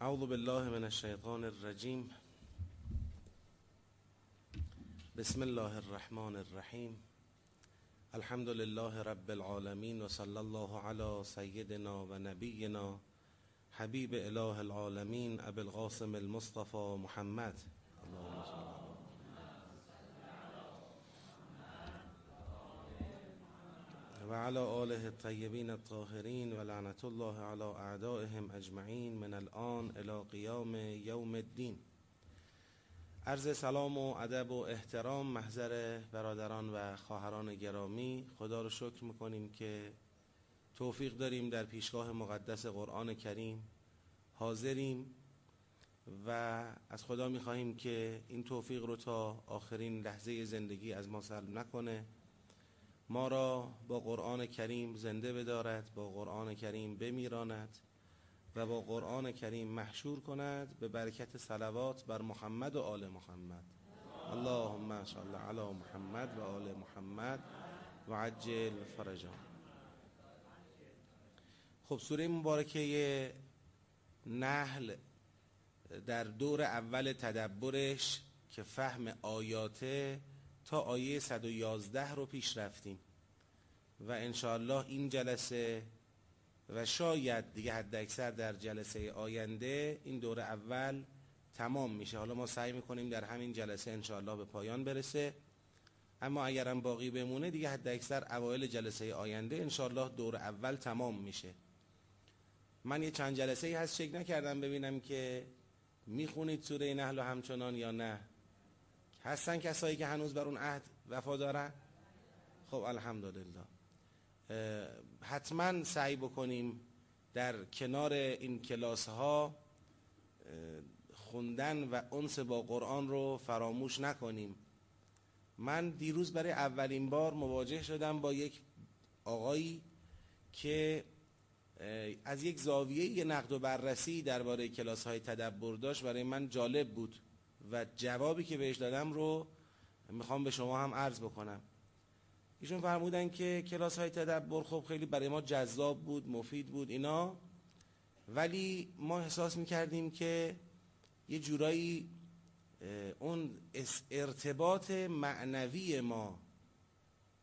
اعوذ باللہ من الشیطان الرجیم. بسم اللہ الرحمن الرحیم. الحمد لله رب العالمین وصلی اللہ علی سیدنا و نبینا، حبیب الہ العالمین ابو القاسم المصطفی محمد. و علی آله الطیبین الطاهرین و لعنت الله علی اعدائهم اجمعین من الان الى قیام یوم الدین عرض سلام و ادب و احترام محضر برادران و خواهران گرامی، خدا رو شکر میکنیم که توفیق داریم در پیشگاه مقدس قرآن کریم. حاضریم و از خدا میخواهیم که این توفیق رو تا آخرین لحظه زندگی از ما سلب نکنه. ما را با قرآن کریم زنده بدارد، با قرآن کریم بمیراند و با قرآن کریم محشور کند به برکت صلوات بر محمد و آل محمد. اللهم صل علی محمد و آل محمد و عجل فرجا خب، سوره مبارکه نحل در دور اول تدبرش که فهم آیاته تا آیه 111 رو پیش رفتیم. و انشاءالله این جلسه و شاید دیگه حد اکثر در جلسه آینده این دور اول تمام میشه. حالا ما سعی میکنیم در همین جلسه انشاءالله به پایان برسه. اما اگرم باقی بمونه دیگه حد اکثر اوایل جلسه آینده انشاءالله دور اول تمام میشه. من یه چند جلسه ای هست چک نکردم ببینم که میخونید سوره نحل و همچنان یا نه. هستن کسایی که هنوز بر اون عهد وفا دارن؟ خب، الحمدلله. حتما سعی بکنیم در کنار این کلاس ها خوندن و انس با قرآن رو فراموش نکنیم. من دیروز برای اولین بار مواجه شدم با یک آقایی که از یک زاویه یه نقد و بررسی درباره کلاس های تدبر داشت. برای من جالب بود. و جوابی که بهش دادم رو میخوام به شما هم عرض بکنم. ایشون فرمودن که کلاس های تدبر خب خیلی برای ما جذاب بود، مفید بود، اینا. ولی ما احساس میکردیم که یه جورایی اون ارتباط معنوی ما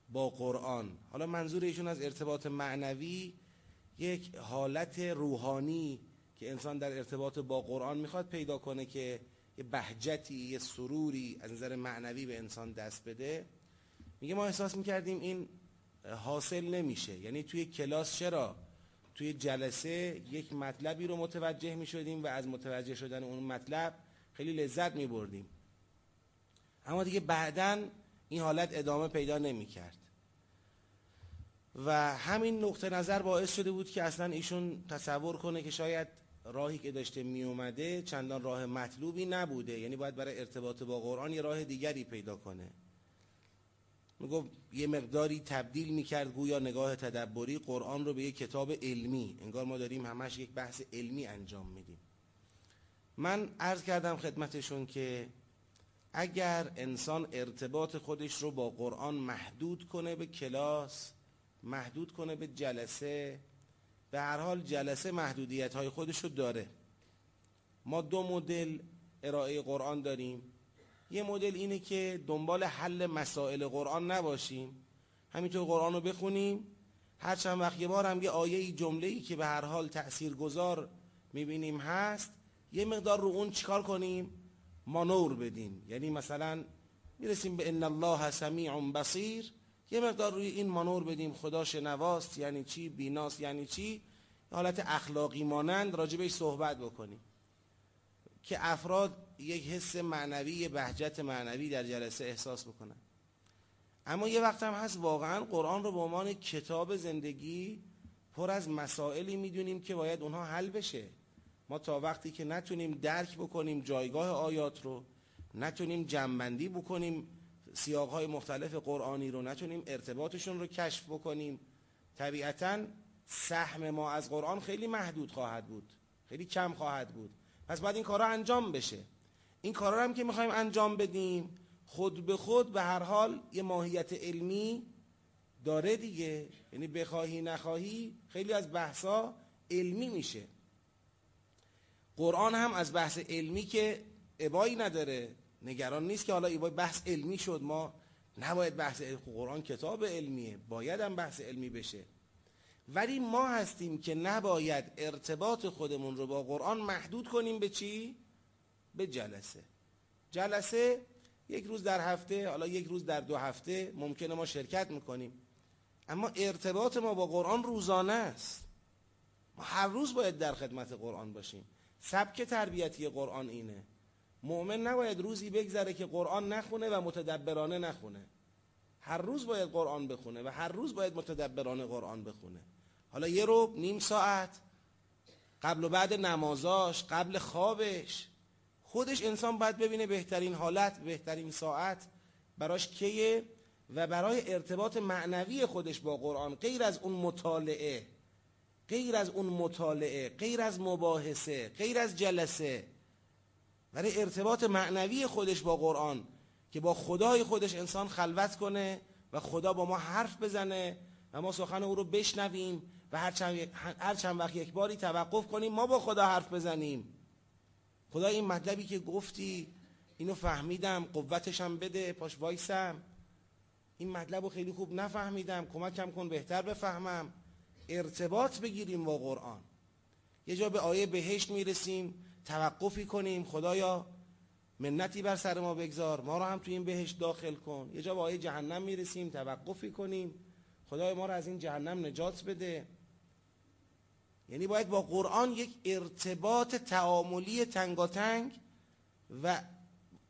با قرآن. حالا منظور ایشون از ارتباط معنوی یک حالت روحانی که انسان در ارتباط با قرآن میخواد پیدا کنه که یه بهجتی، یه سروری از نظر معنوی به انسان دست بده. میگه ما احساس میکردیم این حاصل نمیشه. یعنی توی کلاس چرا؟ توی جلسه یک مطلبی رو متوجه میشدیم و از متوجه شدن اون مطلب خیلی لذت میبردیم. اما دیگه بعدا این حالت ادامه پیدا نمیکرد. و همین نقطه نظر باعث شده بود که اصلا ایشون تصور کنه که شاید راهی که داشته می اومده چندان راه مطلوبی نبوده. یعنی باید برای ارتباط با قرآن یه راه دیگری پیدا کنه. میگفت یه مقداری تبدیل میکرد گویا نگاه تدبری قرآن رو به یه کتاب علمی. انگار ما داریم همش یک بحث علمی انجام میدیم. من عرض کردم خدمتشون که اگر انسان ارتباط خودش رو با قرآن محدود کنه به کلاس، محدود کنه به جلسه به هر حال جلسه محدودیت های خودش رو داره. ما دو مدل ارائه قرآن داریم. یه مدل اینه که دنبال حل مسائل قرآن نباشیم. همینطور قرآن رو بخونیم. هر چند وقت یه بار هم یه آیه جمله ای که به هر حال تأثیر گذار میبینیم هست، یه مقدار رو اون چیکار کنیم؟ مانور بدیم. یعنی مثلا میرسیم به ان الله سمیع بصیر یه مقدار روی این مانور بدیم. خدا شنواست یعنی چی؟ بیناست یعنی چی؟ حالت اخلاقی مانند راجبش صحبت بکنیم. که افراد یک حس معنوی بهجت معنوی در جلسه احساس بکنن. اما یه وقت هم هست واقعا قرآن رو به عنوان کتاب زندگی پر از مسائلی میدونیم که باید اونها حل بشه. ما تا وقتی که نتونیم درک بکنیم جایگاه آیات رو، نتونیم جنبندی بکنیم سیاقهای مختلف قرآنی رو نتونیم ارتباطشون رو کشف بکنیم. طبیعتا سهم ما از قرآن خیلی محدود خواهد بود، خیلی کم خواهد بود. پس باید این کارا انجام بشه. این کارا هم که میخوایم انجام بدیم، خود به خود به هر حال یه ماهیت علمی داره دیگه. یعنی بخواهی نخواهی خیلی از بحثا علمی میشه. قرآن هم از بحث علمی که ابایی نداره. نگران نیست که حالا ایبای بحث علمی شد. ما نباید بحث قرآن کتاب علمیه. باید هم بحث علمی بشه. ولی ما هستیم که نباید ارتباط خودمون رو با قرآن محدود کنیم به چی؟ به جلسه. جلسه یک روز در هفته، حالا یک روز در دو هفته ممکنه ما شرکت میکنیم. اما ارتباط ما با قرآن روزانه است. ما هر روز باید در خدمت قرآن باشیم. سبک تربیتی قرآن اینه. مؤمن نباید روزی بگذره که قرآن نخونه و متدبرانه نخونه. هر روز باید قرآن بخونه و هر روز باید متدبرانه قرآن بخونه. حالا یه رو نیم ساعت قبل و بعد نمازاش، قبل خوابش. خودش انسان باید ببینه بهترین حالت، بهترین ساعت براش کیه و برای ارتباط معنوی خودش با قرآن. غیر از اون مطالعه، غیر از اون مطالعه، غیر از مباحثه، غیر از جلسه. برای ارتباط معنوی خودش با قرآن که با خدای خودش انسان خلوت کنه و خدا با ما حرف بزنه و ما سخن او رو بشنویم و هر چند, هر چند وقت یک باری توقف کنیم ما با خدا حرف بزنیم. خدا این مطلبی که گفتی اینو فهمیدم قوتشم بده پاش وایسم. این مطلب رو خیلی خوب نفهمیدم کمکم کن بهتر بفهمم. ارتباط بگیریم با قرآن. یه جا به آیه بهشت میرسیم. توقفی کنیم، خدایا منتی بر سر ما بگذار. ما رو هم تو این بهشت داخل کن. یه جا به آیه جهنم میرسیم، توقفی کنیم. خدای ما رو از این جهنم نجات بده. یعنی باید با قرآن یک ارتباط تعاملی تنگاتنگ و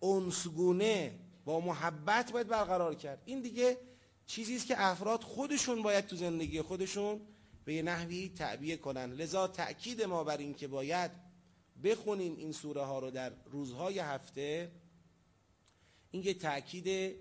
انسگونه با محبت باید برقرار کرد. این دیگه چیزی است که افراد خودشون باید تو زندگی خودشون به یه نحوی تعبیه کنن. لذا تأکید ما بر این که باید بخونیم این سوره ها رو در روزهای هفته، این یه تأکید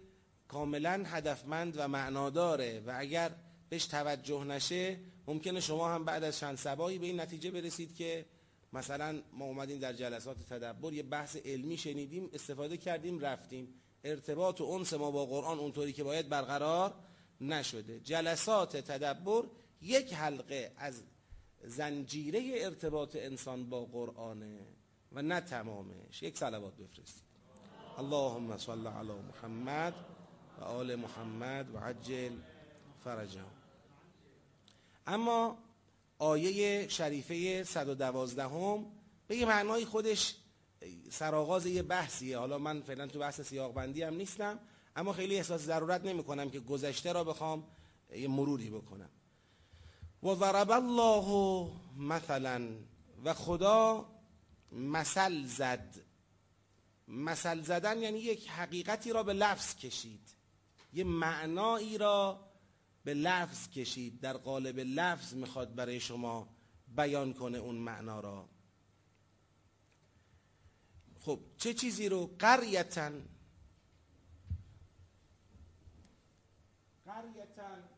کاملا هدفمند و معناداره و اگر بهش توجه نشه، ممکنه شما هم بعد از چند سبایی به این نتیجه برسید که مثلا ما اومدیم در جلسات تدبر، یه بحث علمی شنیدیم، استفاده کردیم، رفتیم. ارتباط و انس ما با قرآن اونطوری که باید برقرار نشده. جلسات تدبر یک حلقه از زنجیره ارتباط انسان با قرآنه و نه تمامش. یک صلوات بفرستید. اللهم صل علی محمد و آل محمد و عجل فرجهم. اما آیه شریفه 112 هم به یه معنای خودش سرآغاز یه بحثیه. حالا من فعلا تو بحث سیاق بندی هم نیستم، اما خیلی احساس ضرورت نمی کنم که گذشته را بخوام یه مروری بکنم. و ضرب الله مثلا، و خدا مثل زد. مثل زدن یعنی یک حقیقتی را به لفظ کشید. یه معنایی را به لفظ کشید. در قالب لفظ میخواد برای شما بیان کنه اون معنا را. خب، چه چیزی رو قریتا قریتا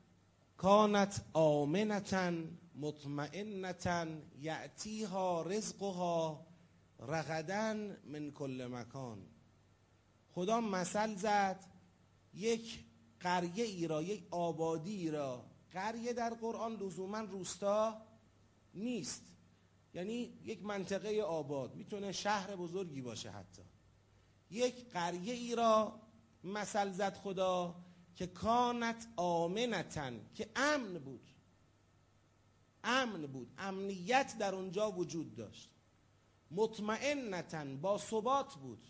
کانت آمنتا، مطمئنتا یعتیها رزقها رغدن من کل مکان. خدا مثل زد، یک قریه ای را، یک آبادی ای را. قریه در قرآن لزوما روستا نیست. یعنی یک منطقه آباد. میتونه شهر بزرگی باشه حتی. یک قریه ای را، مثل زد خدا که کانت آمنتن، که امن بود. امن بود. امنیت در اونجا وجود داشت. مطمئنتن، با ثبات بود.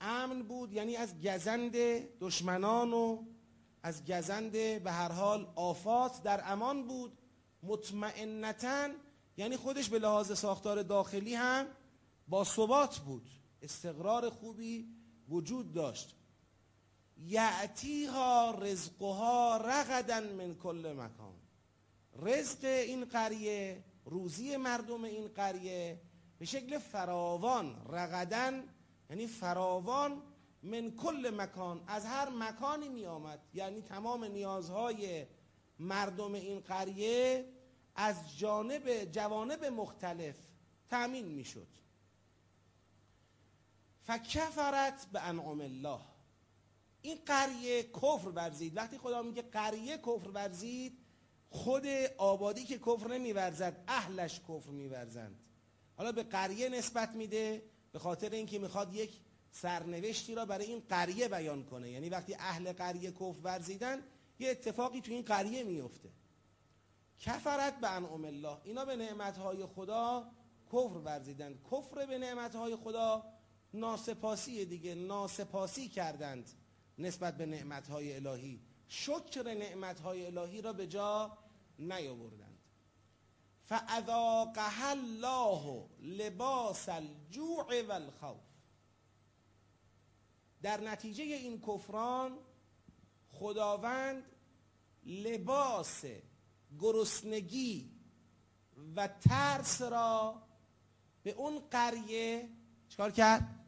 امن بود یعنی از گزند دشمنان و از گزند به هر حال آفات در امان بود. مطمئنتن یعنی خودش به لحاظ ساختار داخلی هم با ثبات بود. استقرار خوبی وجود داشت. یعتیها رزقها رغدن من کل مکان. رزق این قریه، روزی مردم این قریه به شکل فراوان رغدن یعنی فراوان من کل مکان. از هر مکانی می آمد یعنی تمام نیازهای مردم این قریه از جانب، جوانب مختلف تأمین می شد فکفرت به انعام الله. این قریه کفر ورزید. وقتی خدا میگه قریه کفر ورزید، خود آبادی که کفر نمیورزد، اهلش کفر میورزند. حالا به قریه نسبت میده، به خاطر اینکه میخواد یک سرنوشتی را برای این قریه بیان کنه. یعنی وقتی اهل قریه کفر ورزیدن، یه اتفاقی تو این قریه میفته. کفرت به انعم الله. اینا به نعمتهای خدا کفر ورزیدند. کفر به نعمتهای خدا ناسپاسی دیگه، ناسپاسی کردند. نسبت به نعمتهای الهی. شکر نعمتهای الهی را به جا نیاوردند. فاذاقها الله لباس الجوع والخوف. در نتیجه این کفران، خداوند لباس گرسنگی و ترس را به اون قریه چکار کرد؟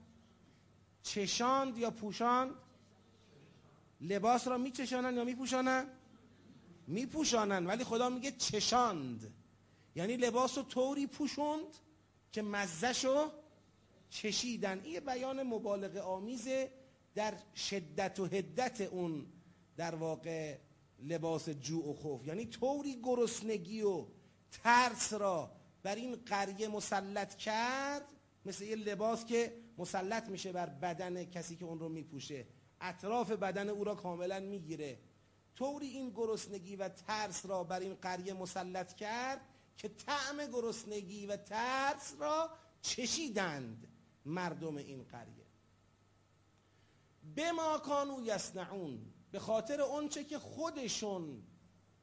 چشاند یا پوشاند؟ لباس را میچشانن یا میپوشانن؟ میپوشانن، ولی خدا میگه چشاند. یعنی لباس رو طوری پوشوند که مزهشو چشیدن. این بیان مبالغه آمیزه در شدت و هدت اون در واقع لباس جوع و خوف. یعنی طوری گرسنگی و ترس را بر این قریه مسلط کرد، مثل یه لباس که مسلط میشه بر بدن کسی که اون رو میپوشه. اطراف بدن او را کاملا میگیره. طوری این گرسنگی و ترس را بر این قریه مسلط کرد که طعم گرسنگی و ترس را چشیدند مردم این قریه. به ما کانو یصنعون، به خاطر اونچه که خودشون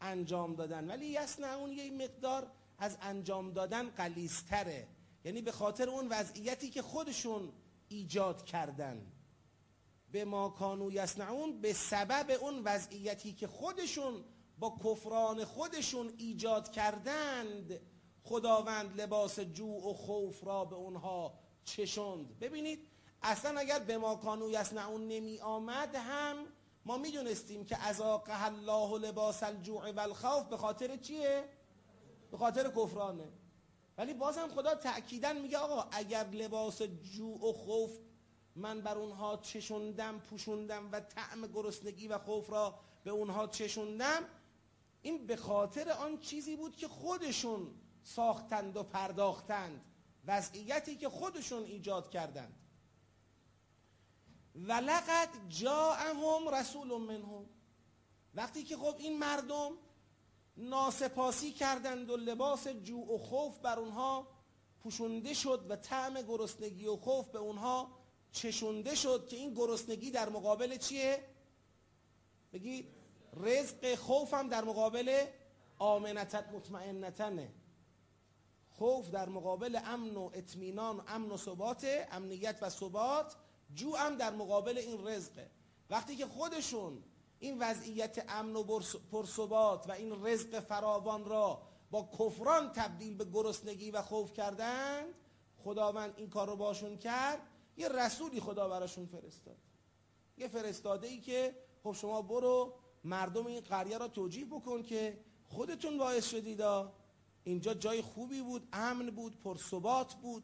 انجام دادن. ولی یصنعون یه مقدار از انجام دادن قلیستره یعنی به خاطر اون وضعیتی که خودشون ایجاد کردن. به ما کانو یصنعون، به سبب اون وضعیتی که خودشون با کفران خودشون ایجاد کردند، خداوند لباس جوع و خوف را به اونها چشند ببینید، اصلا اگر به ما کانو یصنعون نمی آمد هم، ما میدونستیم که ازاقه الله لباس الجوع و الخوف به خاطر چیه؟ به خاطر کفرانه ولی بازم خدا تأکیدا میگه آقا، اگر لباس جوع و خوف من بر اونها چشوندم، پوشوندم و طعم گرسنگی و خوف را به اونها چشوندم، این به خاطر آن چیزی بود که خودشون ساختند و پرداختند، وضعیتی که خودشون ایجاد کردند. ولقد جاءهم رسول منهم. وقتی که خب این مردم ناسپاسی کردند و لباس جوع و خوف بر اونها پوشونده شد و طعم گرسنگی و خوف به اونها چشونده شد که این گرسنگی در مقابل چیه؟ بگید رزق خوف هم در مقابل آمنتت، مطمئنتنه. خوف در مقابل امن و اطمینان و امن و ثبات، امنیت و ثبات جو هم در مقابل این رزقه. وقتی که خودشون این وضعیت امن و پرثبات و این رزق فراوان را با کفران تبدیل به گرسنگی و خوف کردند، خداوند این کار رو باشون کرد. یه رسولی خدا براشون فرستاد. یه فرستاده ای که خب شما برو مردم این قریه را توجیه بکن که خودتون باعث شدید. اینجا جای خوبی بود، امن بود، پرثبات بود.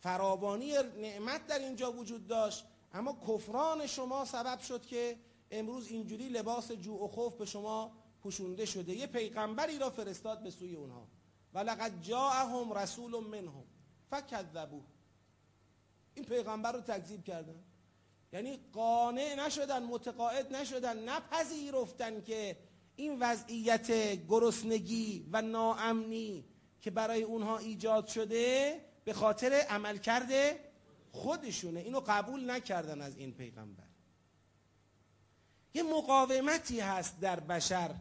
فراوانی نعمت در اینجا وجود داشت. اما کفران شما سبب شد که امروز اینجوری لباس جوع و خوف به شما پوشونده شده. یه پیغمبری را فرستاد به سوی اونها. ولقد جاءهم رسول منهم فکذبوه. این پیغمبر رو تکذیب کردن. یعنی قانع نشدن، متقاعد نشدن، نپذیرفتن که این وضعیت گرسنگی و ناامنی که برای اونها ایجاد شده به خاطر عمل کرده خودشونه. اینو قبول نکردن از این پیغمبر. یه مقاومتی هست در بشر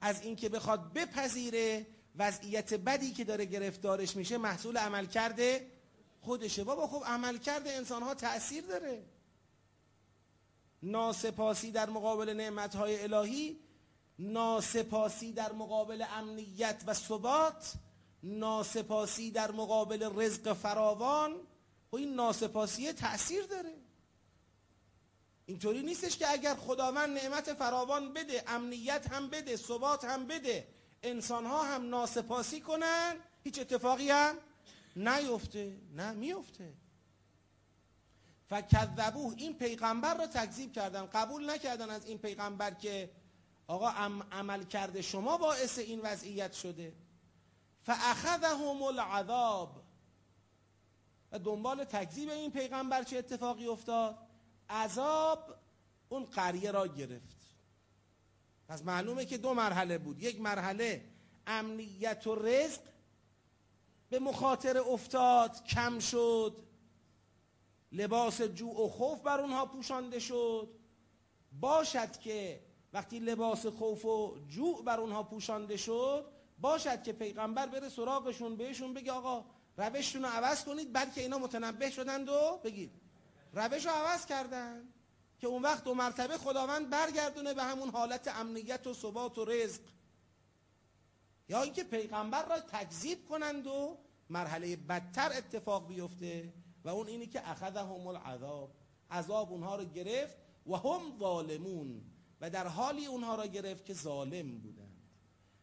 از اینکه بخواد بپذیره وضعیت بدی که داره گرفتارش میشه، محصول عمل کرده خودشه. بابا خب عمل کرده انسان ها تأثیر داره. ناسپاسی در مقابل نعمتهای الهی، ناسپاسی در مقابل امنیت و ثبات، ناسپاسی در مقابل رزق فراوان. و خب این ناسپاسی تأثیر داره. اینطوری نیستش که اگر خداوند نعمت فراوان بده، امنیت هم بده، ثبات هم بده انسان ها هم ناسپاسی کنن، هیچ اتفاقی هم نیفته، نه میفته. فکذبوه، این پیغمبر را تکذیب کردن. قبول نکردن از این پیغمبر که آقا عمل کرده شما باعث این وضعیت شده. فاخذهم العذاب. و دنبال تکذیب این پیغمبر چه اتفاقی افتاد؟ عذاب اون قریه را گرفت. پس معلومه که دو مرحله بود. یک مرحله، امنیت و رزق. به مخاطر افتاد، کم شد. لباس جوع و خوف بر اونها پوشانده شد. باشد که وقتی لباس خوف و جوع بر اونها پوشانده شد، باشد که پیغمبر بره سراغشون، بهشون بگه آقا، روشتون رو عوض کنید، بلکه اینا متنبه شدند و بگید. روش رو عوض کردن که اون وقت دو مرتبه خداوند برگردونه به همون حالت امنیت و ثبات و رزق. یا اینکه پیغمبر را تکذیب کنند و مرحله بدتر اتفاق بیفته و اون اینی که اخذهم العذاب، عذاب اونها رو گرفت و هم ظالمون و در حالی اونها را گرفت که ظالم بودند.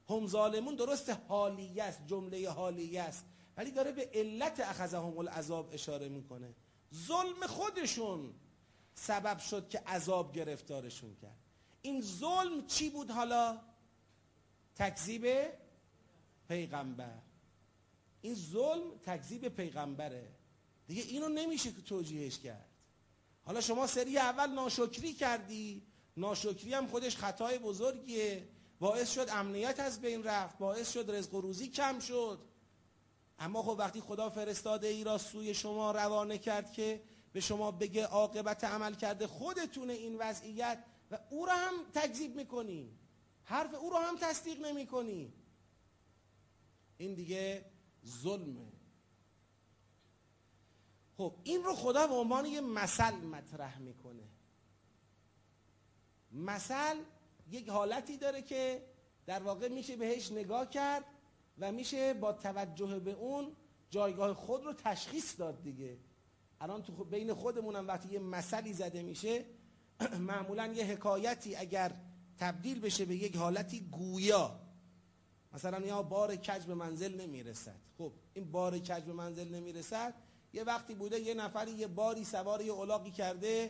هم ظالمون درست حالیه است، جمله حالیه است، ولی داره به علت اخذهم العذاب اشاره میکنه. ظلم خودشون سبب شد که عذاب گرفتارشون کرد. این ظلم چی بود حالا؟ تکذیب پیغمبر. این ظلم تکذیب پیغمبره. دیگه اینو نمیشه که توجیهش کرد. حالا شما سری اول ناشکری کردی، ناشکری هم خودش خطای بزرگیه. باعث شد امنیت از بین رفت، باعث شد رزق و روزی کم شد. اما خب وقتی خدا فرستاده ای را سوی شما روانه کرد که به شما بگه عاقبت عمل کرده، خودتونه این وضعیت و او را هم تکذیب میکنی. حرف او را هم تصدیق نمیکنی. این دیگه ظلمه. خب، این رو خدا به عنوان یه مثل مطرح میکنه. مثل یک حالتی داره که در واقع میشه بهش نگاه کرد و میشه با توجه به اون جایگاه خود رو تشخیص داد دیگه. الان تو بین خودمونم وقتی یه مثلی زده میشه، معمولا یه حکایتی اگر تبدیل بشه به یک حالتی گویا. مثلا یا بار کج به منزل نمیرسد. خب، این بار کج به منزل نمیرسد. یه وقتی بوده یه نفری یه باری سوار یه اولاقی کرده،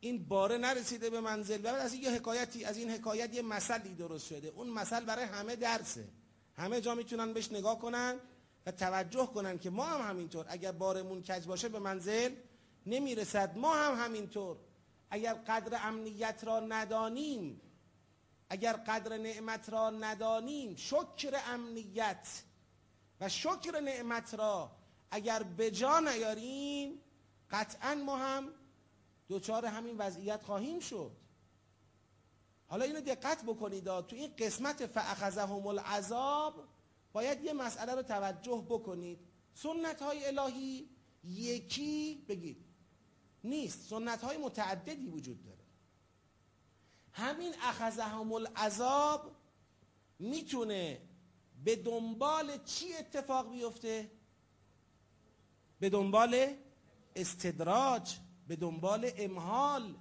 این باره نرسیده به منزل. و از این یه حکایتی، از این حکایت یه مثلی درست شده. اون مثل برای همه درسه. همه جا میتونن بهش نگاه کنن و توجه کنن که ما هم همینطور. اگر بارمون کج باشه به منزل نمیرسد. ما هم همینطور. اگر قدر امنیت را ندانیم اگر قدر نعمت را ندانیم، شکر امنیت و شکر نعمت را اگر به جا نیاریم، قطعا ما هم دوچار همین وضعیت خواهیم شد. حالا اینو دقت بکنید تو این قسمت فاخذهم العذاب باید یه مسئله رو توجه بکنید. سنت های الهی یکی، بگید، نیست. سنت های متعددی وجود داره. همین اخذهم العذاب میتونه به دنبال چی اتفاق بیفته؟ به دنبال استدراج، به دنبال امحال.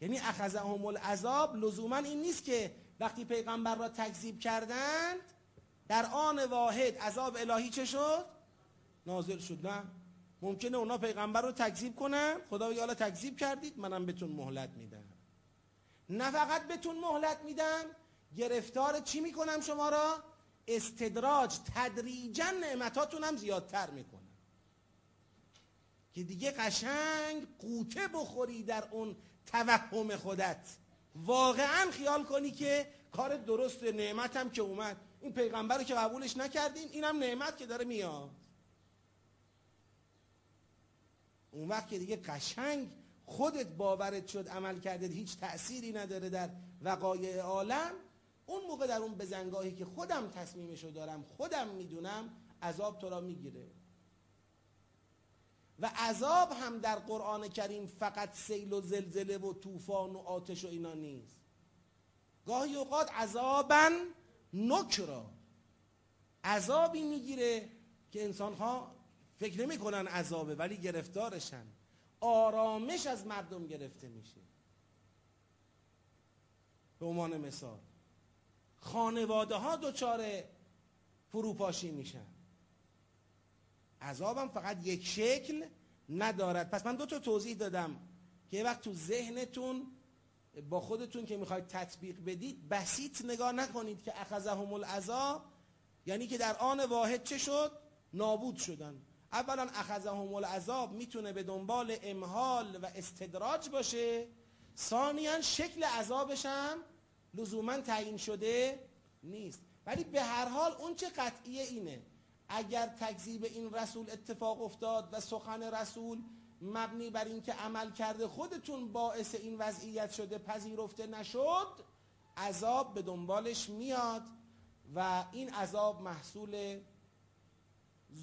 یعنی اخذهم العذاب لزوما این نیست که وقتی پیغمبر را تکذیب کردند، در آن واحد عذاب الهی چه شد؟ نازل شد، نه. ممکنه اونا پیغمبر رو تکذیب کنن؟ خدا بگه حالا تکذیب کردید، منم بهتون مهلت میدم. نه فقط بهتون مهلت میدم، گرفتار چی میکنم شما را؟ استدراج تدریجا نعمتاتونم زیادتر میکنم که دیگه قشنگ قوطه بخوری در اون توهم خودت. واقعا خیال کنی که کار درست نعمتم که اومد. این پیغمبر رو که قبولش نکردیم اینم نعمت که داره میاد. اون وقت که دیگه قشنگ خودت باورت شد، عمل کرده هیچ تأثیری نداره در وقایع عالم. اون موقع در اون بزنگاهی که خودم تصمیمشو دارم، خودم میدونم، عذاب تو را میگیره. و عذاب هم در قرآن کریم فقط سیل و زلزله و طوفان و آتش و اینا نیست. گاهی اوقات عذابا نکرا عذابی میگیره که انسان ها فکر نمی کنن عذابه، ولی گرفتارشن. آرامش از مردم گرفته میشه. به عنوان مثال خانواده ها دچار فروپاشی میشن. عذابم فقط یک شکل ندارد. پس من دو تا توضیح دادم که یه وقت تو ذهنتون، با خودتون که میخواید تطبیق بدید، بسیط نگاه نکنید که اخذهم العذاب یعنی که در آن واحد چه شد؟ نابود شدن. اولا اخذهم العذاب میتونه به دنبال امحال و استدراج باشه. ثانیا شکل عذابش هم لزوما تعیین شده نیست. ولی به هر حال اون چه قطعیه اینه. اگر تکذیب این رسول اتفاق افتاد و سخن رسول مبنی بر اینکه عمل کرده خودتون باعث این وضعیت شده، پذیرفته نشد، عذاب به دنبالش میاد و این عذاب محصول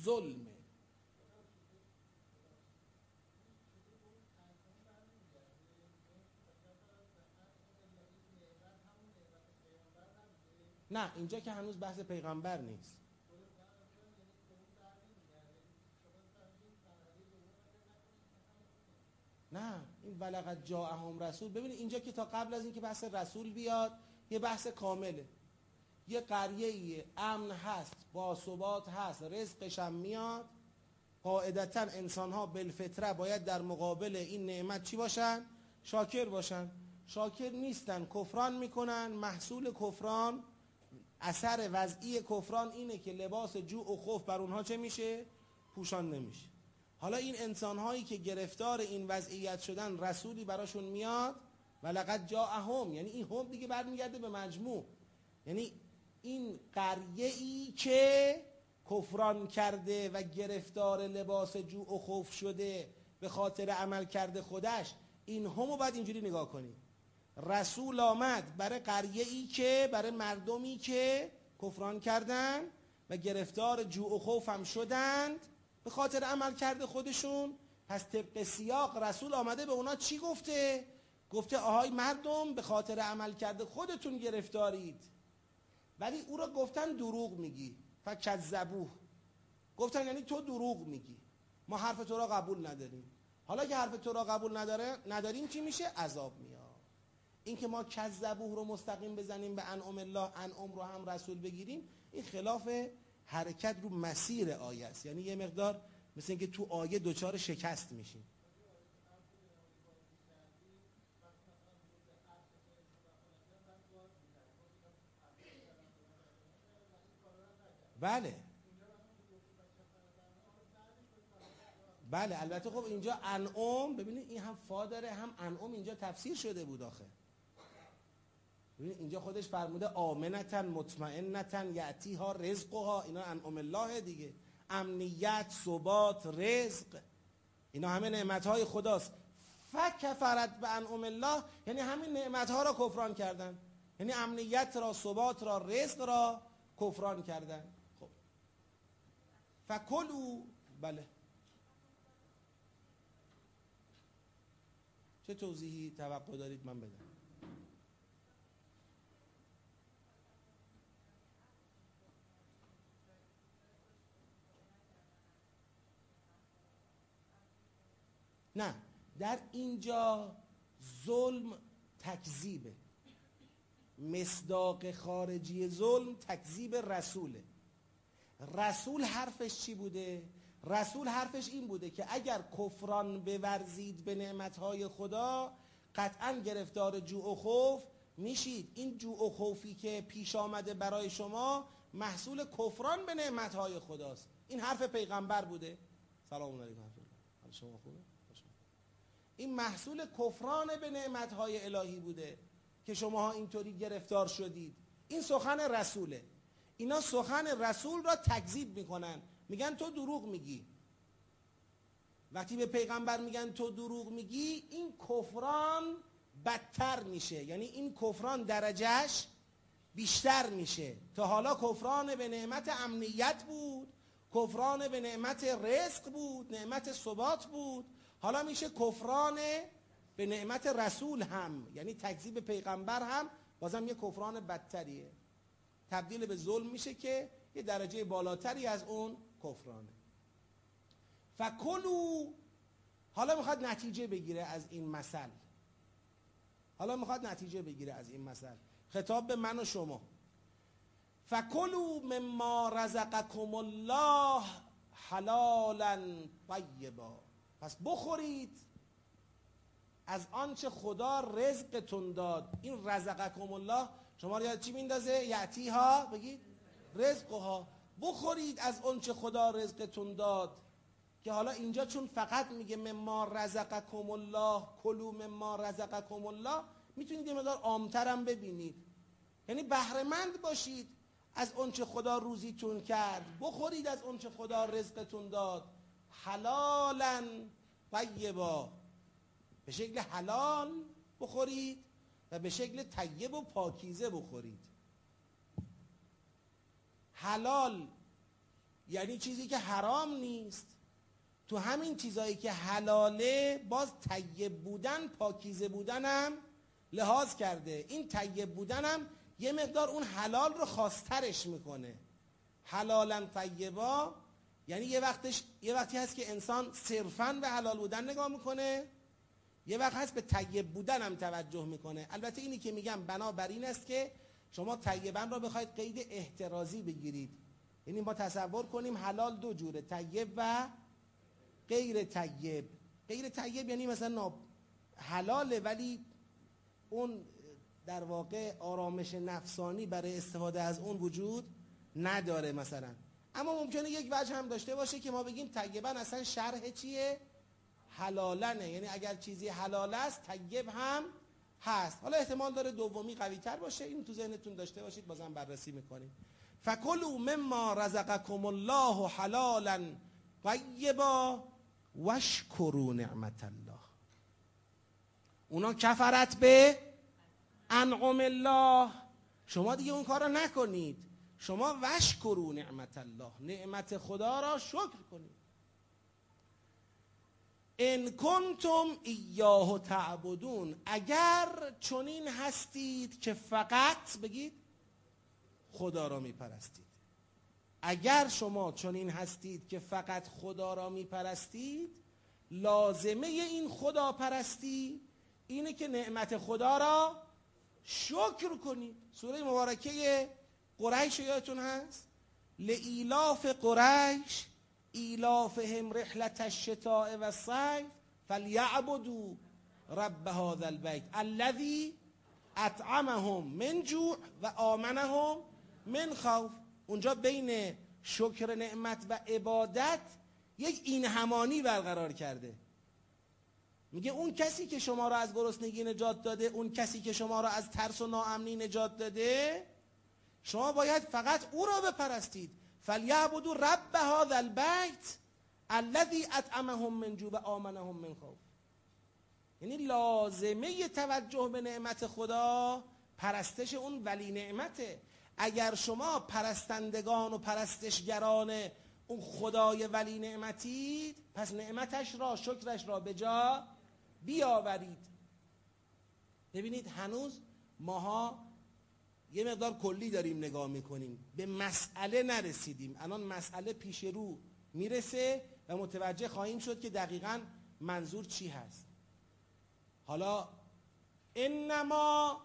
ظلمه. نه، اینجا که هنوز بحث پیغمبر نیست. نه، این ولقد جاءهم رسول. ببینید، اینجا که تا قبل از اینکه بحث رسول بیاد، یه بحث کامله. یه قریه امن هست با ثبات هست رزقش هم میاد. قاعدتا انسان ها بالفطره باید در مقابل این نعمت چی باشن؟ شاکر باشن. شاکر نیستن، کفران میکنن، محصول کفران اثر وضعی کفران اینه که لباس جوع و خوف بر اونها چه میشه؟ پوشان نمیشه. حالا این انسان هایی که گرفتار این وضعیت شدن رسولی براشون میاد و لقد جاءهم یعنی این هم دیگه برمیگرده به مجموع. یعنی این قریه ای که کفران کرده و گرفتار لباس جوع و خوف شده به خاطر عمل کرده خودش، این همو باید اینجوری نگاه کنید رسول آمد. برای قریه ای که برای مردمی که کفران کردن و گرفتار جوع و خوف هم شدند. به خاطر عمل کرده خودشون. پس طبق سیاق رسول آمده به اونا چی گفته؟ گفته آهای مردم، به خاطر عمل کرده خودتون گرفتارید. ولی او را گفتن دروغ میگی. فکذبوه. گفتن یعنی تو دروغ میگی. ما حرف تو را قبول نداریم. حالا که حرف تو را قبول نداره، نداریم چی میشه؟ عذاب میاد. این که ما کذبوه رو مستقیم بزنیم به انعام الله، انعام رو هم رسول بگیریم، این خلاف حرکت رو مسیر آیه است. یعنی یه مقدار مثل اینکه تو آیه دوچار شکست میشیم. بله. بله، البته خب اینجا انعام، ببینید، این هم فا داره، هم انعام اینجا تفسیر شده بود آخه. ببینید اینجا خودش فرموده آمنتن، مطمئنتن یعتی ها رزق ها اینا انعام الله دیگه. امنیت، ثبات، رزق. اینا همه نعمت های خداست. فکفرت به انعام الله یعنی همین نعمت ها را کفران کردن. یعنی امنیت را، ثبات را، رزق را کفران کردن. خب. فکلو، بله. چه توضیحی، توقع دارید من بدم. نه، در اینجا ظلم تکذیبه. مصداق خارجی ظلم تکذیب رسوله. رسول حرفش چی بوده؟ رسول حرفش این بوده که اگر کفران بورزید به نعمتهای خدا، قطعا گرفتار جوع و خوف میشید. این جوع و خوفی که پیش آمده برای شما محصول کفران به نعمتهای خداست. این حرف پیغمبر بوده. سلام علیکم. شما خوبه؟ این محصول کفران به نعمتهای الهی بوده که شما اینطوری گرفتار شدید. این سخن رسوله. اینا سخن رسول را تکذیب میکنن. میگن تو دروغ میگی. وقتی به پیغمبر میگن تو دروغ میگی، این کفران بدتر میشه. یعنی این کفران درجهش بیشتر میشه. تا حالا کفران به نعمت امنیت بود، کفران به نعمت رزق بود، نعمت ثبات بود. حالا میشه کفران به نعمت رسول هم یعنی تکذیب پیغمبر هم، بازم یه کفران بدتریه. تبدیل به ظلم میشه که یه درجه بالاتری از اون کفرانه. فکلو، حالا میخواد نتیجه بگیره از این مثل. حالا میخواد نتیجه بگیره از این مثل. خطاب به من و شما. فکلو مما رزقکم الله حلالا طیبا. پس بخورید. از آنچه خدا رزقتون داد. این رزقکم الله. شما رو یاد چی میندازه؟ یعتی ها بگید. رزقها. بخورید از آنچه خدا رزقتون داد. که حالا اینجا چون فقط میگه مما رزقکم الله، کلو مما رزقکم الله، میتونید یه مقدار عامترم ببینید. یعنی بهرهمند باشید. از اونچه خدا روزیتون کرد. بخورید از اونچه خدا رزقتون داد. حلالا طیبا. به شکل حلال بخورید و به شکل طیب و پاکیزه بخورید. حلال یعنی چیزی که حرام نیست. تو همین چیزایی که حلاله باز طیب بودن، پاکیزه بودن لحاظ کرده. این طیب بودن یه مقدار اون حلال رو خواسترش میکنه. حلالا طیبا یعنی یه وقتش، یه وقتی هست که انسان صرفا به حلال بودن نگاه میکنه، یه وقت هست به طیب بودن هم توجه میکنه. البته اینی که میگم بنابر این است که شما طیبن را بخواید قید احترازی بگیرید. یعنی ما تصور کنیم حلال دو جوره، طیب و غیر طیب. غیر طیب یعنی مثلا ناب حلاله، ولی اون در واقع آرامش نفسانی برای استفاده از اون وجود نداره مثلا. اما ممکنه یک وجه هم داشته باشه که ما بگیم طیبا اصلا شرح چیه؟ حلالنه یعنی اگر چیزی حلال است، طیب هم هست. حالا احتمال داره دومی قوی تر باشه. این تو ذهنتون داشته باشید، بازم بررسی میکنیم. فکلوا مما رزقکم الله حلالا طیبا وشکروا نعمت الله. اونا کفرت به انعم الله. شما دیگه اون کار رو نکنید. شما وشکروا نعمت الله، نعمت خدا را شکر کنید. ان کنتم ایاه تعبدون، اگر چنین هستید که فقط بگید خدا را میپرستید. اگر شما چنین هستید که فقط خدا را میپرستید، لازمه این خدا پرستی اینه که نعمت خدا را شکر کنید. سوره مبارکه قریش یادتون هست؟ لإلاف قریش ایلافهم رحلت الشتاء و الصیف، فلیعبدوا رب هذا البیت الذي اطعمهم من جوع و آمنهم من خوف. اونجا بین شکر نعمت و عبادت یک این همانی برقرار کرده. میگه اون کسی که شما را از گرسنگی نجات داده، اون کسی که شما را از ترس و ناامنی نجات داده شما باید فقط او را بپرستید. فلیعبدوا رب هذا البیت الذي اطعمهم من جوع و آمنهم من خوف. یعنی لازمه توجه به نعمت خدا پرستش اون ولی نعمته. اگر شما پرستندگان و پرستشگران اون خدای ولی نعمتید، پس نعمتش را، شکرش را به جا بیاورید. ببینید هنوز ماها یه مقدار کلی داریم نگاه میکنیم. به مسئله نرسیدیم. الان مسئله پیش رو میرسه و متوجه خواهیم شد که دقیقا منظور چی هست. حالا انما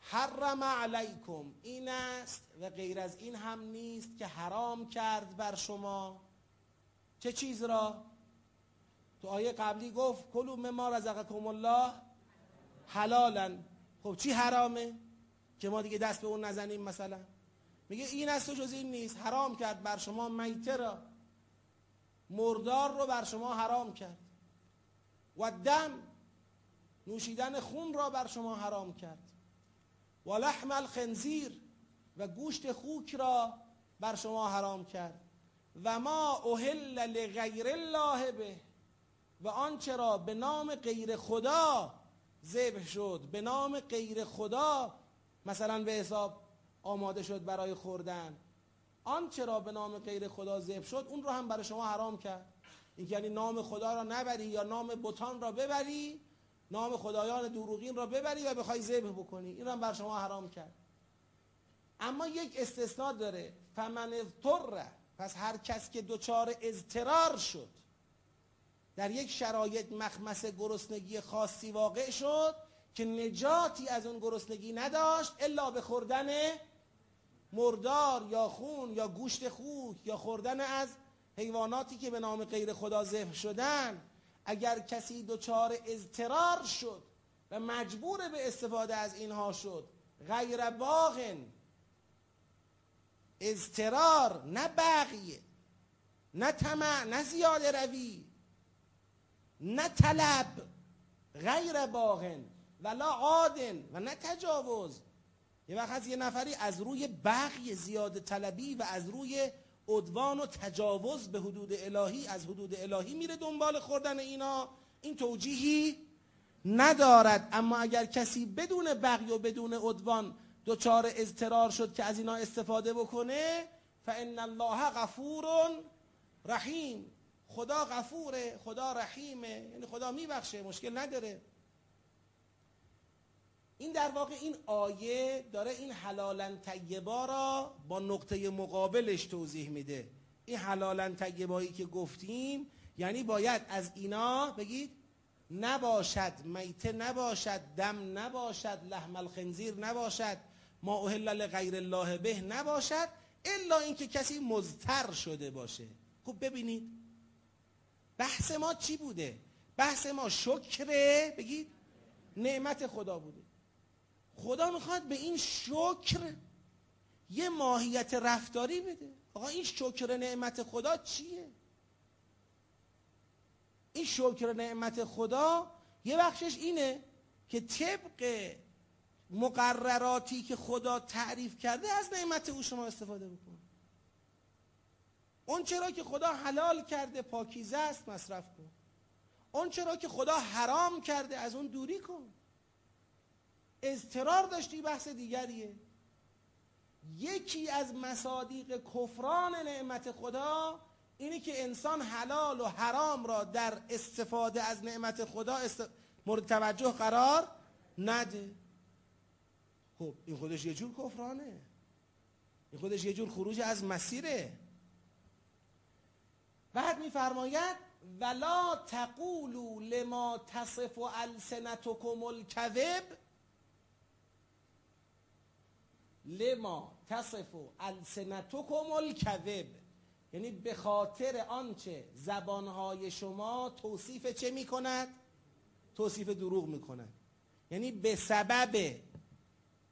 حرم علیکم. این است و غیر از این هم نیست که حرام کرد بر شما. چه چیز را؟ تو آیه قبلی گفت کلو مما رزقکم الله حلالا. خب چی حرامه؟ که ما دیگه دست به اون نزنیم مثلا. میگه این است و جز این نیست. حرام کرد بر شما میته را. مردار رو بر شما حرام کرد. و دم، نوشیدن خون را بر شما حرام کرد. و لحم الخنزیر و گوشت خوک را بر شما حرام کرد. و ما اهل لغیر الله به. و آنچه را به نام غیر خدا ذبح شد. به نام غیر خدا مثلا به حساب آماده شد برای خوردن. آنچه را به نام غیر خدا ذبح شد؟ اون رو هم برای شما حرام کرد. این یعنی نام خدا را نبری یا نام بتان را ببری، نام خدایان دروغین را ببری و بخوای ذبح بکنی. این هم بر شما حرام کرد. اما یک استثناء داره. فمن اضطر، پس هر کس که دچار اضطرار شد، در یک شرایط مخمس گرسنگی خاصی واقع شد که نجاتی از اون گرسنگی نداشت الا به خوردن مردار یا خون یا گوشت خوک یا خوردن از حیواناتی که به نام غیر خدا ذبح شدن. اگر کسی دچار اضطرار شد و مجبور به استفاده از اینها شد، غیر باغن اضطرار نه بقیه، نه طمع، نه زیاده روی، نه طلب، غیر باغن ولا عادن و نه تجاوز. یه وقت هست یه نفری از روی بغی زیاد طلبی و از روی عدوان و تجاوز به حدود الهی، از حدود الهی میره دنبال خوردن اینا. این توجیهی ندارد. اما اگر کسی بدون بغی و بدون عدوان دچار اضطرار شد که از اینا استفاده بکنه فان الله غفور رحیم. خدا غفوره، خدا رحیمه. یعنی خدا میبخشه، مشکل نداره. این در واقع این آیه داره این حلالا طیبا را با نقطه مقابلش توضیح میده. این حلالا طیبایی که گفتیم یعنی باید از اینا بگید، نباشد، میته نباشد، دم نباشد، لحم الخنزیر نباشد، ما اوهل لغیر الله به نباشد، الا اینکه کسی مزتر شده باشه. خب ببینید، بحث ما چی بوده؟ بحث ما شکر بگید، نعمت خدا بوده. خدا میخواد به این شکر یه ماهیت رفتاری بده. آقا، این شکر نعمت خدا چیه؟ این شکر نعمت خدا یه بخشش اینه که طبق مقرراتی که خدا تعریف کرده از نعمت او شما استفاده بکن. اون چرا که خدا حلال کرده، پاکیزه است، مصرف کن. اون چرا که خدا حرام کرده، از اون دوری کن. اضطرار داشتی، بحث دیگریه. یکی از مصادیق کفران نعمت خدا اینه که انسان حلال و حرام را در استفاده از نعمت خدا است... مورد توجه قرار نده. خب، این خودش یه جور کفرانه. این خودش یه جور خروج از مسیره. بعد میفرماید، ولا تقولوا لما تصف السنتكم الكذب لما تصف السنتكم الكذب یعنی به خاطر آنچه زبانهای شما توصیف چه می کند؟ توصیف دروغ می کند یعنی به سبب،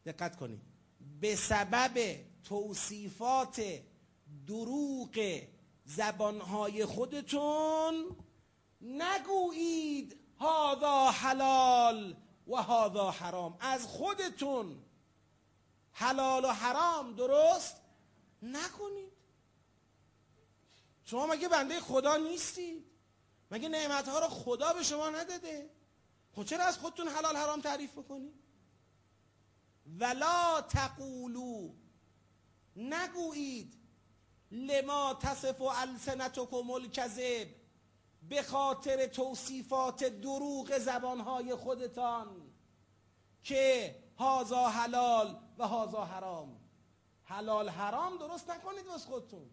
دقت کنید، به سبب توصیفات دروغ زبانهای خودتون نگویید هذا حلال و هذا حرام. از خودتون حلال و حرام، درست؟ نکنید. شما مگه بنده خدا نیستید؟ مگه نعمتها رو خدا به شما نداده؟ خب چرا از خودتون حلال حرام تعریف بکنید؟ ولا تقولو. نگویید. لما تصف و السنتکم الکذب. به خاطر توصیفات دروغ زبانهای خودتان. که هازا حلال و هازا حرام. حلال حرام درست نکنید واسه خودتون.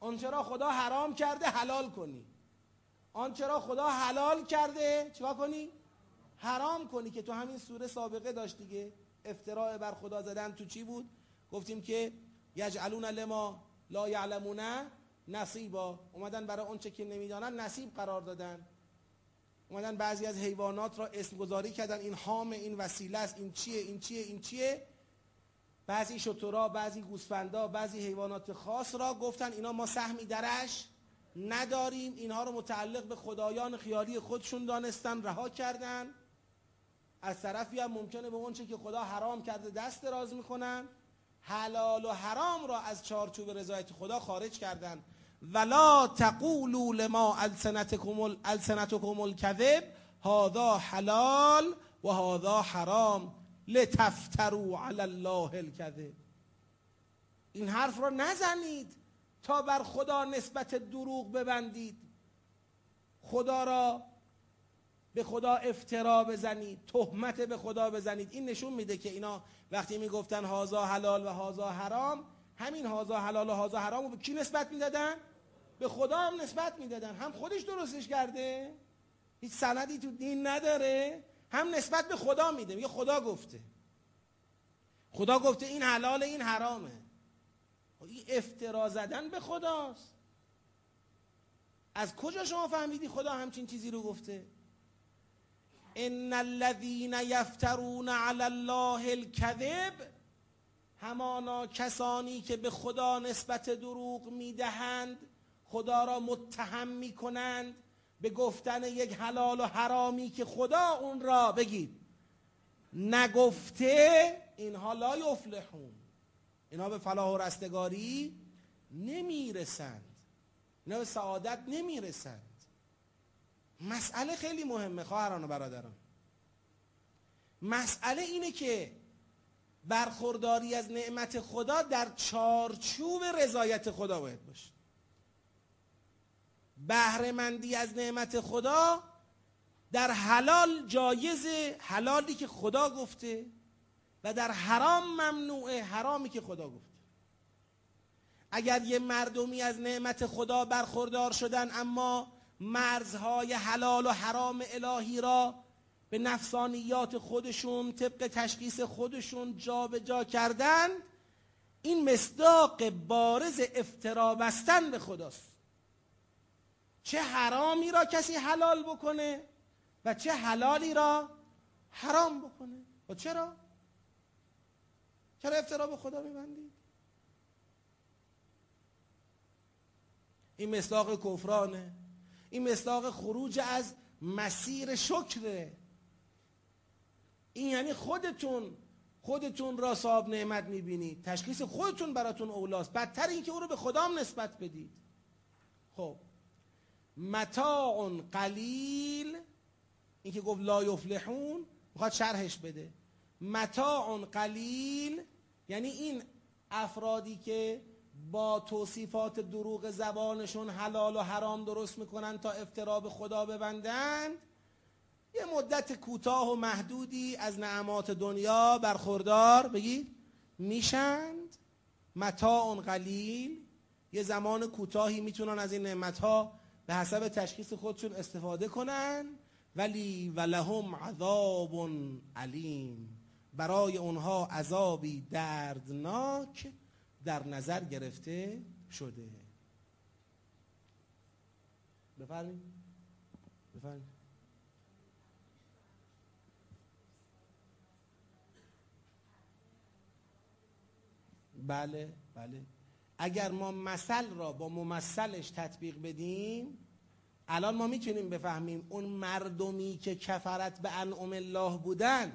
آنچه را خدا حرام کرده حلال کنی. آنچه را خدا حلال کرده چیکار کنی؟ حرام کنی که تو همین سوره سابقه داشت دیگه. افتراع بر خدا زدن تو چی بود؟ گفتیم که یجعلون لما لا یعلمون نصیبا. اومدن برای اونچه که نمیدانن نصیب قرار دادن. اومدن بعضی از حیوانات را اسم گذاری کردن. این حام، این وسیله است. این چیه؟ این چیه؟ این چیه؟ بعضی شترا بعضی گوسفندا، بعضی حیوانات خاص را گفتن، اینا ما سهمی درش نداریم. اینها رو متعلق به خدایان خیالی خودشون دانستن، رها کردن. از طرفی هم ممکنه به اونچه که خدا حرام کرده دست دراز میکنن، حلال و حرام را از چارچوب رضایت خدا خارج کردن. ولا تقولوا لما السنتكم السنتكم الكذب، هذا حلال و هذا حرام. لتفتروا على الله الكذب. این حرف را نزنید تا بر خدا نسبت دروغ ببندید. خدا را به خدا افترا بزنید، تهمت به خدا بزنید. این نشون میده که اینا وقتی میگفتن هازا حلال و هازا حرام، همین هازا حلال و هازا حرام رو به کی نسبت میدادن؟ به خدا هم نسبت میدادن. هم خودش درستش کرده، هیچ سندی تو دین نداره، هم نسبت به خدا میده. میگه خدا گفته. خدا گفته این حلال، این حرامه. این افترا زدن به خداست. از کجا شما فهمیدی خدا همچین چیزی رو گفته؟ ان الذين یفترون علی الله الكذب همانا کسانی که به خدا نسبت دروغ میدهند خدا را متهم میکنند به گفتن یک حلال و حرامی که خدا اون را بگید نگفته اینها لا یفلحون. اینها به فلاح و رستگاری نمیرسند. اینا به سعادت نمیرسند. مسئله خیلی مهمه خواهران و برادران. مسئله اینه که برخورداری از نعمت خدا در چارچوب رضایت خدا باید باشه. بهرهمندی از نعمت خدا در حلال جایز حلالی که خدا گفته و در حرام ممنوع حرامی که خدا گفته. اگر یه مردمی از نعمت خدا برخوردار شدن، اما مرزهای حلال و حرام الهی را به نفسانیات خودشون، طبق تشخیص خودشون جابجا جا کردن، این مصداق بارز افترا بستن به خداست. چه حرامی را کسی حلال بکنه و چه حلالی را حرام بکنه؟ و چرا؟ چرا افترا به خدا میبندید؟ این مصداق کفرانه. این مصداق خروج از مسیر شکره. این یعنی خودتون خودتون را صاحب نعمت میبینید. تشخیص خودتون براتون اولاست. بدتر این که او رو به خدام نسبت بدید. خب. متاع قلیل. این که گفت لا یفلحون، میخواد شرحش بده. متاع قلیل یعنی این افرادی که با توصیفات دروغ زبانشون حلال و حرام درست میکنن تا افترا به خدا ببندند، یه مدت کوتاه و محدودی از نعمات دنیا برخوردار بگید میشند. متاع قلیل، یه زمان کوتاهی میتونن از این نعمتها به حسب تشخیص خودشون استفاده کنن، ولی ولهم عذاب علیم. برای اونها عذابی دردناک در نظر گرفته شده. بفرمایید. بفرمایید. بله بله. اگر ما مثل را با ممثلش تطبیق بدیم الان ما میتونیم بفهمیم اون مردمی که کفرت به انعم الله بودن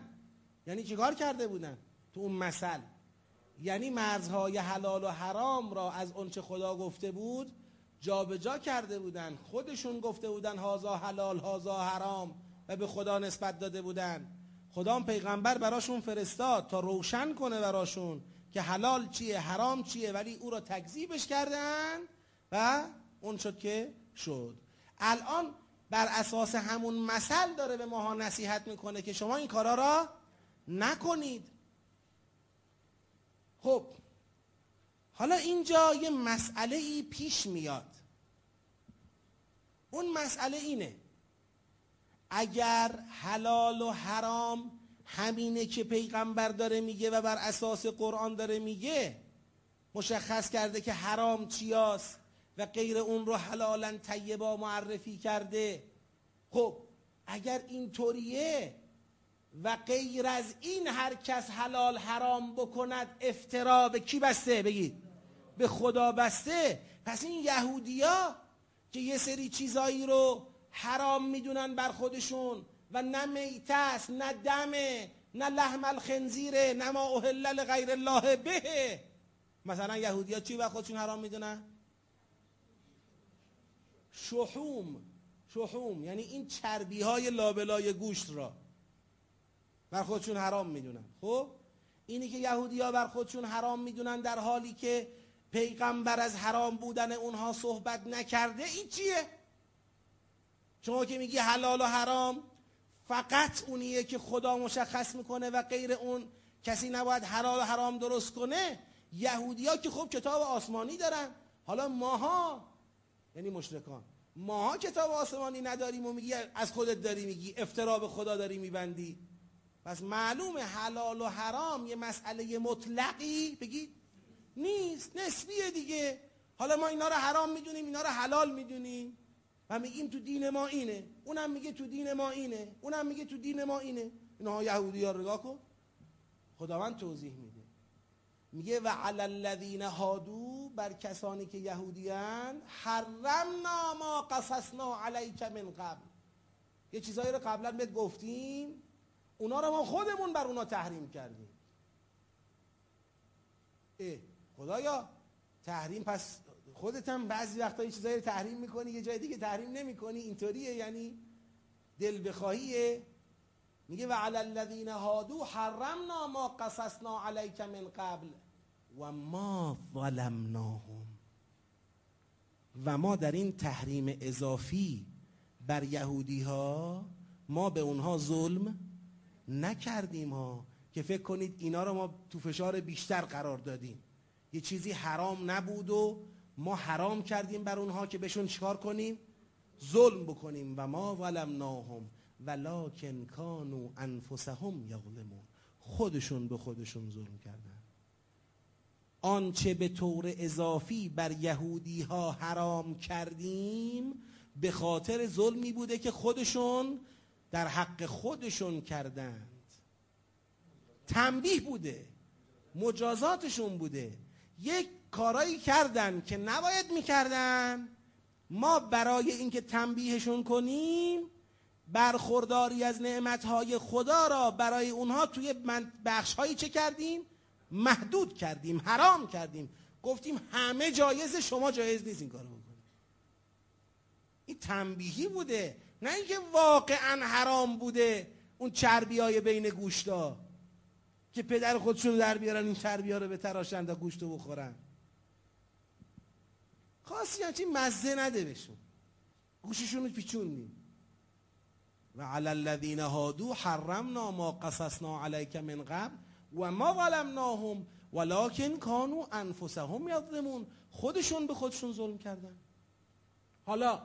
یعنی چیکار کرده بودن؟ تو اون مثل. یعنی مرزهای حلال و حرام را از اونچه خدا گفته بود، جابجا جا کرده بودن، خودشون گفته بودن هازا حلال هازا حرام و به خدا نسبت داده بودن. خدا پیغمبر براشون فرستاد تا روشن کنه براشون که حلال چیه، حرام چیه، ولی او را تکذیبش کردن و اون شد که شد. الان بر اساس همون مثل داره به ماها نصیحت میکنه که شما این کارا را نکنید. خب، حالا اینجا یه مسئله ای پیش میاد. اون مسئله اینه. اگر حلال و حرام همینه که پیغمبر داره میگه و بر اساس قرآن داره میگه، مشخص کرده که حرام چیاست؟ و غیر اون رو حلالا طیبا معرفی کرده. خب، اگر اینطوریه و غیر از این هر کس حلال حرام بکند افترا به کی بسته؟ بگید. به خدا بسته. پس این یهودیا که یه سری چیزایی رو حرام میدونن بر خودشون و نه میته است، نه دمه، نه لحم الخنزیره، نه ما اوهل لغیر الله به. مثلا یهودیا چی بر خودشون حرام میدونن؟ شحوم شحوم یعنی این چربی های لابلای گوشت را بر خودشون حرام میدونن. خب؟ اینی که یهودی ها بر خودشون حرام میدونن در حالی که پیغمبر از حرام بودن اونها صحبت نکرده، این چیه؟ شما که میگی حلال و حرام، فقط اونیه که خدا مشخص میکنه و غیر اون کسی نباید حلال و حرام درست کنه یهودی ها که خب کتاب آسمانی دارن. حالا ماها یعنی مشرکان. ماها کتاب آسمانی نداریم و میگی، از خودت داری میگی افترا به خدا داری میبندی. پس معلوم حلال و حرام یه مسئله مطلقی بگید نیست، نسبیه دیگه. حالا ما اینا رو حرام میدونیم، اینا رو حلال میدونیم. و میگیم تو دین ما اینه. اونم میگه تو دین ما اینه. اونم میگه تو دین ما اینه. اینها یهودی ها رگاه کن. خداوند توضیح میده. میگه و علی الذین هادو بر کسانی که یهودیان، حرمنا ما قصصنا علیک من قبل. یه چیزایی رو قبلا بهت گفتیم، اونا رو ما خودمون بر اونا تحریم کردیم. اه، خدایا، تحریم پس خودت هم بعضی وقتا یه چیزایی رو تحریم میکنی، یه جای دیگه تحریم نمیکنی، اینطوریه یعنی دل بخواهیه. میگه و علی الذین هادو، حرمنا ما قصصنا علیک من قبل. و ما ظلمناهم. و ما در این تحریم اضافی بر یهودی ها ما به اونها ظلم نکردیم ها که فکر کنید اینا رو ما تو فشار بیشتر قرار دادیم. یه چیزی حرام نبود و ما حرام کردیم بر اونها که بهشون چکار کنیم؟ ظلم بکنیم. و ما ظلمناهم ولکن کانوا انفسهم یظلمون. خودشون به خودشون ظلم کردن. آنچه به طور اضافی بر یهودی ها حرام کردیم، به خاطر ظلمی بوده که خودشون در حق خودشون کردند. تنبیه بوده، مجازاتشون بوده. یک کارایی کردن که نباید میکردن. ما برای اینکه تنبیهشون کنیم، برخورداری از نعمتهای خدا را برای اونها توی بخشهایی چه کردیم؟ محدود کردیم، حرام کردیم. گفتیم همه جایز، شما جایز نیست این کارو بکنید. این تنبیهی بوده، نه اینکه واقعا حرام بوده. اون چربی های بین گوشتا که پدر خودشون رو در بیارن، این چربی ها رو به تراشن تا گوشت رو بخورن. خاصی همچی مزه نده بهشون. گوششون رو پیچوندیم. و علی الذین هادو حرمنا ما قصصنا علیک من قبل. و ما ظلمناهم ولکن کانوا انفسهم یظلمون. خودشون به خودشون ظلم کردن. حالا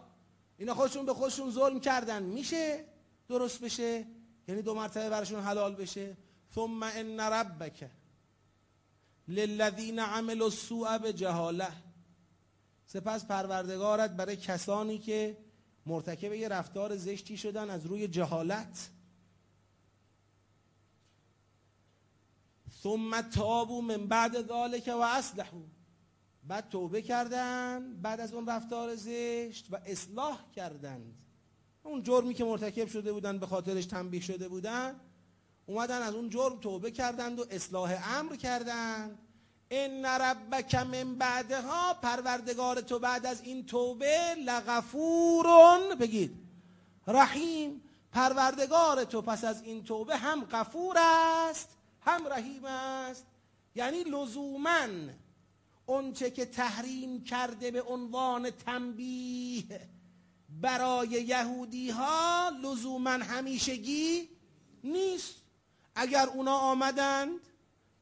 اینا خودشون به خودشون ظلم کردن. میشه درست بشه؟ یعنی دو مرتبه براشون حلال بشه. ثم ان ربک للذین عملوا السوء بجهاله. سپس پروردگارت برای کسانی که مرتکب یه رفتار زشتی شدن از روی جهالت. ثم تابو من بعد ذالک و اصلحو. بعد توبه کردن، بعد از اون رفتار زشت و اصلاح کردند. اون جرمی که مرتکب شده بودن، به خاطرش تنبیه شده بودن، اومدن از اون جرم توبه کردند و اصلاح امر کردند. ان ربک من بعدها، پروردگار تو بعد از این توبه لغفورون بگید، رحیم، پروردگار تو پس از این توبه هم غفور است. هم رحیم است. یعنی لزوما اونچه که تحریم کرده به عنوان تنبیه برای یهودی ها لزوما همیشگی نیست. اگر اونا آمدند،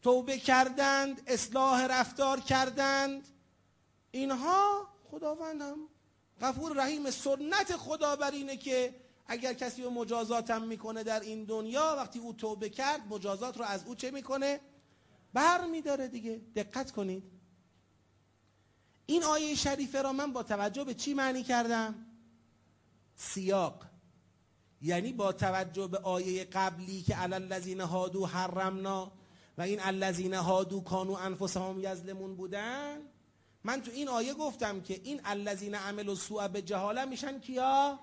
توبه کردند، اصلاح رفتار کردند، اینها خداوند هم غفور رحیم سنت خدا بر اینه که اگر کسی رو مجازاتم میکنه در این دنیا، وقتی او توبه کرد، مجازات رو از او چه میکنه؟ بر میداره دیگه. دقت کنید. این آیه شریفه را من با توجه به چی معنی کردم؟ سیاق. یعنی با توجه به آیه قبلی که الذین هادو حرمنا و این الذین هادو کانو انفسهم یظلمون بودن، من تو این آیه گفتم که این الذین عملوا السوء به جهاله میشن کیا؟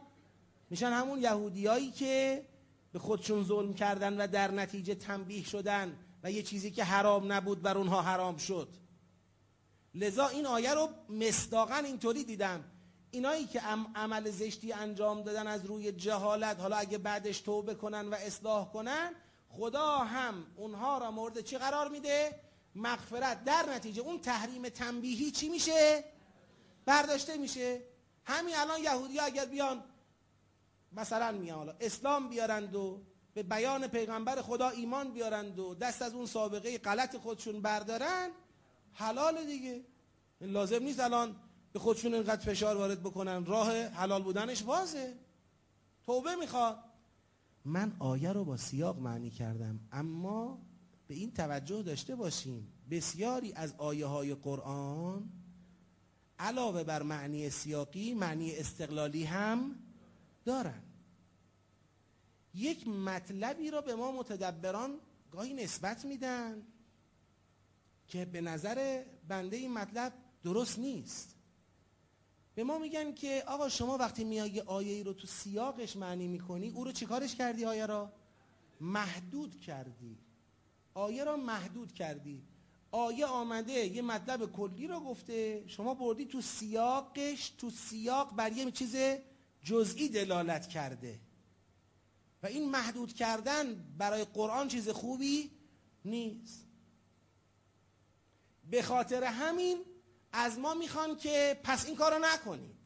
میشن همون یهودیایی که به خودشون ظلم کردن و در نتیجه تنبیه شدن و یه چیزی که حرام نبود بر اونها حرام شد. لذا این آیه رو مصداقا اینطوری دیدم. اینایی که عمل زشتی انجام دادن از روی جهالت، حالا اگه بعدش توبه کنن و اصلاح کنن، خدا هم اونها را مورد چی قرار میده؟ مغفرت. در نتیجه اون تحریم تنبیهی چی میشه؟ برداشته میشه. همین الان یهودی ها اگر بیان مثلا میان. حالا اسلام بیارند و به بیان پیغمبر خدا ایمان بیارند و دست از اون سابقه غلط خودشون بردارن، حلال دیگه. لازم نیست الان به خودشون اینقدر فشار وارد بکنن. راه حلال بودنش بازه. توبه میخواد. من آیه رو با سیاق معنی کردم، اما به این توجه داشته باشیم. بسیاری از آیه های قرآن علاوه بر معنی سیاقی، معنی استقلالی هم دارن. یک مطلبی را به ما متدبران گاهی نسبت میدن که به نظر بنده این مطلب درست نیست. به ما میگن که آقا شما وقتی میای یه آیه ای رو تو سیاقش معنی میکنی، او رو چیکارش کردی آیه را؟ محدود کردی. آیه را محدود کردی. آیه آمده، یه مطلب کلی رو گفته. شما بردی تو سیاقش، تو سیاق بر یه چیز جزئی دلالت کرده. و این محدود کردن برای قرآن چیز خوبی نیست. به خاطر همین از ما میخوان که پس این کارو نکنیم.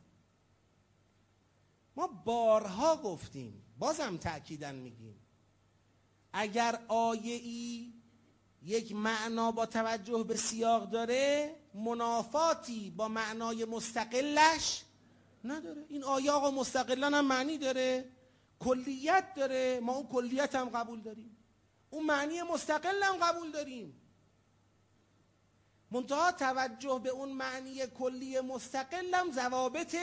ما بارها گفتیم، بازم تأکیدن میگیم. اگر آیه ای یک معنا با توجه به سیاق داره، منافاتی با معنای مستقلش نداره. این آیه آقا مستقلا هم معنی داره. کلیت داره. ما اون کلیت هم قبول داریم. اون معنی مستقل هم قبول داریم. منتها توجه به اون معنی کلی مستقلم ضوابط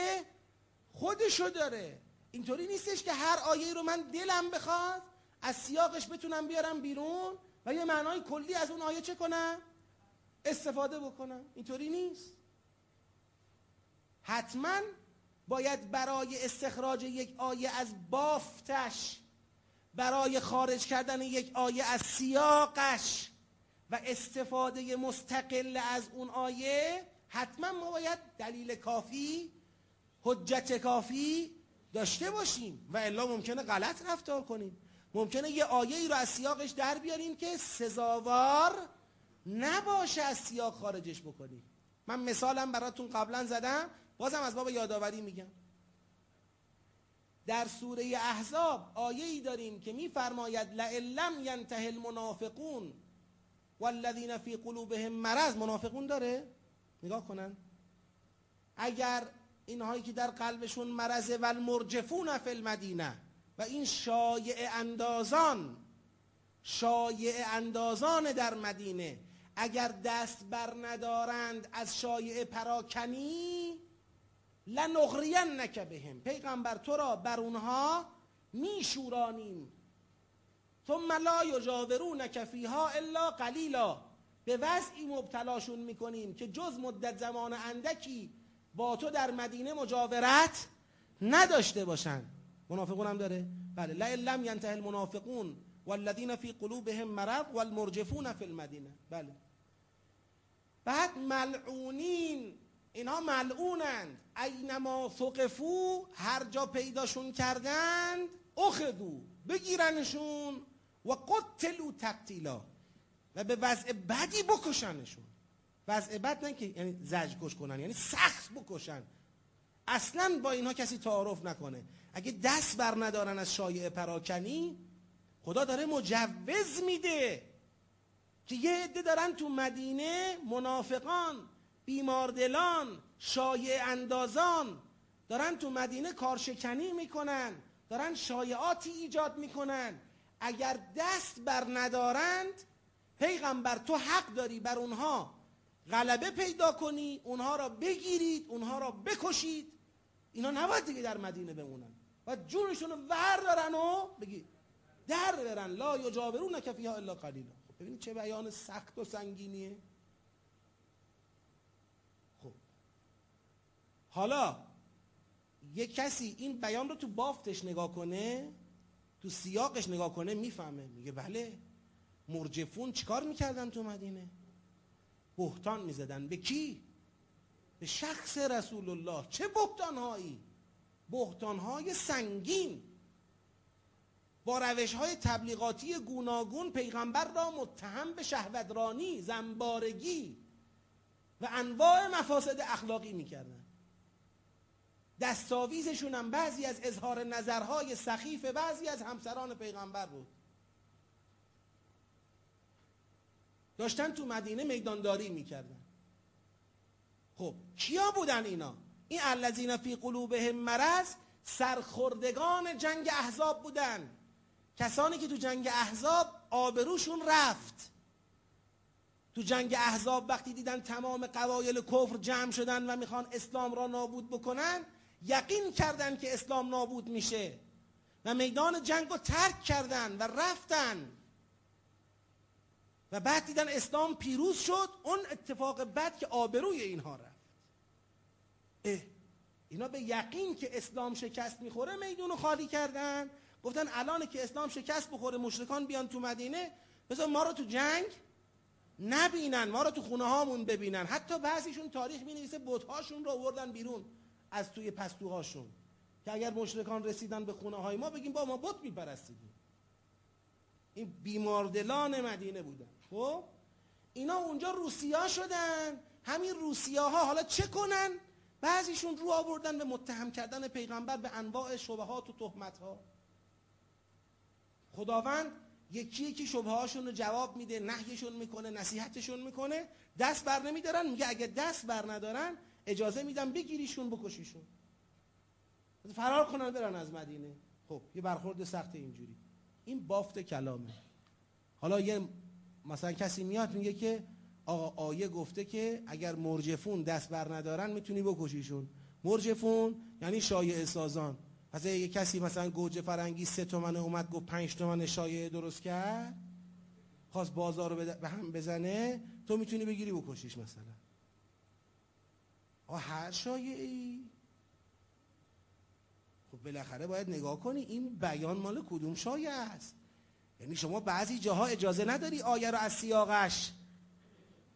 خودشو داره. اینطوری نیستش که هر آیه رو من دلم بخواد از سیاقش بتونم بیارم بیرون و یه معنای کلی از اون آیه چه کنم؟ استفاده بکنم. اینطوری نیست. حتما باید برای استخراج یک آیه از بافتش، برای خارج کردن یک آیه از سیاقش و استفاده مستقل از اون آیه، حتما ما باید دلیل کافی، حجت کافی داشته باشیم و الا ممکنه غلط رفتار کنیم. ممکنه یه آیه ای رو از سیاقش در بیاریم که سزاوار نباشه از سیاق خارجش بکنیم. من مثالم براتون قبلا زدم. بازم از باب یادآوری میگم. در سوره احزاب آیه ای داریم که میفرماید، لئن ینته المنافقون والذین فی قلوبهم مرض. منافقون داره؟ نگاه کنن. اگر اینهایی که در قلبشون مرضه و المرجفون فی المدینه و این شایع اندازان شایع اندازان در مدینه، اگر دست بر ندارند از شایع پراکنی لنغرینک بهم. پیغمبر تو را بر اونها میشورانیم. ثم لا یجاورونک فیها الا قلیلا. به وضعی مبتلاشون میکنیم که جز مدت زمان اندکی با تو در مدینه مجاورت نداشته باشن. منافقون هم داره؟ بله. لا لم ینته المنافقون والذین فی قلوبهم مرض والمرجفون فی المدینه. بله. بعد ملعونین. اینها ملعونند. اینما ثقفو هر جا پیداشون کردند، اخذو، بگیرنشون و قتلو تقتیلا. و به وضع بدی بکشنشون. وضع بد نه که یعنی زج کش کنن یعنی سخت بکشن. اصلا با اینها کسی تعارف نکنه. اگه دست بر ندارن از شایع پراکنی، خدا داره مجوز میده که یه عده دارن تو مدینه منافقان بیماردلان شایع اندازان دارن تو مدینه کارشکنی میکنن، دارن شایعاتی ایجاد میکنن. اگر دست بر ندارند، پیغمبر تو حق داری بر اونها غلبه پیدا کنی، اونها را بگیرید، اونها را بکشید. اینا نباید دیگه در مدینه بمونن. و جونشون رو دارن و بگید در برن. لا یجاورون کفیها الا قلیلا. خب ببینید چه بیان سخت و سنگینیه. حالا، یه کسی این بیان رو تو بافتش نگاه کنه، تو سیاقش نگاه کنه، میفهمه. میگه بله، مرجفون چیکار میکردن تو مدینه؟ بهتان میزدن. به کی؟ به شخص رسول الله چه بهتان هایی بهتان های سنگین. با روش های تبلیغاتی گوناگون پیغمبر را متهم به شهوترانی، زنبارگی و انواع مفاسد اخلاقی میکردن. دستاویزشون هم بعضی از اظهار نظرهای سخیف بعضی از همسران پیغمبر بود. داشتن تو مدینه میدانداری میکردن. خب، کیا بودن اینا؟ این الذین فی قلوبهم مرض سرخوردگان جنگ احزاب بودن. کسانی که تو جنگ احزاب آبروشون رفت. تو جنگ احزاب وقتی دیدن تمام قوایل کفر جمع شدن و میخوان اسلام را نابود بکنن یقین کردن که اسلام نابود میشه و میدان جنگ رو ترک کردن و رفتن. و بعد دیدن اسلام پیروز شد، اون اتفاق بد که آبروی اینها رفت. اه، اینا به یقین که اسلام شکست میخوره میدون رو خالی کردن. گفتن الان که اسلام شکست بخوره، مشرکان بیان تو مدینه، بذار ما رو تو جنگ نبینن، ما رو تو خونه هامون ببینن. حتی بعضیشون تاریخ می نویسه بوتهاشون رو آوردن بیرون. از توی پستوهاشون. که اگر مشرکان رسیدن به خونه های ما، بگیم با ما بت میپرستیدیم. این بیماردلان مدینه بودن. خب؟ اینا اونجا روسیا شدن. همین روسیاها حالا چه کنن؟ بعضیشون رو آوردن به متهم کردن پیغمبر به انواع شبهات و تهمت ها خداوند یکی یکی شبه رو جواب میده، نهیشون میکنه، نصیحتشون میکنه، دست بر نمیدارن، میگه اگه دست بر ندارن اجازه میدم بگیریشون، بکشیشون. فرار کنن برن از مدینه. خب، یه برخورد سخت اینجوری. این بافت کلامه. حالا یه مثلا کسی میاد میگه که آقا آیه گفته که اگر مرجفون دست بر ندارن میتونی بکشیشون. مرجفون یعنی شایع سازان. پس یه کسی مثلا گوجه فرنگی سه تومنه اومد گفت پنج تومن شایعه درست کرد، خواست بازار رو به هم بزنه، تو میتونی بگیری بکشیش مثلا. هر شایعه ای خب بالاخره باید نگاه کنی، این بیان مال کدوم شایعه است؟ یعنی شما بعضی جاها اجازه نداری آیه رو از سیاقش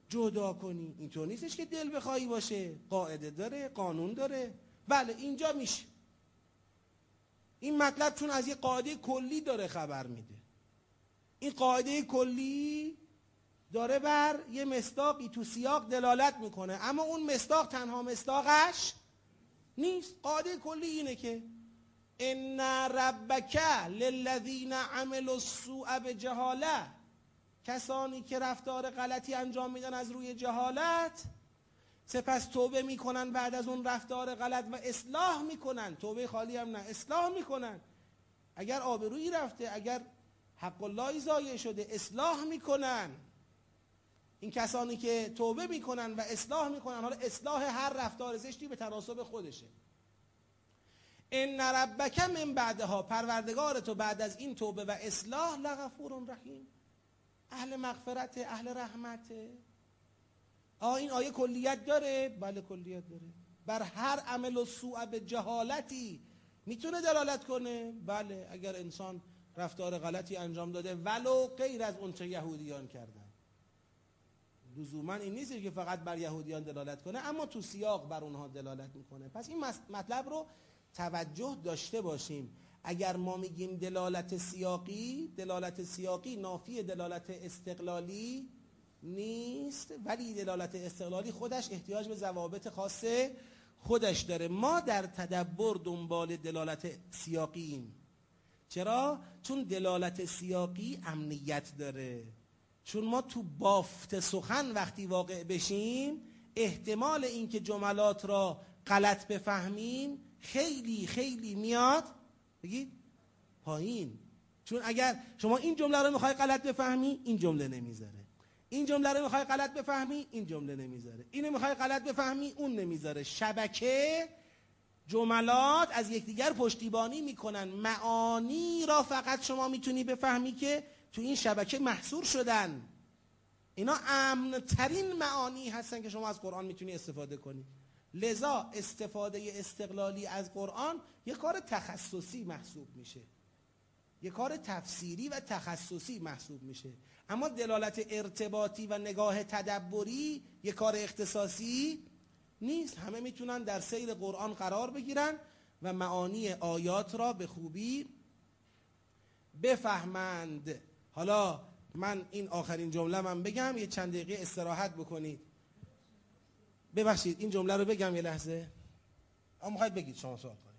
جدا کنی. اینطور نیستش که دل بخوایی باشه. قاعده داره، قانون داره. بله، اینجا میشه. این مطلب چون از یه قاعده کلی داره خبر میده. این قاعده کلی داره بر یه مستاقی تو سیاق دلالت میکنه. اما اون مستاق تنها مستاقش نیست. قاعده کلی اینه که ان ربک للذین عملوا السوء بجهاله. کسانی که رفتار غلطی انجام میدن از روی جهالت، سپس توبه میکنن بعد از اون رفتار غلط و اصلاح میکنن. توبه خالی هم نه، اصلاح میکنن. اگر آبرویی رفته، اگر حق الله ضایع شده، اصلاح میکنن. این کسانی که توبه میکنن و اصلاح میکنن، حالا اصلاح هر رفتار زشتی به تناسب خودشه. ان ربک من بعدها، پروردگار تو بعد از این توبه و اصلاح لغفور رحیم. اهل مغفرت، اهل رحمته آه این آیه کلیت داره؟ بله، کلیت داره. بر هر عمل و سوء به جهالتی میتونه دلالت کنه؟ بله، اگر انسان رفتار غلطی انجام داده، ولو غیر از اونچه یهودیان کردن. لزوما این نیست که فقط بر یهودیان دلالت کنه، اما تو سیاق بر اونها دلالت میکنه. پس این مطلب رو توجه داشته باشیم. اگر ما میگیم دلالت سیاقی دلالت سیاقی نافی دلالت استقلالی نیست، ولی دلالت استقلالی خودش احتیاج به ضوابط خاص خودش داره. ما در تدبر دنبال دلالت سیاقیم. چرا؟ چون دلالت سیاقی امنیت داره. چون ما تو بافت سخن وقتی واقع بشیم، احتمال اینکه جملات را غلط بفهمیم خیلی خیلی میاد بگید پایین. چون اگر شما این جمله رو میخوای غلط بفهمی، این جمله نمیذاره. این جمله رو میخوای غلط بفهمی، این جمله نمیذاره. اینو میخوای غلط بفهمی، اون نمیذاره. شبکه جملات از یکدیگر پشتیبانی میکنن. معانی را فقط شما میتونی بفهمی که تو این شبکه محصور شدن. اینا امن ترین معانی هستن که شما از قرآن میتونی استفاده کنی. لذا استفاده استقلالی از قرآن یه کار تخصصی محسوب میشه. یه کار تفسیری و تخصصی محسوب میشه. اما دلالت ارتباطی و نگاه تدبری یه کار اختصاصی نیست. همه میتونن در سیر قرآن قرار بگیرن و معانی آیات را به خوبی بفهمند. حالا من این آخرین جمله من بگم، یه چند دقیقه استراحت بکنید. ببخشید، این جمله رو بگم یه لحظه. اما میخواید بگید شما سوال کنید.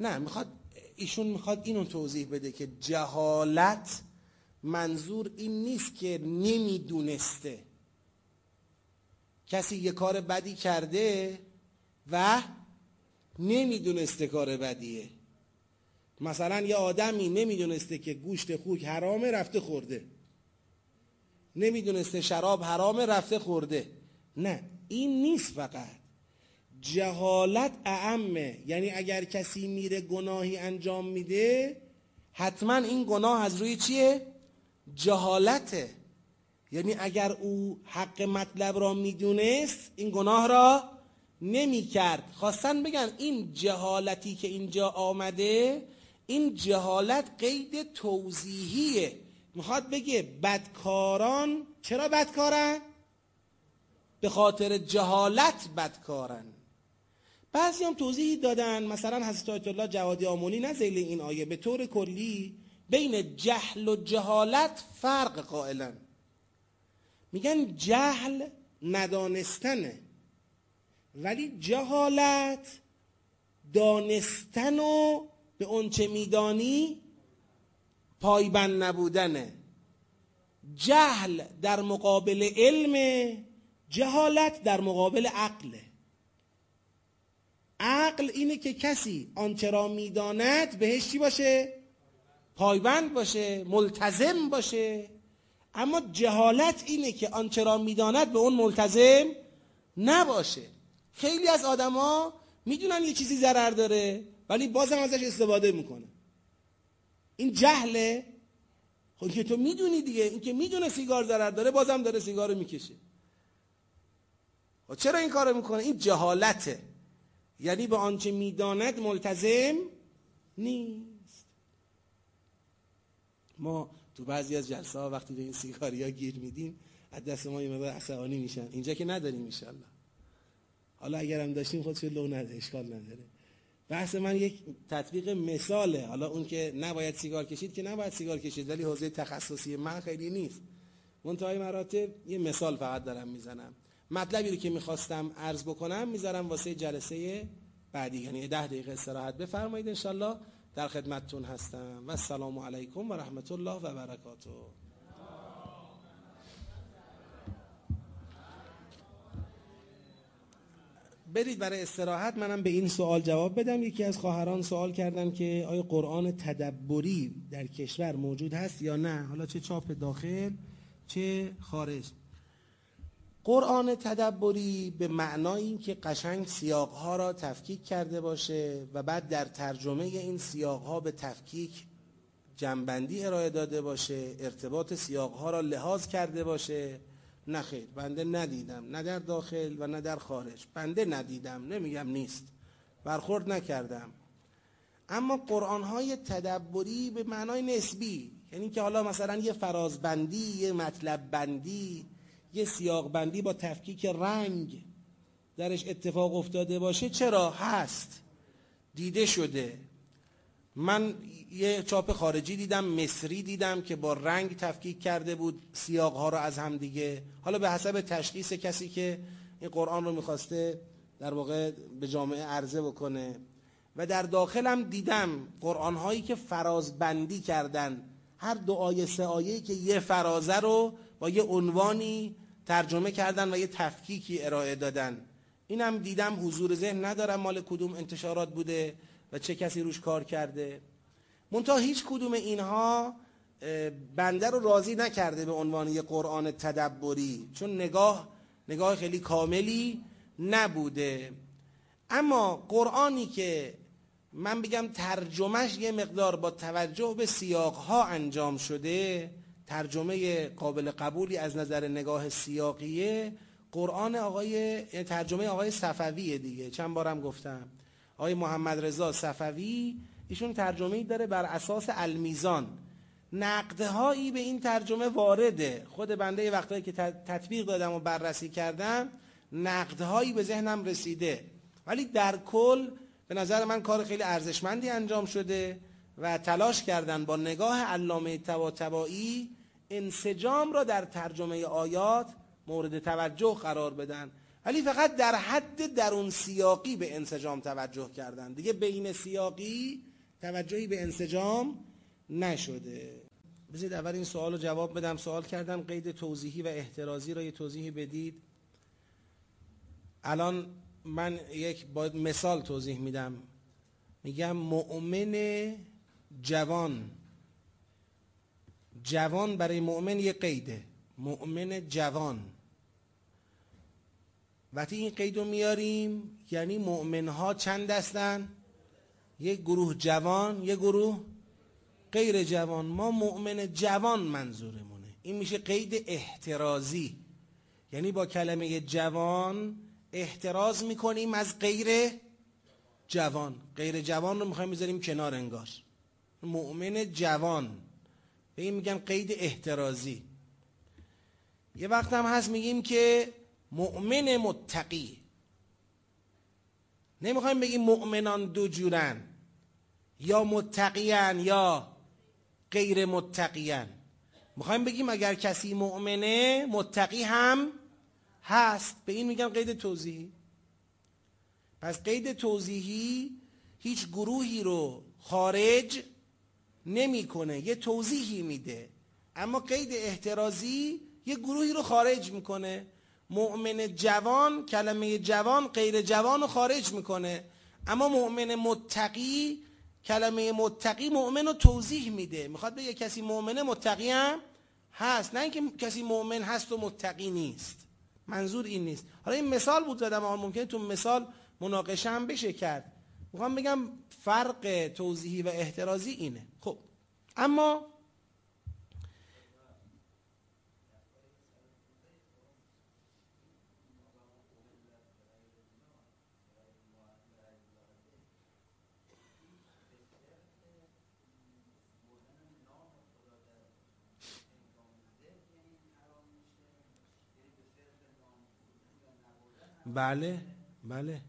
نه، میخواد، ایشون میخواد اینو توضیح بده که جهالت منظور این نیست که نمیدونسته. کسی یه کار بدی کرده و نمیدونسته کار بدیه. مثلا یه آدمی نمیدونسته که گوشت خوک حرامه رفته خورده. نمیدونسته شراب حرامه رفته خورده. نه، این نیست فقط. جهالت اعمه. یعنی اگر کسی میره گناهی انجام میده، حتما این گناه از روی چیه؟ جهالته. یعنی اگر او حق مطلب را میدونست، این گناه را نمی کرد خواستن بگن این جهالتی که اینجا آمده، این جهالت قید توضیحیه. میخواد بگه بدکاران چرا بدکارن؟ به خاطر جهالت بدکارن. بعضی هم توضیحی دادن، مثلا حضرت آیت الله جوادی آمونی نه این آیه، به طور کلی بین جهل و جهالت فرق قائلن. میگن جهل ندانستنه. ولی جهالت دانستن و به اونچه میدانی پایبند نبودنه. جهل در مقابل علم، جهالت در مقابل عقله عقل اینه که کسی آنچه را میداند بهش چی باشه؟ پایبند باشه، ملتزم باشه. اما جهالت اینه که آنچه را میداند به اون ملتزم نباشه. خیلی از آدما میدونن یه چیزی ضرر داره، ولی بازم ازش استفاده میکنه. این جهله. خب که تو میدونی دیگه این که میدونه سیگار ضرر داره، بازم داره سیگار رو میکشه. خب چرا این کارو میکنه؟ این جهالته. یعنی به آنچه میداند ملتزم نیست. ما تو بعضی از جلسه ها وقتی به این سیگاری ها گیر میدیم، از دست ما یه مقدار عصبانی میشن. اینجا که نداریم انشالله حالا اگرم داشتیم خودشو لو نده اشکال نداره. بحث من یک تطبیق مثاله. حالا اون که نباید سیگار کشید که نباید سیگار کشید، ولی حوزه تخصصی من خیلی نیست. منتهای مراتب یه مثال فقط دارم میزنم. مطلبی رو که میخواستم عرض بکنم، میذارم واسه جلسه بعدی. یعنی ده دقیقه استراحت بفرمایید انشالله در خدمتتون هستم و السلام علیکم و رحمت الله و برکاته. برید برای استراحت منم به این سوال جواب بدم. یکی از خواهران سوال کردن که آیا قرآن تدبری در کشور موجود هست یا نه؟ حالا چه چاپ داخل، چه خارج؟ قرآن تدبری به معنای این که قشنگ سیاقها را تفکیک کرده باشه و بعد در ترجمه این سیاقها به تفکیک جنبندی ارائه داده باشه، ارتباط سیاقها را لحاظ کرده باشه. نه خیر، بنده ندیدم، نه در داخل و نه در خارج. بنده ندیدم، نمیگم نیست. برخورد نکردم. اما قرآن های تدبری به معنای نسبی یعنی که حالا مثلا یه فرازبندی، یه مطلب بندی یه سیاق بندی با تفکیک رنگ درش اتفاق افتاده باشه، چرا؟ هست. دیده شده. من یه چاپ خارجی دیدم، مصری دیدم که با رنگ تفکیک کرده بود سیاق ها رو از هم دیگه. حالا به حسب تشخیص کسی که این قرآن رو میخواسته در واقع به جامعه عرضه بکنه. و در داخلم دیدم قرآن هایی که فرازبندی کردن. هر دو آیه، سه آیه که یه فرازه رو با یه عنوانی ترجمه کردن و یه تفکیکی ارائه دادن. اینم دیدم حضور ذهن ندارم مال کدوم انتشارات بوده و چه کسی روش کار کرده. منتها هیچ کدوم اینها بنده رو راضی نکرده به عنوان یه قرآن تدبری. چون نگاه نگاه خیلی کاملی نبوده. اما قرآنی که من بگم ترجمهش یه مقدار با توجه به سیاقها انجام شده ترجمه قابل قبولی از نظر نگاه سیاقیه قرآن آقای یعنی ترجمه آقای صفویه دیگه. چند بارم گفتم. آقای محمد رضا صفوی، ایشون ترجمه داره بر اساس المیزان. نقدهایی به این ترجمه وارده. خود بنده یه وقتایی که تطبیق دادم و بررسی کردم، نقدهایی به ذهنم رسیده. ولی در کل به نظر من کار خیلی ارزشمندی انجام شده و تلاش کردن با نگاه علامه تبا طباطبایی انسجام را در ترجمه آیات مورد توجه قرار بدن. ولی فقط در حد درون سیاقی به انسجام توجه کردن. دیگه بین سیاقی توجهی به انسجام نشده. بذارید اول این سوال رو جواب بدم. سوال کردم قید توضیحی و احترازی را یه توضیحی بدید. الان من یک با مثال توضیح میدم. میگم مؤمن جوان جوان برای مؤمن یه قیده. مؤمن جوان. وقتی این قید رو میاریم یعنی مؤمن ها چند دستن یک گروه جوان یک گروه غیر جوان. ما مؤمن جوان منظورمونه. این میشه قید احترازی. یعنی با کلمه جوان احتراز میکنیم از غیر جوان. غیر جوان رو میخوایم بذاریم کنار انگار. مؤمن جوان. به این میگن قید احترازی. یه وقت هم هست میگیم که مؤمن متقی. نمیخوایم بگیم مؤمنان دو جورن. یا متقیان یا غیر متقیان. میخوایم بگیم اگر کسی مؤمنه متقی هم هست، به این میگن قید توضیحی. پس قید توضیحی هیچ گروهی رو خارج نمیکنه، یه توضیحی میده. اما قید احترازی یه گروهی رو خارج میکنه. مؤمن جوان، کلمه جوان، غیر جوان رو خارج میکنه. اما مؤمن متقی، کلمه متقی مؤمن رو توضیح میده. میخواد به یه کسی مؤمنه متقی هم هست. نه اینکه کسی مؤمن هست و متقی نیست. منظور این نیست. حالا این مثال بود زدم ممکنه تو مثال مناقشه هم بشه کرد. میخوام بگم فرق توضیحی و احترازی اینه. خب اما بله بله.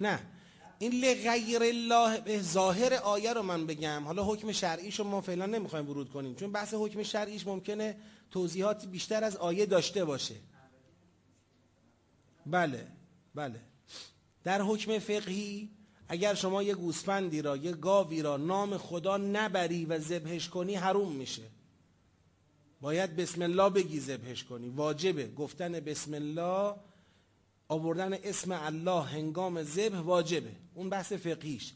نه. این لغیر الله به ظاهر آیه رو من بگم. حالا حکم شرعیش رو ما فعلا نمیخوایم ورود کنیم، چون بحث حکم شرعیش ممکنه توضیحات بیشتر از آیه داشته باشه. بله بله. در حکم فقهی، اگر شما یه گوسفندی را، یه گاوی را نام خدا نبری و ذبحش کنی، حروم میشه. باید بسم الله بگی ذبحش کنی. واجبه. گفتن بسم الله آوردن اسم الله، هنگام ذبح واجبه. اون بحث فقهیش.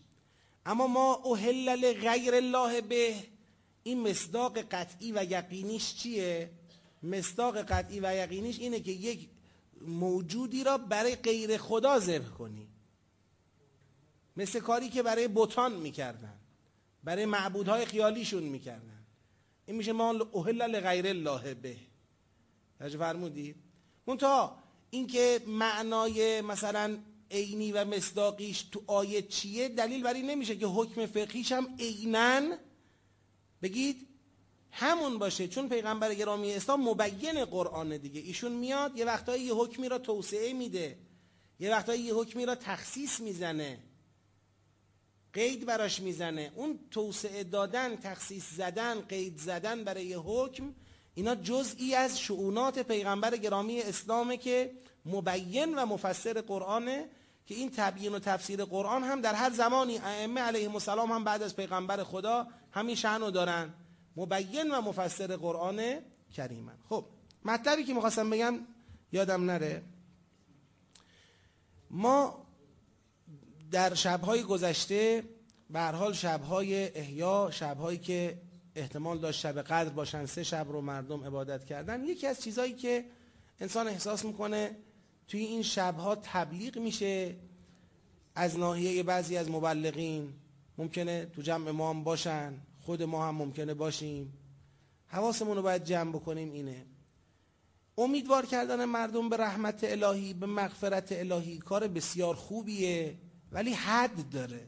اما ما اوهل غیر الله به، این مصداق قطعی و یقینیش چیه؟ مصداق قطعی و یقینیش اینه که یک موجودی را برای غیر خدا ذبح کنی. مثل کاری که برای بتان میکردن. برای معبودهای خیالیشون میکردن. این میشه ما اوهل لغیر الله به. فرمودید منتها اینکه معنای مثلا عینی و مصداقیش تو آیه چیه؟ دلیل بر این نمیشه که حکم فقهیش هم عینا، بگید همون باشه. چون پیغمبر گرامی اسلام مبین قرآن دیگه. ایشون میاد، یه وقتایی یه حکمی را توسعه میده. یه وقتایی یه حکمی را تخصیص میزنه. قید براش میزنه. اون توسعه دادن، تخصیص زدن، قید زدن برای یه حکم اینا جزئی از شعونات پیغمبر گرامی اسلامه که مبین و مفسر قرآنه که این تبیین و تفسیر قرآن هم در هر زمانی ائمه علیهم السلام هم بعد از پیغمبر خدا همین شأنو دارن. مبین و مفسر قرآن کریمن. خب، مطلبی که میخواستم بگم یادم نره. ما در شبهای گذشته به حال شبهای احیا، شبهایی که احتمال داشت شب قدر باشن، سه شب رو مردم عبادت کردن. یکی از چیزهایی که انسان احساس میکنه توی این شبها تبلیغ میشه از ناحیه بعضی از مبلغین. ممکنه تو جمع ما هم باشن، خود ما هم ممکنه باشیم. حواسمون رو باید جمع بکنیم اینه. امیدوار کردن مردم به رحمت الهی، به مغفرت الهی کار بسیار خوبیه، ولی حد داره،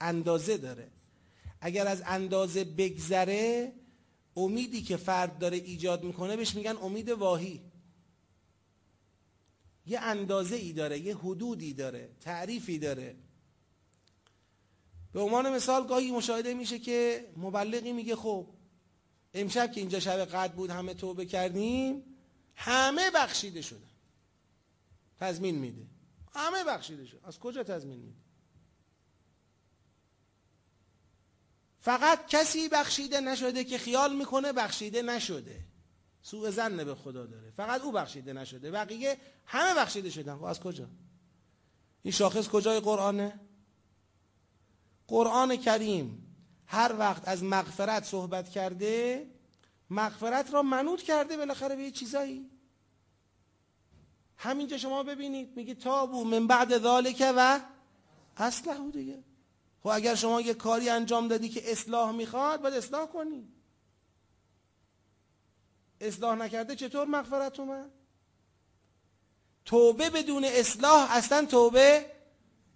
اندازه داره. اگر از اندازه بگذره، امیدی که فرد داره ایجاد میکنه، بهش میگن امید واهی. یه اندازه ای داره، یه حدودی داره، تعریفی داره. به عنوان مثال، گاهی مشاهده میشه که مبلغی میگه، خب، امشب که اینجا شب قد بود، همه توبه کردیم، همه بخشیده شدن. تضمین میده. همه بخشیده شد. از کجا تضمین میده؟ فقط کسی بخشیده نشده که خیال میکنه، بخشیده نشده. سوء زن به خدا داره. فقط او بخشیده نشده. بقیه همه بخشیده شدن. خب، از کجا؟ این شاخص کجای قرآنه؟ قرآن کریم هر وقت از مغفرت صحبت کرده، مغفرت را منوط کرده بالاخره به یه چیزایی. همینجا شما ببینید، میگه تابو من بعد ذالک و اصلحو دیگه. خب اگر شما یه کاری انجام دادی که اصلاح میخواد، باید اصلاح کنی. اصلاح نکرده چطور مغفرت اومد؟ توبه بدون اصلاح اصلا توبه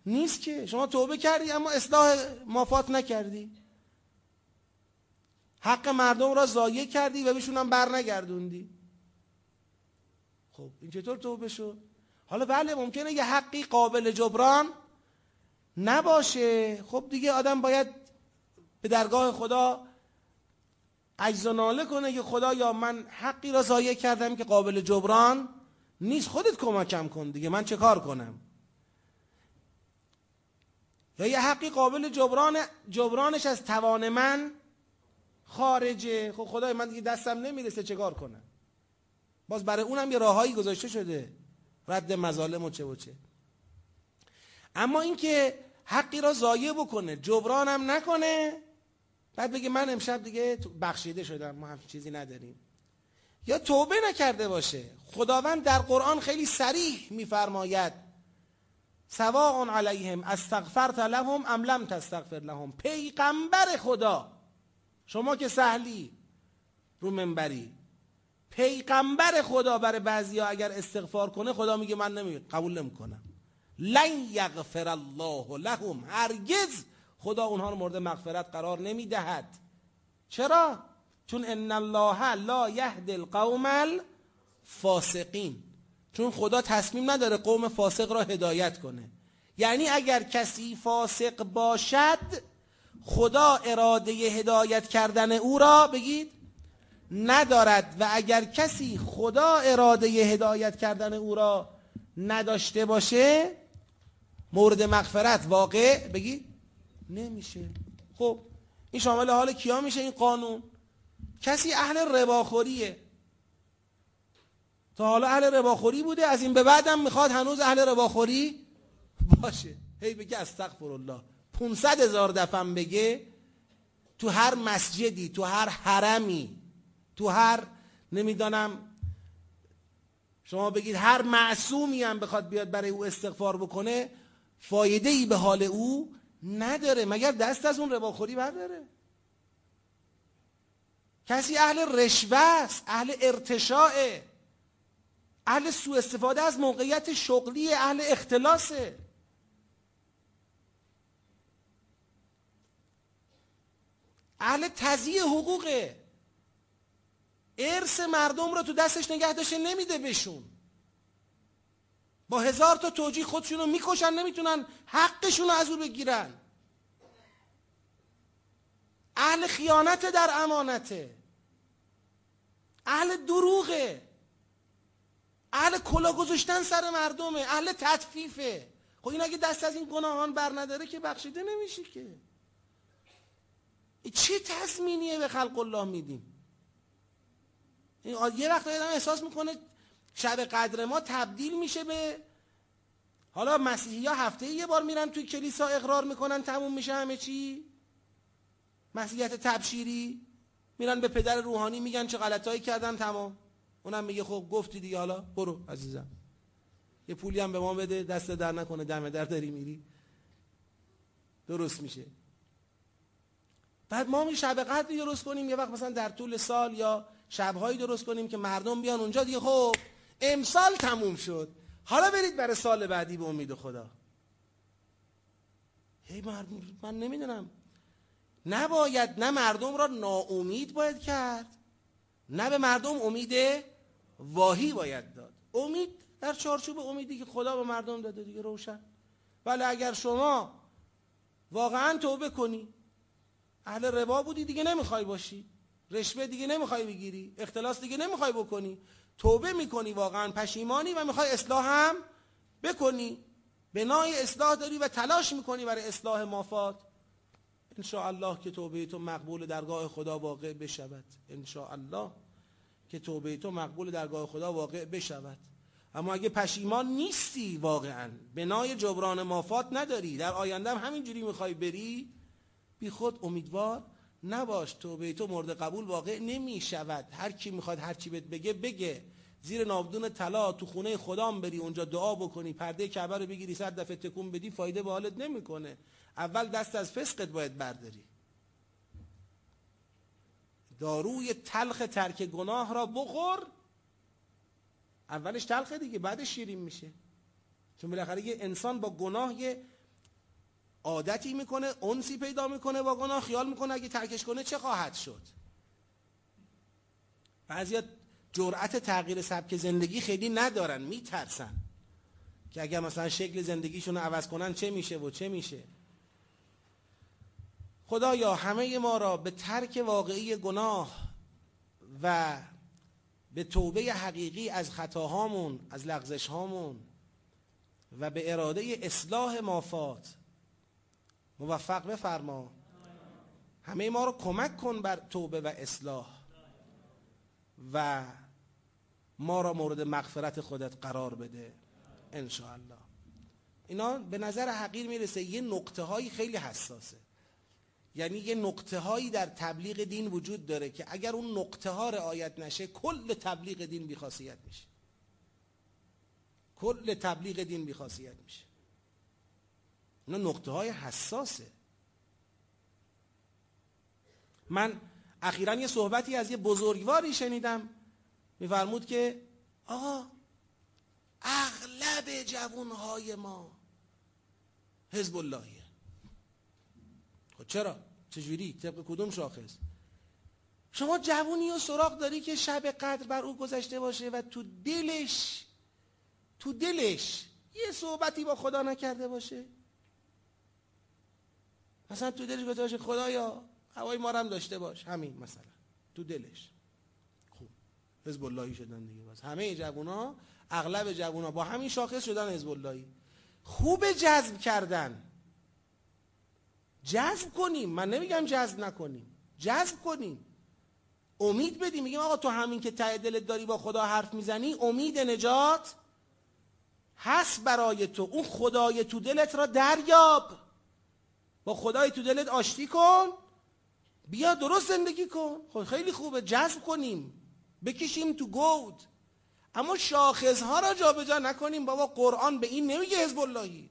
نیست که. شما توبه کردی اما اصلاح مافات نکردی. حق مردم را ضایع کردی و بهشون هم بر نگردوندی خب، این چطور توبه شد؟ حالا بله، ممکنه یه حقی قابل جبران نباشه. خب دیگه آدم باید به درگاه خدا عجز و ناله کنه که خدا یا من حقی را ضایع کردم که قابل جبران نیست. خودت کمکم کن دیگه، من چه کار کنم؟ یا یه حقی قابل جبران، جبرانش از توان من خارجه. خب خدای، من دیگه دستم نمیرسه، چه کار کنم؟ باز برای اونم یه راههایی گذاشته شده. رد مظالم و چه و چه. اما اینکه حقی را ضایع بکنه. جبرانم نکنه. بعد بگه من امشب دیگه بخشیده شدم. ما هم چیزی نداریم. یا توبه نکرده باشه. خداوند در قرآن خیلی سریح میفرماید. سواء علیهم استغفرت لهم ام لم تستغفر لهم. پیغمبر خدا. شما که سهلی رو منبری. پیغمبر خدا برای بعضی ها اگر استغفار کنه، خدا میگه من نمی قبول نمیکنم. لن یغفر الله لهم. هرگز خدا اونها رو مورد مغفرت قرار نمیدهد. چرا؟ چون ان الله لا یهد القوم الفاسقین. چون خدا تصمیم نداره قوم فاسق را هدایت کنه. یعنی اگر کسی فاسق باشد، خدا اراده هدایت کردن او را بگید، ندارد. و اگر کسی خدا اراده هدایت کردن او را نداشته باشه مورد مغفرت واقع؟ بگید نمیشه. خب، این شامل حال کیا میشه این قانون؟ کسی اهل رباخوریه. تا حالا اهل رباخوری بوده، از این به بعدم میخواد هنوز اهل رباخوری باشه. هی بگه استغفر الله 500 هزار دفعه بگه تو هر مسجدی، تو هر حرمی، تو هر، نمیدانم، شما بگید هر معصومی هم بخواد بیاد برای او استغفار بکنه فایده ای به حال او نداره، مگر دست از اون رباخوری برداره؟ کسی اهل رشوه است، اهل ارتشاعه، اهل سوء استفاده از موقعیت شغلی، اهل اختلاسه. اهل تضییع حقوقه. ارث مردم رو تو دستش نگه داشته، نمیده بهشون. با هزار تا توجیه خودشون رو میکشن، نمیتونن حقشون رو از او بگیرن. اهل خیانت در امانته اهل دروغه اهل کلا گذاشتن سر مردمه اهل تطفیفه خب این اگه دست از این گناهان بر نداره که بخشیده نمیشه که. چه تضمینیه به خلق الله میدیم؟ یه وقت آدم احساس میکنه شب قدر ما تبدیل میشه به حالا مسیحی ها هفته یه بار میرن توی کلیسا اقرار میکنن، تموم میشه همه چی. مسیحیت تبشیری. میرن به پدر روحانی میگن چه غلطایی کردن، تمام. اونم میگه خب گفتی دیگه، حالا برو عزیزم. یه پولی هم به ما بده، دست در نکنه، دم در داری میری. درست میشه. بعد ما می شب قدری درست کنیم، یه وقت مثلا در طول سال یا شبهایی درست کنیم که مردم بیان اونجا دیگه. خب امسال تموم شد. حالا برید برای سال بعدی به امید خدا. هی من نمیدونم. نباید نه مردم را ناامید باید کرد، نه به مردم امید واهی باید داد. امید در چارچوب امیدی که خدا به مردم داده دیگه روشن. ولی اگر شما واقعا توبه کنی، اهل ربا بودی، دیگه نمیخوای باشی. رشوه دیگه نمیخوای بگیری. اختلاس دیگه نمیخوای بکنی. توبه میکنی، واقعا پشیمانی و میخوای اصلاح هم بکنی. بنای اصلاح داری و تلاش میکنی برای اصلاح مافات. ان الله که توبه تو مقبول درگاه خدا واقع بشود. ان الله که توبه تو مقبول درگاه خدا واقع بشود. اما اگه پشیمان نیستی واقعا بنای جبران مافات نداری. در آینده هم همینجوری میخوای بری، بی خود امیدوار نباش توبه تو مورد قبول واقع نمی شود هر کی میخواد هر چی بهت بگه بگه. زیر نابدون طلا تو خونه خدام بری اونجا دعا بکنی، پرده کعبه رو بگیری، صد دفعه تکون بدی، فایده به حالت نمیکنه. اول دست از فسقت باید برداری. داروی تلخ ترک گناه را بخور. اولش تلخه دیگه، بعدش شیرین میشه. چون بالاخره یه انسان با گناه یه عادتی میکنه، انسی پیدا میکنه، با گناه خیال میکنه، اگه ترکش کنه چه خواهد شد؟ بعضی جرأت تغییر سبک زندگی خیلی ندارن، میترسن که اگر مثلا شکل زندگیشون رو عوض کنن چه میشه و چه میشه؟ خدایا، همه ما را به ترک واقعی گناه و به توبه حقیقی از خطاهامون، از لغزش هامون و به اراده اصلاح مافات موفق بفرما. همه ما رو کمک کن بر توبه و اصلاح و ما را مورد مغفرت خودت قرار بده الله اینا به نظر حقیر میرسه یه نقطه هایی خیلی حساسه. یعنی یه نقطه هایی در تبلیغ دین وجود داره که اگر اون نقطه ها رعایت نشه، کل تبلیغ دین بیخاصیت میشه. کل تبلیغ دین بیخاصیت میشه. اینا نقطه های حساسه. من اخیرا یه صحبتی از یه بزرگواری شنیدم، میفرمود که آقا، اغلب جوانهای ما حزب اللهیه خب چرا؟ چجوری؟ طبق کدوم شاخص؟ شما جوونی و سراغ داری که شب قدر بر او گذشته باشه و تو دلش تو دلش یه صحبتی با خدا نکرده باشه؟ مثلا تو دلش گذاشته باشه خدایا، هوای ما هم داشته باش. همین مثلا. تو دلش. خوب. حزب اللهی شدن دیگه بس. همه جوونا، اغلب جوونا با همین شاخص شدن حزب اللهی خوب جذب کردن. جذب کنیم. من نمیگم جذب نکنیم. جذب کنیم. امید بدیم. میگیم آقا تو همین که ته دلت داری با خدا حرف میزنی، امید نجات هست برای تو. اون خدای تو دلت را دریاب. با خدای تو دلت آشتی کن. بیا درست زندگی کن. خب خیلی خوبه. جذب کنیم. بکشیم تو گود. اما شاخصها را جابجا نکنیم. بابا قرآن به این نمیگه حزب اللهی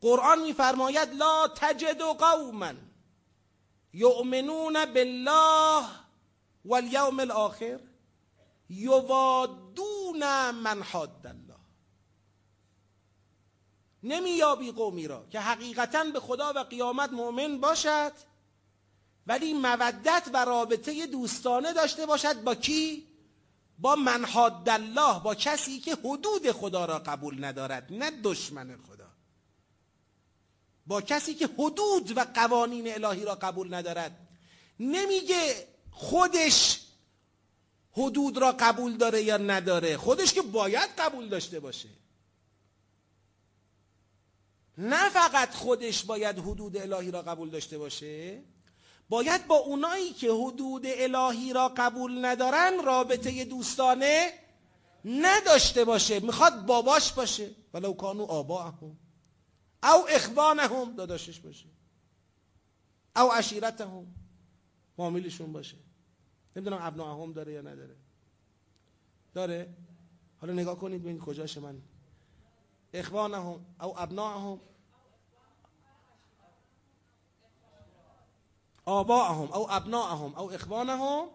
قرآن میفرماید، لا تجد قوما یؤمنون بالله والیوم الاخر یوادون من حاد الله نمیابی قومی را که حقیقتا به خدا و قیامت مؤمن باشد، ولی مودت و رابطه دوستانه داشته باشد با کی؟ با من حاد الله با کسی که حدود خدا را قبول ندارد، نه دشمن خدا. با کسی که حدود و قوانین الهی را قبول ندارد. نمیگه خودش حدود را قبول داره یا نداره، خودش که باید قبول داشته باشه. نه فقط خودش باید حدود الهی را قبول داشته باشه، باید با اونایی که حدود الهی را قبول ندارن رابطه دوستانه نداشته باشه. میخواد باباش باشه. ولو کانو آباهم او اخوانهم، داداشش باشه. او عشیرتهم، فامیلشون باشه. نمیدونم ابناهم داره یا نداره. داره؟ حالا نگاه کنید ببینید کجاشه من اخوانهم او ابناهم آباءهم او ابناءهم او اخوانهم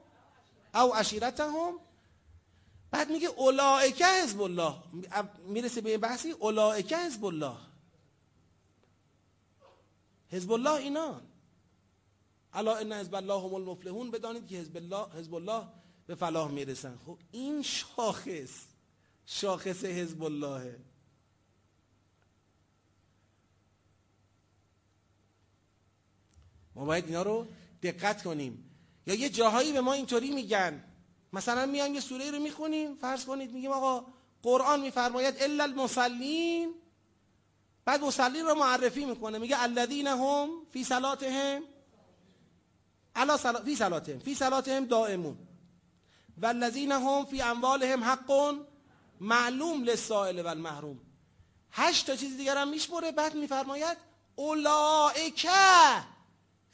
او عشیرتهم. بعد میگه اولائکه حزب الله. میرسه به بحثی اولائکه حزب الله. حزب الله اینا. الا ان حزب الله هم المفلحون. بدانید که حزب الله حزب الله به فلاح میرسن. خب این شاخص شاخص حزب الله. ما باید اینا رو دقت کنیم. یا یه جاهایی به ما اینطوری میگن. مثلا میایم یه سوره رو میخونیم، فرض کنید میگیم آقا قرآن میفرماید الا المصلین. بعد مسلین رو معرفی میکنه، میگه الذین هم فی صلاتهم علا سلا فی صلاتهم فی صلاتهم دائمون. والذین هم فی اموالهم حق معلوم للسائل و المحروم هشت تا چیز دیگر هم میشمره بعد میفرماید اولائکه.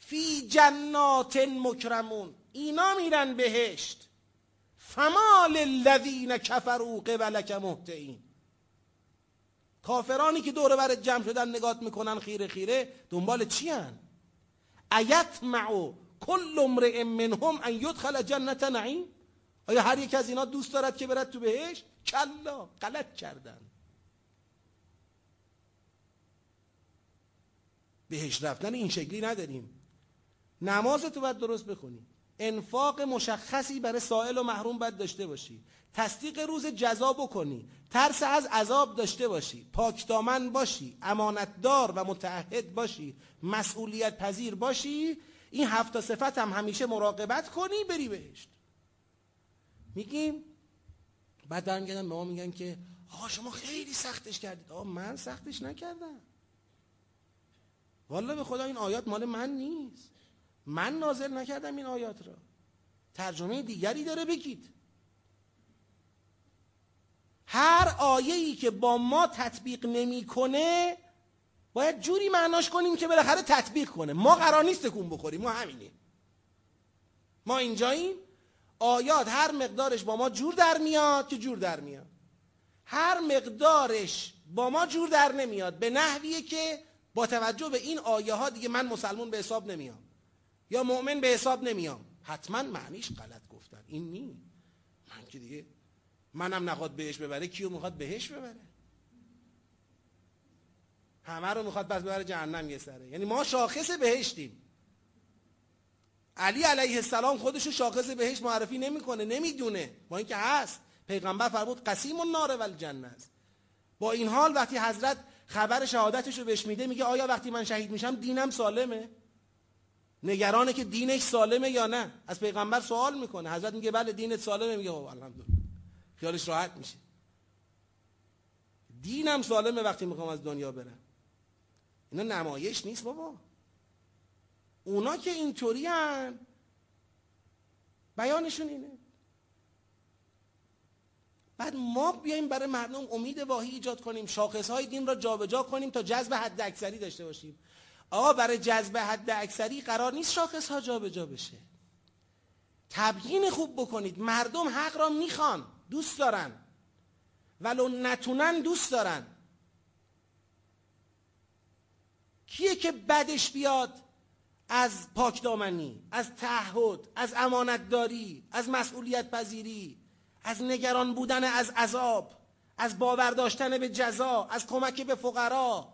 فی جنات مکرمون. اینا میرن بهشت. فما للذین کفروا قبلک مهطعین کافرانی که دور برت جمع شدن نگات میکنن خیره خیره، دنبال چی هن؟ ایطمع کل امرئ منهم ان یدخل جنت نعیم؟ آیا هر یک از اینا دوست دارد که برد تو بهش کلا، غلط کردن. بهش رفتن این شکلی نداریم. نماز تو باید درست بخونی. انفاق مشخصی برای سائل و محروم باید داشته باشی. تصدیق روز جزا بکنی. ترس از عذاب داشته باشی. پاکدامن باشی. امانتدار و متعهد باشی. مسئولیت پذیر باشی. این هفت صفت هم همیشه مراقبت کنی، بری بهشت. میگیم؟ بعد دارم به ما میگن که آقا شما خیلی سختش کردید. آقا من سختش نکردم. والا به خدا این آیات مال من نیست. من نازل نکردم این آیات را. ترجمه دیگری داره بگید. هر آیه‌ای که با ما تطبیق نمیکنه، باید جوری معناش کنیم که بالاخره تطبیق کنه. ما قرار نیست تکون بخوریم، ما همینیم. ما اینجاییم. آیات هر مقدارش با ما جور در میاد که جور در میاد. هر مقدارش با ما جور در نمیاد. به نحویه که با توجه به این آیه ها دیگه من مسلمون به حساب نمیام. یا مؤمن به حساب نمیام. حتما معنیش غلط گفتن. این نی. من که دیگه منم نخواد بهش ببره، کیو میخواد بهش ببره؟ همه رو میخواد پس ببره جهنم یه سره. یعنی ما شاخص بهشتیم. علی علیه السلام خودشو شاخص بهشت معرفی نمیکنه، نمیدونه. با اینکه هست. پیغمبر فرمود قسیم النار و الجنه است. با این حال وقتی حضرت خبر شهادتش رو بهش میده، میگه آیا وقتی من شهید میشم دینم سالمه؟ نگرانه که دینش سالمه یا نه. از پیغمبر سوال میکنه. حضرت میگه بله، دینت سالمه. میگه خب، الحمدلله. خیالش راحت میشه. دینم سالمه وقتی میخوام از دنیا برم. اینا نمایش نیست بابا. اونا که اینطوری هن. بیانشون اینه. بعد ما بیایم برای مردم امید واهی ایجاد کنیم. شاخص های دین را جابجا جا کنیم تا جذب حد اکثری داشته باشیم. آقا، برای جذب حد اکثری قرار نیست شاخص ها جابجا جا بشه. تبیین خوب بکنید. مردم حق را میخوان، دوست دارن. ولو نتونن، دوست دارن. کیه که بدش بیاد از پاکدامنی، از تعهد، از امانتداری، از مسئولیت پذیری، از نگران بودن از عذاب، از باور داشتن به جزا، از کمک به فقرا،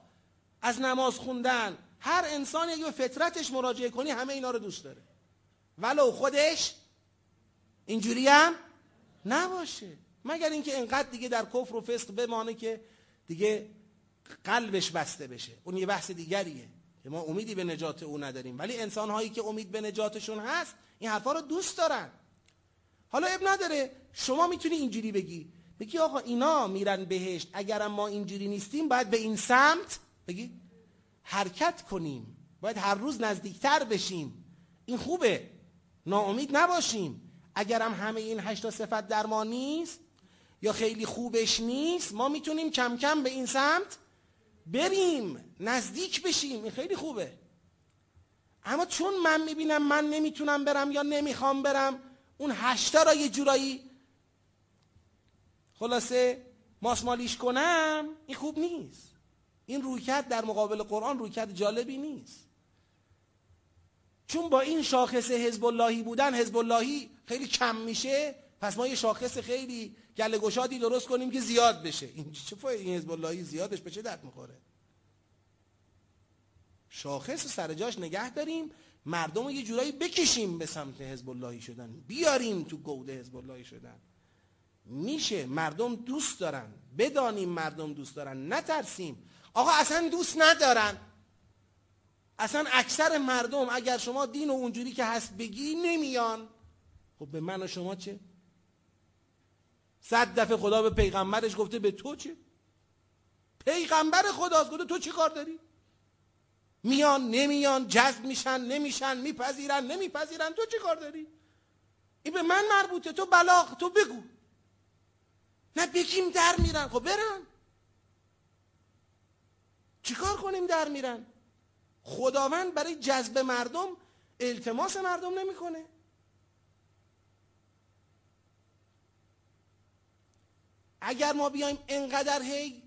از نماز خوندن. هر انسان اگه به فطرتش مراجعه کنی، همه اینا رو دوست داره. ولو خودش اینجوری هم نباشه. مگر اینکه انقدر دیگه در کفر و فسق بمانه که دیگه قلبش بسته بشه. اون یه بحث دیگریه که ما امیدی به نجات او نداریم. ولی انسان هایی که امید به نجاتشون هست، این حرفا رو دوست دارن. حالا اب نداره. شما میتونی اینجوری بگی. بگی آقا اینا میرن بهشت. اگرم ما اینجوری نیستیم، باید به این سمت، بگی حرکت کنیم. باید هر روز نزدیکتر بشیم. این خوبه. ناامید نباشیم. اگرم همه این هشتا صفت در ما نیست یا خیلی خوبش نیست، ما میتونیم کم کم به این سمت بریم. نزدیک بشیم. این خیلی خوبه. اما چون من میبینم من نمیتونم برم یا نمیخوام برم، اون هشتا را یه جورایی خلاصه ماسمالیش کنم، این خوب نیست. این رویکرد در مقابل قرآن رویکرد جالبی نیست. چون با این شاخص حزب اللهی بودن حزب اللهی خیلی کم میشه، پس ما یه شاخص خیلی گله گشادی درست کنیم که زیاد بشه. این چه فایده؟ این حزب اللهی زیادش به چه درد میخوره؟ شاخص سر جاش نگه داریم، مردم رو یه جورایی بکشیم به سمت حزب اللهی شدن. بیاریم تو گوده حزب اللهی شدن. میشه، مردم دوست دارن. بدانیم مردم دوست دارن. نترسیم. آقا، اصلا دوست ندارن اصلا اکثر مردم اگر شما دین و اونجوری که هست بگی نمیان. خب به من و شما چه؟ صد دفعه خدا به پیغمبرش گفته به تو چه؟ پیغمبر خداست، گفته تو چی کار داری؟ میان، نمیان، جذب میشن، نمیشن، میپذیرن، نمیپذیرن، تو چی کار داری؟ این به من مربوطه، تو بلاغ، تو بگو. نه، بگیم در میرن. خب برن. چیکار کنیم در میرن؟ خداوند برای جذب مردم التماس مردم نمیکنه. اگر ما بیایم انقدر هی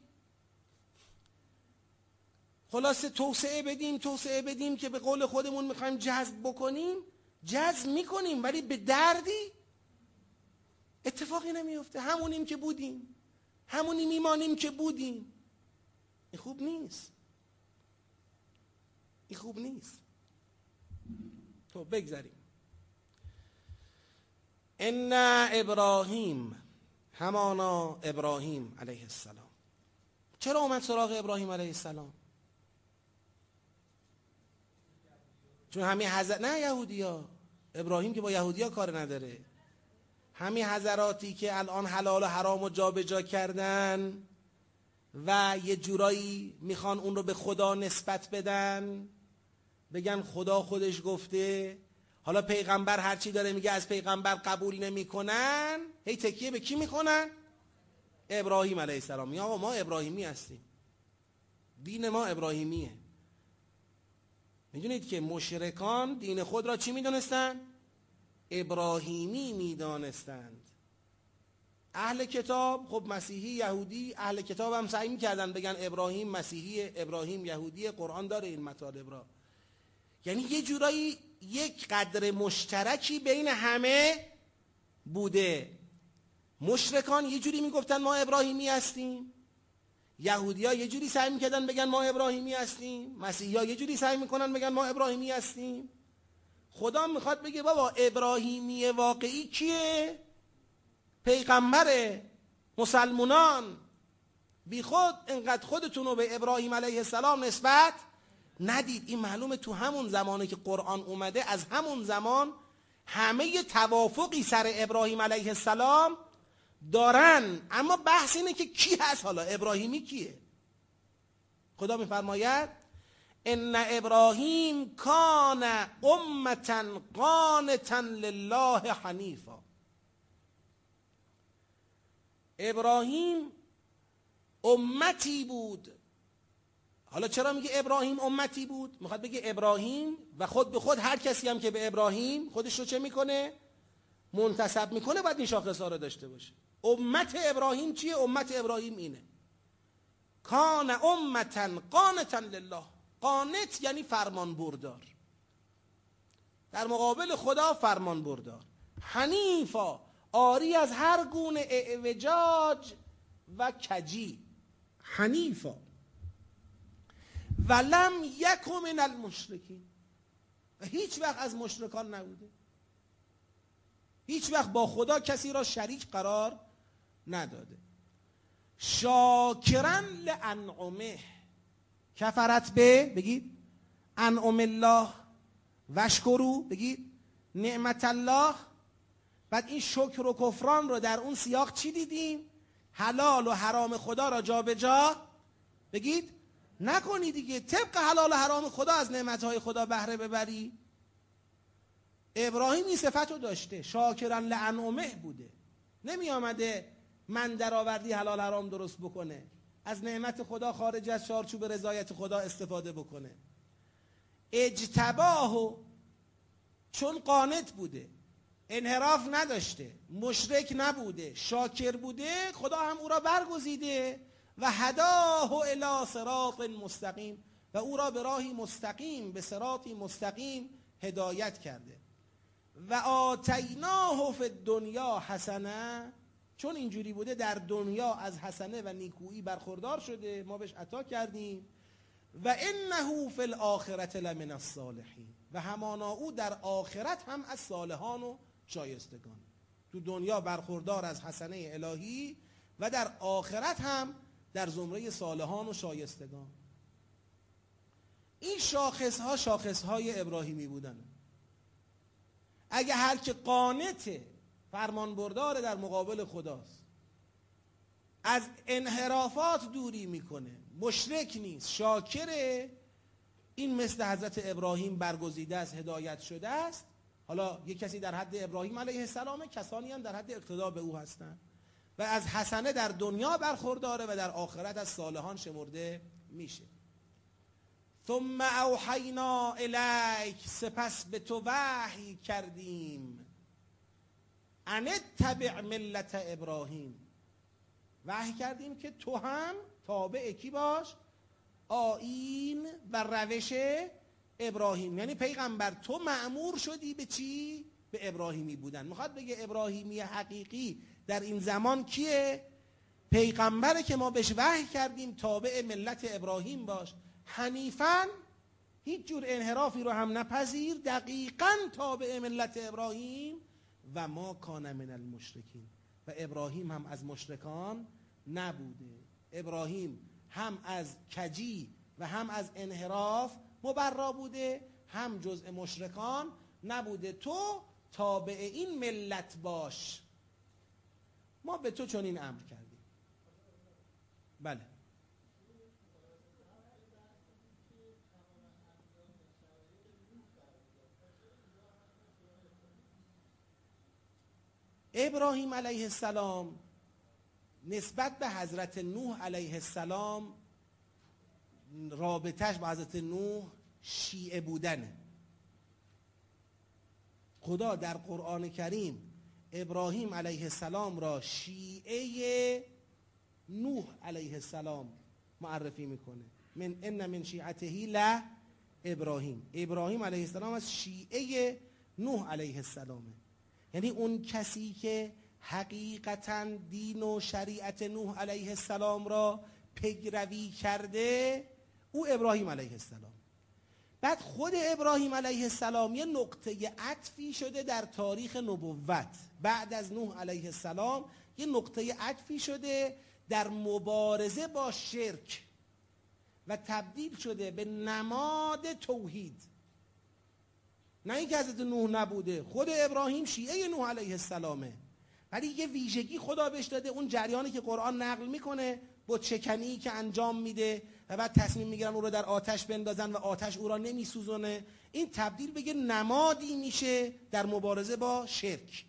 خلاصه توسعه بدیم توسعه بدیم که به قول خودمون میخوایم جذب بکنیم، جذب میکنیم، ولی به دردی اتفاقی نمیفته همونیم که بودیم. همونی میمانیم که بودیم. این خوب نیست. این خوب نیست تو بگذاریم ان ابراهیم همانا ابراهیم علیه السلام چرا اومد سراغ ابراهیم علیه السلام چون همین حضرت نه یهودی ها ابراهیم که با یهودی ها کار نداره همین حضراتی که الان حلال و حرام و جا جا کردن و یه جورایی میخوان اون رو به خدا نسبت بدن بگن خدا خودش گفته. حالا پیغمبر هرچی داره میگه، از پیغمبر قبول نمیکنن. هی تکیه به کی میکنن؟ ابراهیم علیه السلام. یا آقا ما ابراهیمی هستیم. دین ما ابراهیمیه. میدونید که مشرکان دین خود را چی میدونستن ابراهیمی میدانستند. اهل کتاب، خب مسیحی، یهودی، اهل کتاب هم سعی میکردن بگن ابراهیم مسیحی ابراهیم یهودی قرآن داره این مطالب را. یعنی یه جورایی یک قدر مشترکی بین همه بوده. مشرکان یه جوری میگفتن ما ابراهیمی هستیم. یهودی ها یه جوری سعی میکردن بگن ما ابراهیمی هستیم. مسیحی ها یه جوری سعی میکنن بگن ما ابراهیمی هستیم. خدا میخواد بگه بابا ابراهیمی واقعی کیه؟ پیغمبر مسلمونان. بی خود، انقدر خودتون رو به ابراهیم علیه السلام نسبت ندید. این معلومه تو همون زمانه که قرآن اومده، از همون زمان همه توافقی سر ابراهیم علیه السلام دارن. اما بحث اینه که کی هست؟ حالا ابراهیمی کیه؟ خدا میفرماید؟ ان ابراهیم کان امتا قانتا لله حنیفا. ابراهیم امتی بود حالا چرا میگه ابراهیم امتی بود؟ میخواد بگه ابراهیم و خود به خود هر کسی هم که به ابراهیم خودش رو چه میکنه؟ منتصب میکنه، باید این شاخص ها رو داشته باشه. امت ابراهیم چیه؟ امت ابراهیم اینه. کان امتا قانتا لله. قانت یعنی فرمان بردار در مقابل خدا فرمان بردار حنیفا، آری از هر گونه اعوجاج و کجی. حنیفا. ولم یک من المشرکین. و هیچ وقت از مشرکان نبوده. هیچ وقت با خدا کسی را شریک قرار نداده. شاکرن لانعمه. کفرت به، بگید. انعم الله. وشکرو بگید. نعمت الله. بعد این شکر و کفران رو در اون سیاق چی دیدیم؟ حلال و حرام خدا را جابجا جا بگید. نکنی دیگه. طبق حلال و حرام خدا از نعمتهای خدا بهره ببری. ابراهیم این صفت رو داشته. شاکرن لانعمه بوده. نمی آمده من درآوردی حلال حرام درست بکنه. از نعمت خدا خارج از چارچوب رضایت خدا استفاده بکنه. اجتباه چون قانت بوده. انحراف نداشته. مشرک نبوده. شاکر بوده. خدا هم او را برگزیده. و هداه الى صراط مستقیم و او را به راهی مستقیم، به صراطی مستقیم هدایت کرده. و آتیناه فی الدنیا حسنه، چون اینجوری بوده در دنیا از حسنه و نیکویی برخوردار شده، ما بهش عطا کردیم. و انه فی الاخرت لمن الصالحین، و همانا او در آخرت هم از صالحان و شایستگان. تو دنیا برخوردار از حسنه الهی و در آخرت هم در زمره صالحان و شایستگان. این شاخص ها شاخص های ابراهیمی بودن. اگه هر که قانته فرمان بردار در مقابل خداست، از انحرافات دوری میکنه، مشرک نیست شاکره این مثل حضرت ابراهیم برگزیده است، هدایت شده است. حالا یک کسی در حد ابراهیم علیه السلام کسانی هم در حد اقتدا به او هستند و از حسنه در دنیا برخورداره و در آخرت از صالحان شمرده میشه. ثم اوحینا الیک، سپس به تو وحی کردیم. ان تبع ملت ابراهیم. وحی کردیم که تو هم تابع کی باش؟ آین و روش ابراهیم. یعنی پیغمبر، تو معمور شدی به چی؟ به ابراهیمی بودن. میخواد بگه ابراهیمی حقیقی در این زمان کیه؟ پیغمبره که ما بهش وحی کردیم، تابع ملت ابراهیم باش. حنیفا هیچ جور انحرافی رو هم نپذیر، دقیقا تابع ملت ابراهیم و ما کان من المشرکین. و ابراهیم هم از مشرکان نبوده. ابراهیم هم از کجی و هم از انحراف مبرا بوده، هم جزء مشرکان نبوده. تو تابع این ملت باش. ما به تو چنین امر کردیم. بله. ابراهیم علیه السلام نسبت به حضرت نوح علیه السلام رابطهش با حضرت نوح شیعه بودنه. خدا در قرآن کریم ابراهیم علیه السلام را شیعه نوح علیه السلام معرفی میکنه. من ان من شیعته ل ابراهیم. ابراهیم علیه السلام از شیعه نوح علیه السلامه. یعنی اون کسی که حقیقتا دین و شریعت نوح علیه السلام را پیروی کرده، او ابراهیم علیه السلام. بعد خود ابراهیم علیه السلام یه نقطه عطفی شده در تاریخ نبوت. بعد از نوح علیه السلام یه نقطه عطفی شده در مبارزه با شرک و تبدیل شده به نماد توحید. نه اینکه حضرت نوح نبوده، خود ابراهیم شیعه نوح علیه السلامه. ولی یه ویژگی خدا بهش داده، اون جریانی که قرآن نقل میکنه با چکنی که انجام میده. و بعد تصمیم میگیرن او رو در آتش بندازن و آتش او را نمیسوزونه. این تبدیل بگه نمادی میشه در مبارزه با شرک.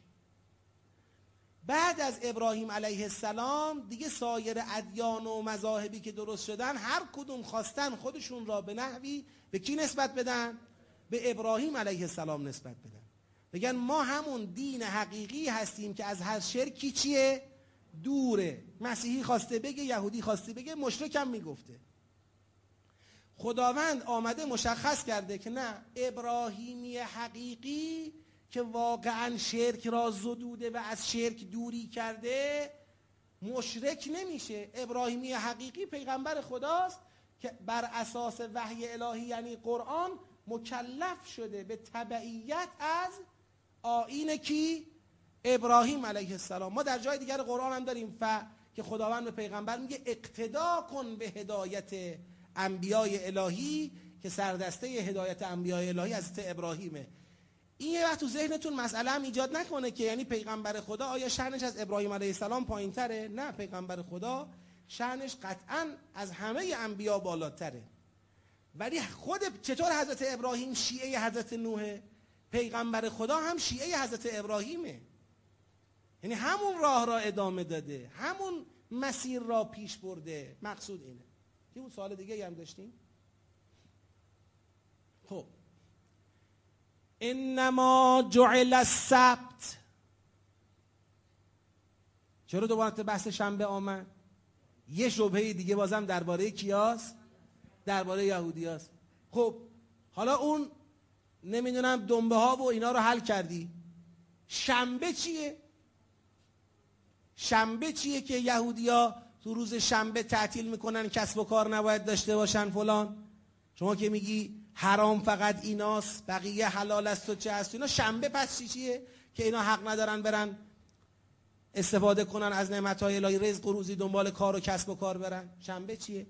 بعد از ابراهیم علیه السلام دیگه سایر ادیان و مذاهبی که درست شدن، هر کدوم خواستن خودشون را به نحوی به کی نسبت بدن؟ به ابراهیم علیه السلام نسبت بدن. بگن ما همون دین حقیقی هستیم که از هر شرکی چیه؟ دوره. مسیحی خواسته بگه، یهودی خواسته بگه مشرکم میگفته. خداوند آمده مشخص کرده که نه، ابراهیمی حقیقی که واقعا شرک را زدوده و از شرک دوری کرده مشرک نمیشه. ابراهیمی حقیقی پیغمبر خداست که بر اساس وحی الهی یعنی قرآن مکلف شده به تبعیت از آین کی؟ ابراهیم علیه السلام. ما در جای دیگر قرآن هم داریم، ف که خداوند به پیغمبر میگه اقتدا کن به هدایت انبیای الهی که سردسته هدایت انبیای الهی از ابراهیمه. این یه وقت تو ذهنتون مسئله هم ایجاد نکنه که یعنی پیغمبر خدا آیا شأنش از ابراهیم علیه السلام پایین تره؟ نه، پیغمبر خدا شأنش قطعا از همه انبیا بالاتره. ولی خود چطور حضرت ابراهیم شیعه حضرت نوحه پیغمبر خدا هم شیعه حضرت ابراهیمه. یعنی همون راه را ادامه داده، همون مسیر را پیش برده. مقصود اینه. که اون سوال دیگه هم داشتیم. خب. انما جعل السبت. چرا دوباره بحث شنبه آمد؟ یه شبهه دیگه بازم درباره کیاس درباره یهودیاست خب، حالا اون نمیدونم دنبه ها و اینا رو حل کردی. شنبه چیه؟ شنبه چیه که یهودیا تو روز شنبه تعطیل میکنن، کسب و کار نباید داشته باشن، فلان. شما که میگی حرام فقط ایناست، بقیه حلال است و چه هست اینا، شنبه پس چی چیه؟ که اینا حق ندارن برن استفاده کنن، از نعمت های الهی رزق و روزی دنبال کار و کسب و کار برن. شنبه چیه؟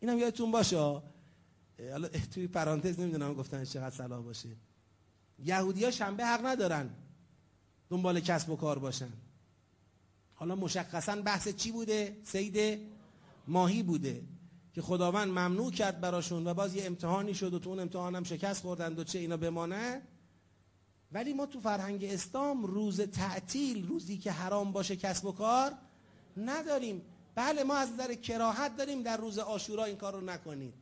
اینم یادتون باشه. حالا توی پرانتز نمیدونم گفتن چقدر صلاح باشه. یهودی ها شنبه حق ندارن دنبال کسب و کار باشن. حالا مشخصا بحث چی بوده؟ سید ماهی بوده که خداوند ممنوع کرد براشون و باز یه امتحانی شد و تو اون امتحان هم شکست خوردند و چه اینا بمانه. ولی ما تو فرهنگ اسلام روز تعطیل، روزی که حرام باشه کسب و کار نداریم. بله، ما از نظر کراهت داریم در روز آشورا این کار رو نکنید.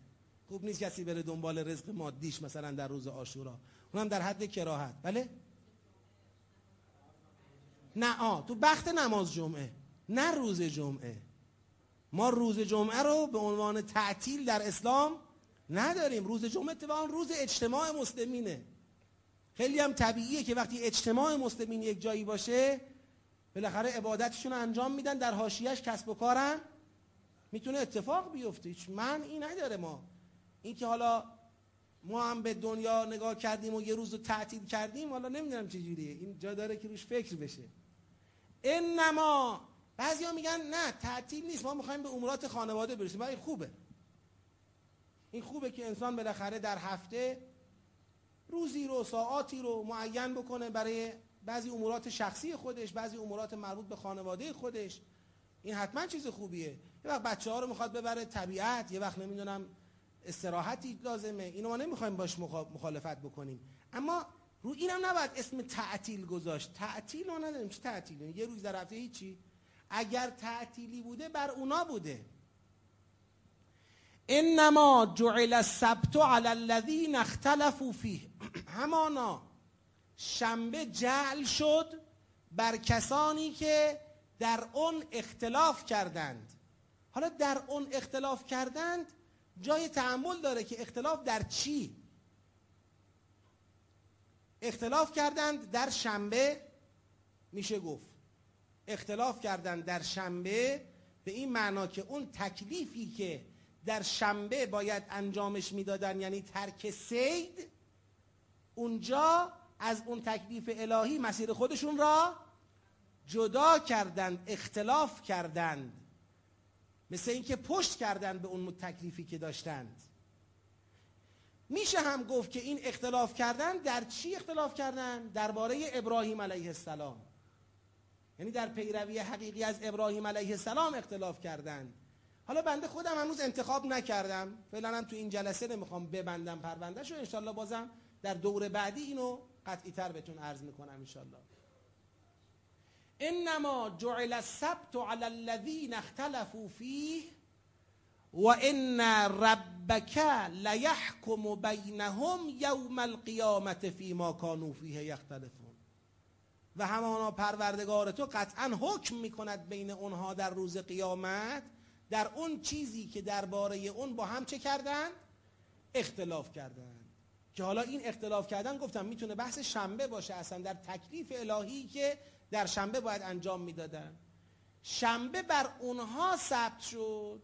خوب نیست کسی بره دنبال رزق مادیش مثلا در روز آشورا اونم در حد کراهت. بله؟ نه آ، تو بخت نماز جمعه، نه روز جمعه. ما روز جمعه رو به عنوان تعطیل در اسلام نداریم. روز جمعه اتفاقا روز اجتماع مسلمینه. خیلی هم طبیعیه که وقتی اجتماع مسلمین یک جایی باشه، بالاخره عبادتشون رو انجام میدن، در حاشیهش کسب و کارن. میتونه اتفاق بیفته. هیچ من این نداره ما. این که حالا ما هم به دنیا نگاه کردیم و یه روز رو تعطیل کردیم، حالا نمیدونم چجوریه این جا داره که روش فکر بشه. انما بعضیا میگن نه، تعطیل نیست. ما میخوایم به امورات خانواده برسیم. این خوبه. این خوبه که انسان بالاخره در هفته روزی رو، ساعاتی رو معین بکنه برای بعضی امورات شخصی خودش، بعضی امورات مربوط به خانواده خودش. این حتما چیز خوبیه. یه وقت بچه ها رو میخواد ببره طبیعت، یه وقت نمیدونم استراحتی لازمه. اینو ما نمیخوایم باش مخالفت بکنیم. اما رو اینم نباید اسم تعطیل گذاشت. تعطیل ما نداریم. چه تعطیلی یه روز در هفته هیچی. اگر تعطیلی بوده، بر اونا بوده. انما جعل السبت على الذين اختلفوا فيه همانا شنبه جعل شد بر کسانی که در اون اختلاف کردند. حالا در اون اختلاف کردند جای تعمل داره که اختلاف در چی؟ اختلاف کردند در شنبه، میشه گفت. اختلاف کردند در شنبه به این معنا که اون تکلیفی که در شنبه باید انجامش میدادن یعنی ترک سید اونجا از اون تکلیف الهی مسیر خودشون را جدا کردند، اختلاف کردند. مثل اینکه پشت کردند به اون تکلیفی که داشتند. میشه هم گفت که این اختلاف کردن در چی اختلاف کردن؟ درباره ابراهیم علیه السلام. یعنی در پیروی حقیقی از ابراهیم علیه السلام اختلاف کردند حالا بنده خودم هنوز انتخاب نکردم. فعلا هم تو این جلسه نمیخوام ببندم پرونده شو انشالله بازم در دور بعدی اینو قطعی تر بهتون عرض میکنم انشالله انما جعل السبت على الذين اختلفوا فيه و ان ربک لیحکم بینهم یوم القیامت فیما کانوا فیه یختلفون و همانا پروردگار تو قطعا حکم میکند بین اونها در روز قیامت در اون چیزی که درباره اون با هم چه کردن اختلاف کردن که حالا این اختلاف کردن گفتم میتونه بحث شنبه باشه، اصلا در تکلیف الهی که در شنبه باید انجام میدادن. شنبه بر اونها ثبت شد.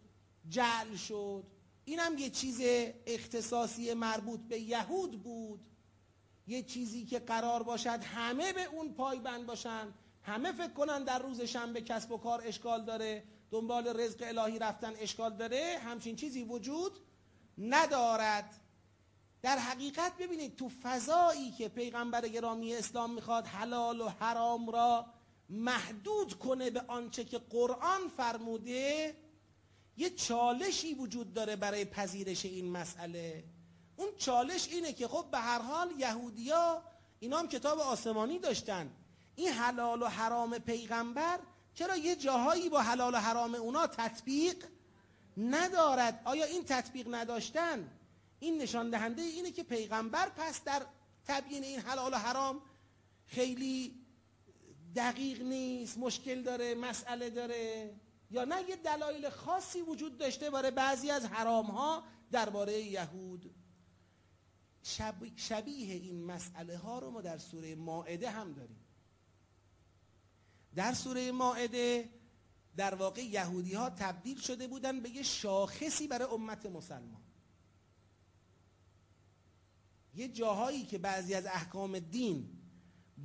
جعل شد. اینم یه چیز اختصاصی مربوط به یهود بود. یه چیزی که قرار باشد همه به اون پایبند باشن. همه فکر کنن در روز شنبه کسب و کار اشکال داره. دنبال رزق الهی رفتن اشکال داره. همچین چیزی وجود ندارد. در حقیقت ببینید تو فضایی که پیغمبر گرامی اسلام میخواد حلال و حرام را محدود کنه به آنچه که قرآن فرموده یه چالشی وجود داره برای پذیرش این مسئله. اون چالش اینه که خب به هر حال یهودیا اینا هم کتاب آسمانی داشتن. این حلال و حرام پیغمبر چرا یه جاهایی با حلال و حرام اونا تطبیق ندارد؟ آیا این تطبیق نداشتن؟ این نشان دهنده اینه که پیغمبر پس در تبیین این حلال و حرام خیلی دقیق نیست، مشکل داره، مسئله داره. یا نه یه دلایل خاصی وجود داشته برای بعضی از حرام ها درباره یهود. شبیه این مسئله ها رو ما در سوره ماعده هم داریم. در سوره ماعده در واقع یهودی ها تبدیل شده بودن به یه شاخصی برای امت مسلمان. یه جاهایی که بعضی از احکام دین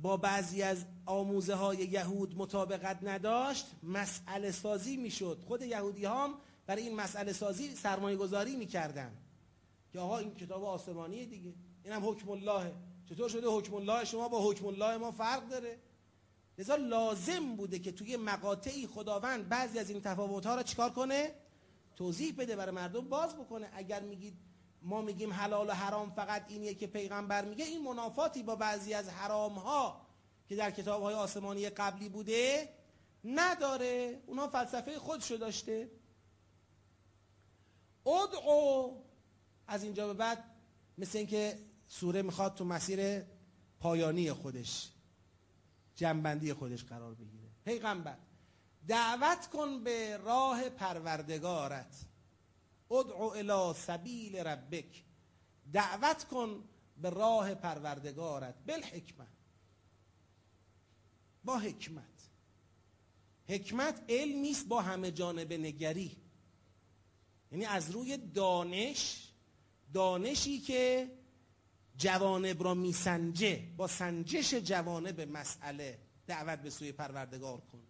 با بعضی از آموزه های یهود مطابقت نداشت، مسئله سازی میشد. خود یهودی هم برای این مسئله سازی سرمایه گذاری میکردن. که آقا این کتاب آسمانی دیگه. اینم حکم الله چطور شده حکم الله شما با حکم الله ما فرق داره؟ لذا لازم بوده که توی مقاطعی خداوند بعضی از این تفاوت ها را چیکار کنه؟ توضیح بده برای مردم، باز بکنه. اگر میگید ما میگیم حلال و حرام فقط اینیه که پیغمبر میگه، این منافاتی با بعضی از حرام ها که در کتاب های آسمانی قبلی بوده نداره. اونها فلسفه خودشو داشته. ادعو از اینجا به بعد مثل اینکه سوره میخواد تو مسیر پایانی خودش، جنبندی خودش قرار بگیره. پیغمبر، دعوت کن به راه پروردگارت. ادعو الى سبیل ربک. دعوت کن به راه پروردگارت. بالحکمت. با حکمت. حکمت علمی است با همه جانب نگری. یعنی از روی دانش، دانشی که جوانب را میسنجه، با سنجش جوانب مسئله دعوت به سوی پروردگار کن.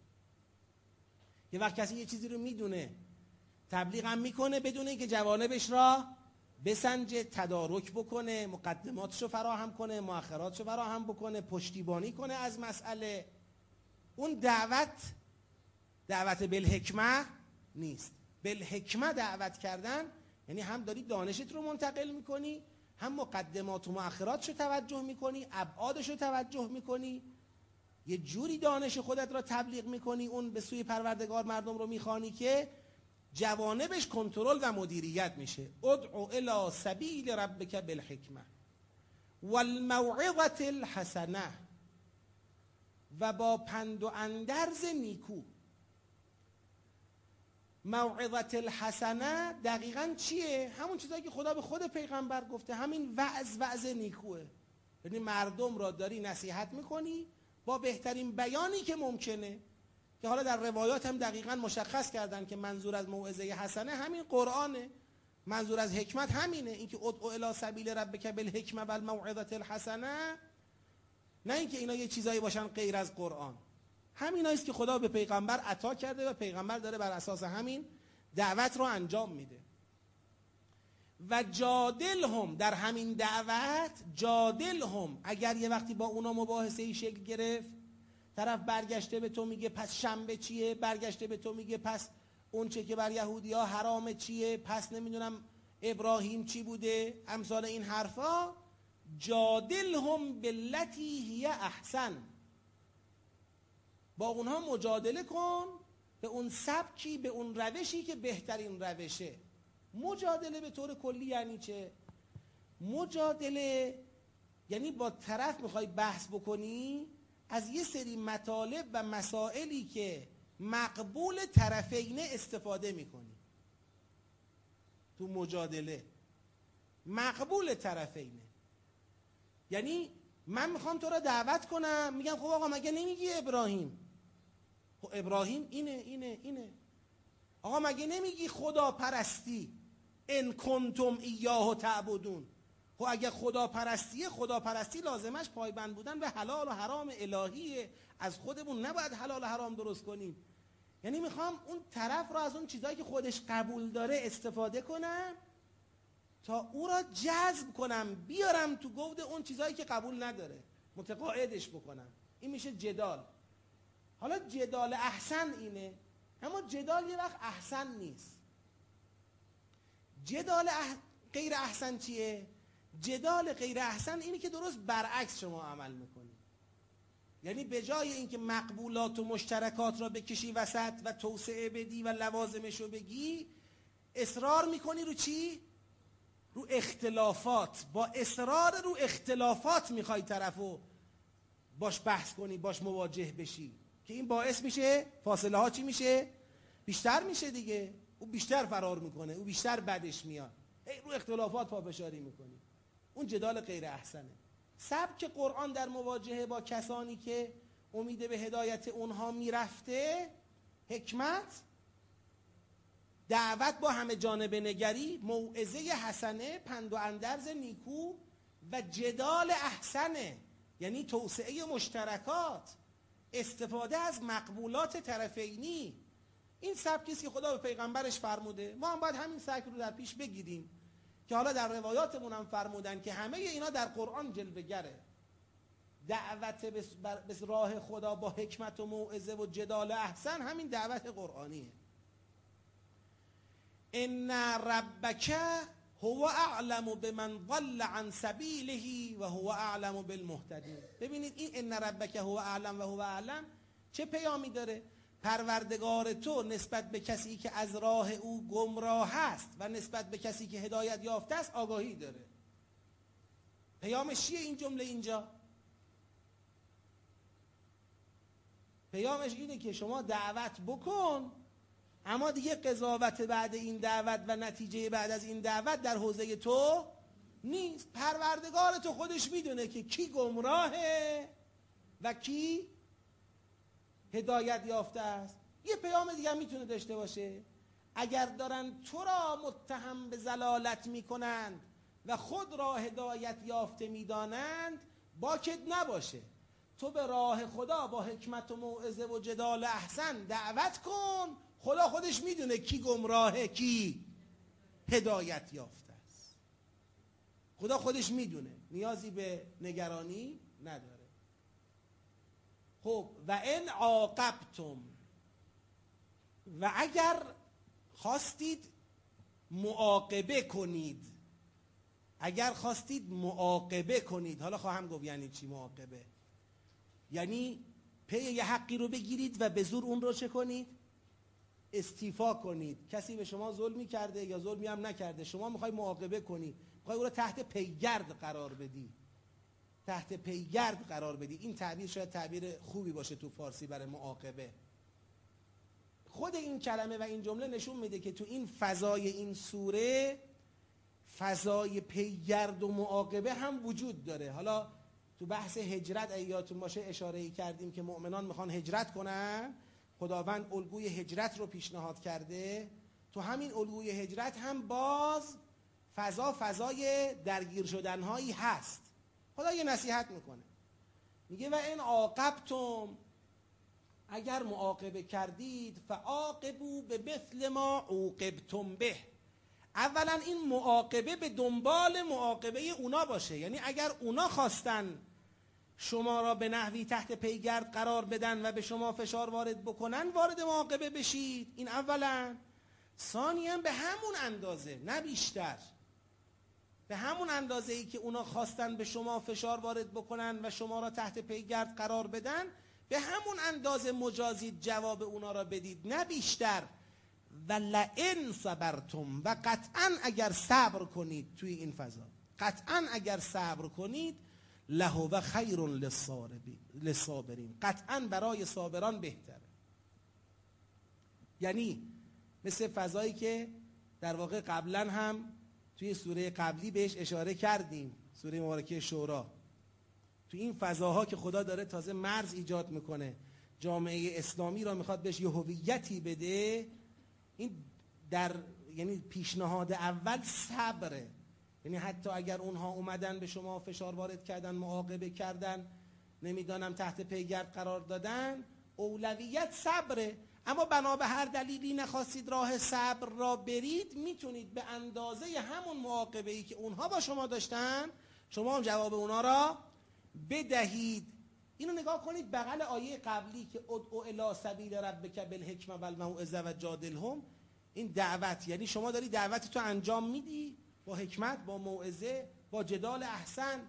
یه وقت کسی یه چیزی رو میدونه. تبلیغ هم میکنه بدون اینکه جوانبش را بسنجه، تدارک بکنه مقدماتش رو فراهم کنه مؤخراتش رو فراهم بکنه، پشتیبانی کنه از مسئله. اون دعوت دعوت بالحکمه نیست. بالحکمه دعوت کردن یعنی هم داری دانشت رو منتقل میکنی، هم مقدمات و مؤخراتش رو توجه میکنی ابعادش رو توجه میکنی. یه جوری دانش خودت را تبلیغ میکنی، اون به سوی پروردگار مردم رو میخوانی که جوانبش کنترل و مدیریت میشه. ادعو الى سبیل ربک بالحکمه والموعظه الحسنه و با پند و اندرز نیکو. موعظت الحسنه دقیقا چیه؟ همون چیزایی که خدا به خود پیغمبر گفته. همین وعظ وعظ نیکوه. یعنی مردم را داری نصیحت میکنی با بهترین بیانی که ممکنه. که حالا در روایات هم دقیقا مشخص کردن که منظور از موعظه حسنه همین قرآنه. منظور از حکمت همینه. اینکه ادعو الی سبیل ربک بالحکمه و الموعظه الحسنه، نه اینکه اینا یه چیزایی باشن غیر از قرآن. همین است که خدا به پیغمبر عطا کرده و پیغمبر داره بر اساس همین دعوت رو انجام میده. و جادل هم در همین دعوت جادل هم اگر یه وقتی با اونا مباحثه ای شکل گرفت طرف برگشته به تو میگه پس شنبه چیه؟ برگشته به تو میگه پس اون چه که بر یهودی ها حرام چیه؟ پس نمیدونم ابراهیم چی بوده؟ امثال این حرفا. جادل هم بلتی هی احسن. با اونها مجادله کن به اون سبکی، به اون روشی که بهترین روشه. مجادله به طور کلی یعنی چه؟ مجادله یعنی با طرف میخوای بحث بکنی از یه سری مطالب و مسائلی که مقبول طرفینه استفاده میکنی. تو مجادله. مقبول طرفینه یعنی من میخوام تو را دعوت کنم، میگم خب آقا مگه نمیگی ابراهیم؟ خب ابراهیم اینه اینه اینه. آقا مگه نمیگی خدا پرستی ان کنتم ایاه تعبدون. اگه خدا پرستیه خدا پرستی لازمش پایبند بودن به حلال و حرام الهیه. از خودمون نباید حلال و حرام درست کنیم. یعنی میخوام اون طرف رو از اون چیزایی که خودش قبول داره استفاده کنم تا او را جذب کنم، بیارم تو گود اون چیزایی که قبول نداره. متقاعدش بکنم. این میشه جدال. حالا جدال احسن اینه. اما جدال یه وقت احسن نیست. جدال اح... غیر احسن چیه؟ جدال غیر احسن اینه که درست برعکس شما عمل میکنی. یعنی به جای اینکه مقبولات و مشترکات را بکشی وسط و توسعه بدی و لوازمش رو بگی، اصرار میکنی رو چی؟ رو اختلافات. با اصرار رو اختلافات میخوای طرفو باش بحث کنی، باش مواجه بشی. که این باعث میشه فاصله ها چی میشه؟ بیشتر میشه دیگه. او بیشتر فرار میکنه، او بیشتر بدش میاد. هی رو اختلافات پافشاری میکنی. اون جدال غیر احسنه. سبک قرآن در مواجهه با کسانی که امید به هدایت اونها میرفته، حکمت، دعوت با همه جانب نگری، موعظه حسنه، پند و اندرز نیکو و جدال احسنه یعنی توسعه مشترکات، استفاده از مقبولات طرفینی. این سبکی است که خدا به پیغمبرش فرموده؟ ما هم باید همین سبک رو در پیش بگیریم. که حالا در روایاتمون هم فرمودن که همه اینا در قرآن جلوگره. دعوت به راه خدا با حکمت و موعظه و جدال احسن همین دعوت قرآنیه. ان ربک هو اعلم بمن ضل عن سبیله و هو اعلم بالمهتدین. ببینید این ان ربک هو اعلم و هو اعلم چه پیامی داره؟ پروردگار تو نسبت به کسی که از راه او گمراه است و نسبت به کسی که هدایت یافته است آگاهی داره. پیامش چیه این جمله اینجا؟ پیامش اینه که شما دعوت بکن، اما دیگه قضاوت بعد این دعوت و نتیجه بعد از این دعوت در حوزه تو نیست. پروردگار تو خودش میدونه که کی گمراهه و کی هدایت یافته است. یه پیام دیگه میتونه داشته باشه. اگر دارن تو را متهم به زلالت میکنند و خود را هدایت یافته میدانند، باکت نباشه. تو به راه خدا با حکمت و موعظه و جدال احسن دعوت کن. خدا خودش میدونه کی گمراهه، کی هدایت یافته است. خدا خودش میدونه. نیازی به نگرانی نداره. خب، و ان عاقبتم. و اگر خواستید معاقبه کنید، اگر خواستید معاقبه کنید، حالا خواهم گفت یعنی چی معاقبه؟ یعنی پی یه حقی رو بگیرید و به زور اون رو چه کنید؟ استیفا کنید. کسی به شما ظلمی کرده یا ظلمی هم نکرده، شما میخوای معاقبه کنی، میخوای او رو تحت پیگرد قرار بدی. تحت پیگرد قرار بدی. این تعبیر شاید تعبیر خوبی باشه تو فارسی برای معاقبه. خود این کلمه و این جمله نشون میده که تو این فضای این سوره فضای پیگرد و معاقبه هم وجود داره. حالا تو بحث هجرت ایاتون باشه اشاره ای کردیم که مؤمنان میخوان هجرت کنن. خداوند الگوی هجرت رو پیشنهاد کرده. تو همین الگوی هجرت هم باز فضا فضای درگیر شدنهایی هست. خدا یه نصیحت میکنه. میگه و این عاقبتم، اگر معاقبه کردید، فعاقبو به مثل ما عوقبتم به. اولا این معاقبه به دنبال معاقبه اونا باشه. یعنی اگر اونا خواستن شما را به نحوی تحت پیگرد قرار بدن و به شما فشار وارد بکنن، وارد معاقبه بشید. این اولا. ثانیا به همون اندازه، نه بیشتر. به همون اندازه ای که اونا خواستن به شما فشار وارد بکنن و شما را تحت پیگرد قرار بدن، به همون اندازه مجازید جواب اونا را بدید، نه بیشتر. و لئن صبرتم، و قطعا اگر صبر کنید توی این فضا، قطعا اگر صبر کنید، لهو خیر للصابرین. قطعا برای صابران بهتره. یعنی مثل فضایی که در واقع قبلا هم توی سوره قبلی بهش اشاره کردیم، سوره مبارکه شورا. تو این فضاها که خدا داره تازه مرز ایجاد میکنه، جامعه اسلامی را میخواد بهش یه هویتی بده، این در یعنی پیشنهاد اول صبره. یعنی حتی اگر اونها اومدن به شما فشار وارد کردن، معاقبه کردن، نمیدانم تحت پیگرد قرار دادن، اولویت صبره. اما بنا به هر دلیلی نخواستید راه صبر را برید، میتونید به اندازه همون معاقبه ای که اونها با شما داشتن، شما هم جواب اونا را بدهید. اینو نگاه کنید بغل آیه قبلی که ادعو الی سبیل ربک بالحکمه والموعظه و جادلهم. این دعوت یعنی شما داری دعوت تو انجام میدی با حکمت، با موعظه، با جدال احسن.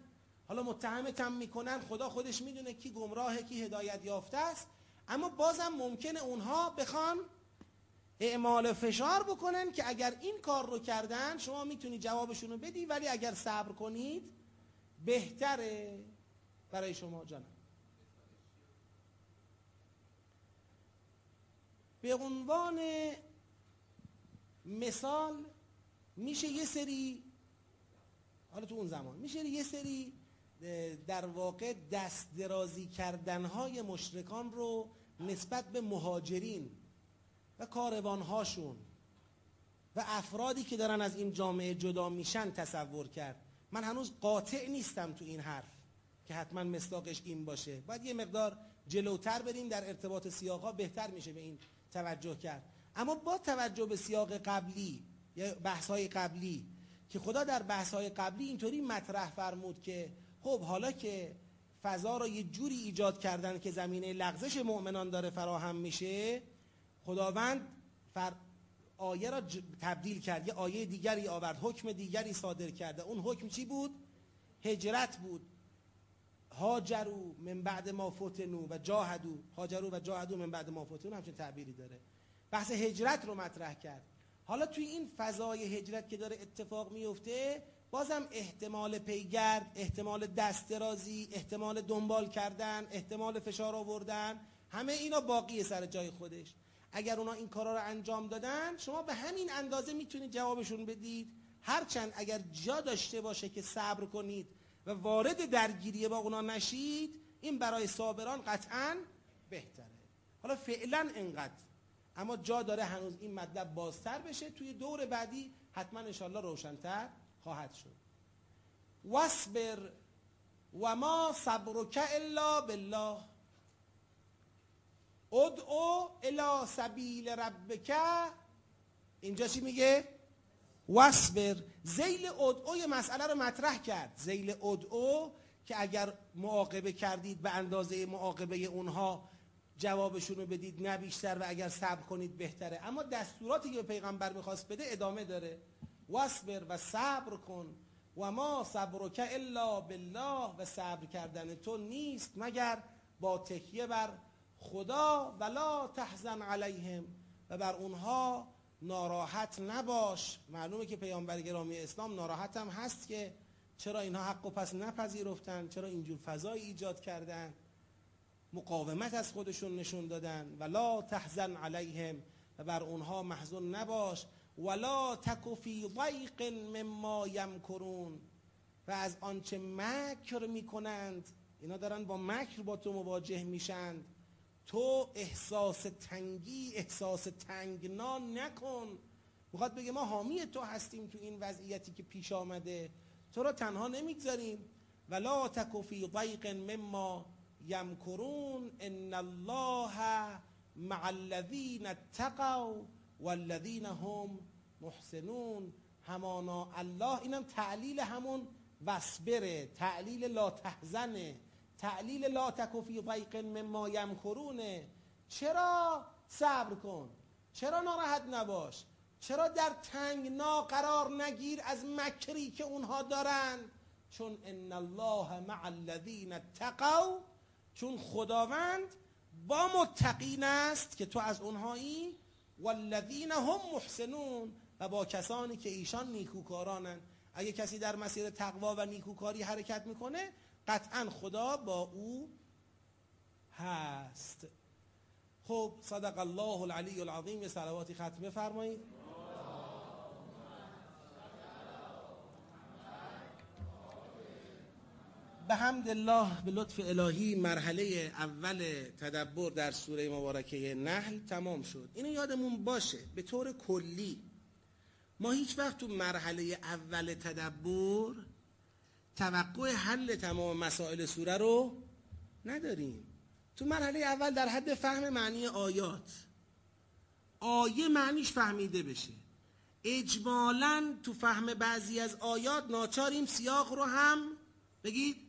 حالا متهمتم میکنن، خدا خودش میدونه کی گمراهه کی هدایت یافته است. اما بازم ممکنه اونها بخوان اعمال فشار بکنن که اگر این کار رو کردن، شما میتونی جوابشون رو بدی، ولی اگر صبر کنید، بهتره برای شما جانم. به عنوان مثال، میشه یه سری، حالا تو اون زمان، میشه یه سری در واقع دست درازی کردنهای مشرکان رو نسبت به مهاجرین و کاروانهاشون و افرادی که دارن از این جامعه جدا میشن تصور کرد. من هنوز قاطع نیستم تو این حرف که حتما مصداقش این باشه. باید یه مقدار جلوتر بریم، در ارتباط سیاقا بهتر میشه به این توجه کرد. اما با توجه به سیاق قبلی یا بحث های قبلی، که خدا در بحث های قبلی اینطوری مطرح فرمود که خب حالا که فضا را یه جوری ایجاد کردن که زمینه لغزش مؤمنان داره فراهم میشه، خداوند فر آیه را ج... تبدیل کرد. یه آیه دیگری آورد، حکم دیگری صادر کرده. اون حکم چی بود؟ هجرت بود. هاجرو من بعد ما فتنو و جاهدو هاجرو و جاهدو من بعد ما فتنو همچین تعبیری داره. بحث هجرت رو مطرح کرد. حالا توی این فضای هجرت که داره اتفاق میفته بازم احتمال پیگرد، احتمال دست درازی احتمال دنبال کردن، احتمال فشار آوردن، همه اینا باقی سر جای خودش. اگر اونا این کارا رو انجام دادن، شما به همین اندازه میتونید جوابشون بدید. هرچند اگر جا داشته باشه که صبر کنید و وارد درگیری با اونا نشید، این برای صابران قطعا بهتره. حالا فعلا انقدر. اما جا داره هنوز این مطلب بازتر بشه. توی دور بعدی حتما انشالله روشنتر خواهد شد. وصبر و ما صبرک الا بالله. ادعو الى سبیل ربک. اینجا چی میگه؟ وصبر زیل ادعو یه مسئله رو مطرح کرد. زیل ادعو که اگر معاقبه کردید به اندازه معاقبه اونها جوابشون رو بدید، نه بیشتر و اگر صبر کنید بهتره. اما دستوراتی که به پیغمبر میخواست بده ادامه داره. وصبر و صبر کن و ما صبرک الا بالله و صبر کردن تو نیست مگر با تکیه بر خدا ولا تحزن علیهم و بر اونها ناراحت نباش. معلومه که پیامبر گرامی اسلام ناراحت هم هست که چرا اینها حق و پس نپذیرفتن؟ چرا اینجور فضای ایجاد کردن؟ مقاومت از خودشون نشون دادن ولا تحزن علیهم و بر اونها محزون نباش. ولا تکو فی ضیق مما یمکرون و از آنچه مکر میکنند، اینا دارن با مکر با تو مواجه میشند. تو احساس تنگی، احساس تنگنا نکن. میخواد بگه ما حامی تو هستیم تو این وضعیتی که پیش آمده. تو را تنها نمیگذاریم. ولا تکو فی ضیق مما یمکرون ان الله مع الذین اتقوا والذین هم محسنون. همانا الله، اینم تعلیل همون وصبره، تعلیل لا تحزنه تعلیل لا تکو فی ضیق مما یمکرونه. چرا صبر کن؟ چرا ناراحت نباش؟ چرا در تنگنا قرار نگیر از مکری که اونها دارن؟ چون ان الله مع الذین اتقوا، چون خداوند با متقین است که تو از اونهایی والذین هم محسنون. و با کسانی که ایشان نیکوکارانند اگه کسی در مسیر تقوا و نیکوکاری حرکت میکنه، قطعا خدا با او هست. خب، صدق الله العلی العظیم. یه سلواتی ختم بفرمایید. به حمد الله به لطف الهی مرحله اول تدبر در سوره مبارکه نحل تمام شد. اینو یادمون باشه. به طور کلی ما هیچ وقت تو مرحله اول تدبر توقع حل تمام مسائل سوره رو نداریم. تو مرحله اول در حد فهم معنی آیات، آیه معنیش فهمیده بشه. اجمالا تو فهم بعضی از آیات ناچاریم سیاق رو هم، بگید؟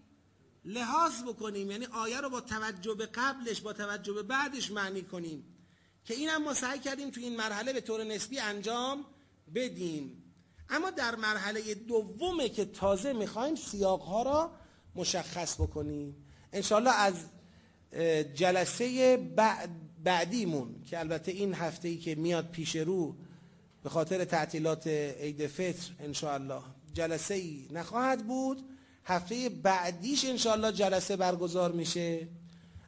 لحاظ بکنیم یعنی آیه رو با توجه به قبلش، با توجه به بعدش معنی کنیم. که این هم ما سعی کردیم تو این مرحله به طور نسبی انجام بدیم. اما در مرحله دومه که تازه میخوایم سیاقها را مشخص بکنیم. انشالله از جلسه بعدیمون که البته این هفته ای که میاد پیش رو به خاطر تعطیلات عید فطر، انشاءالله جلسه ای نخواهد بود. هفته بعدیش انشاءالله جلسه برگزار میشه.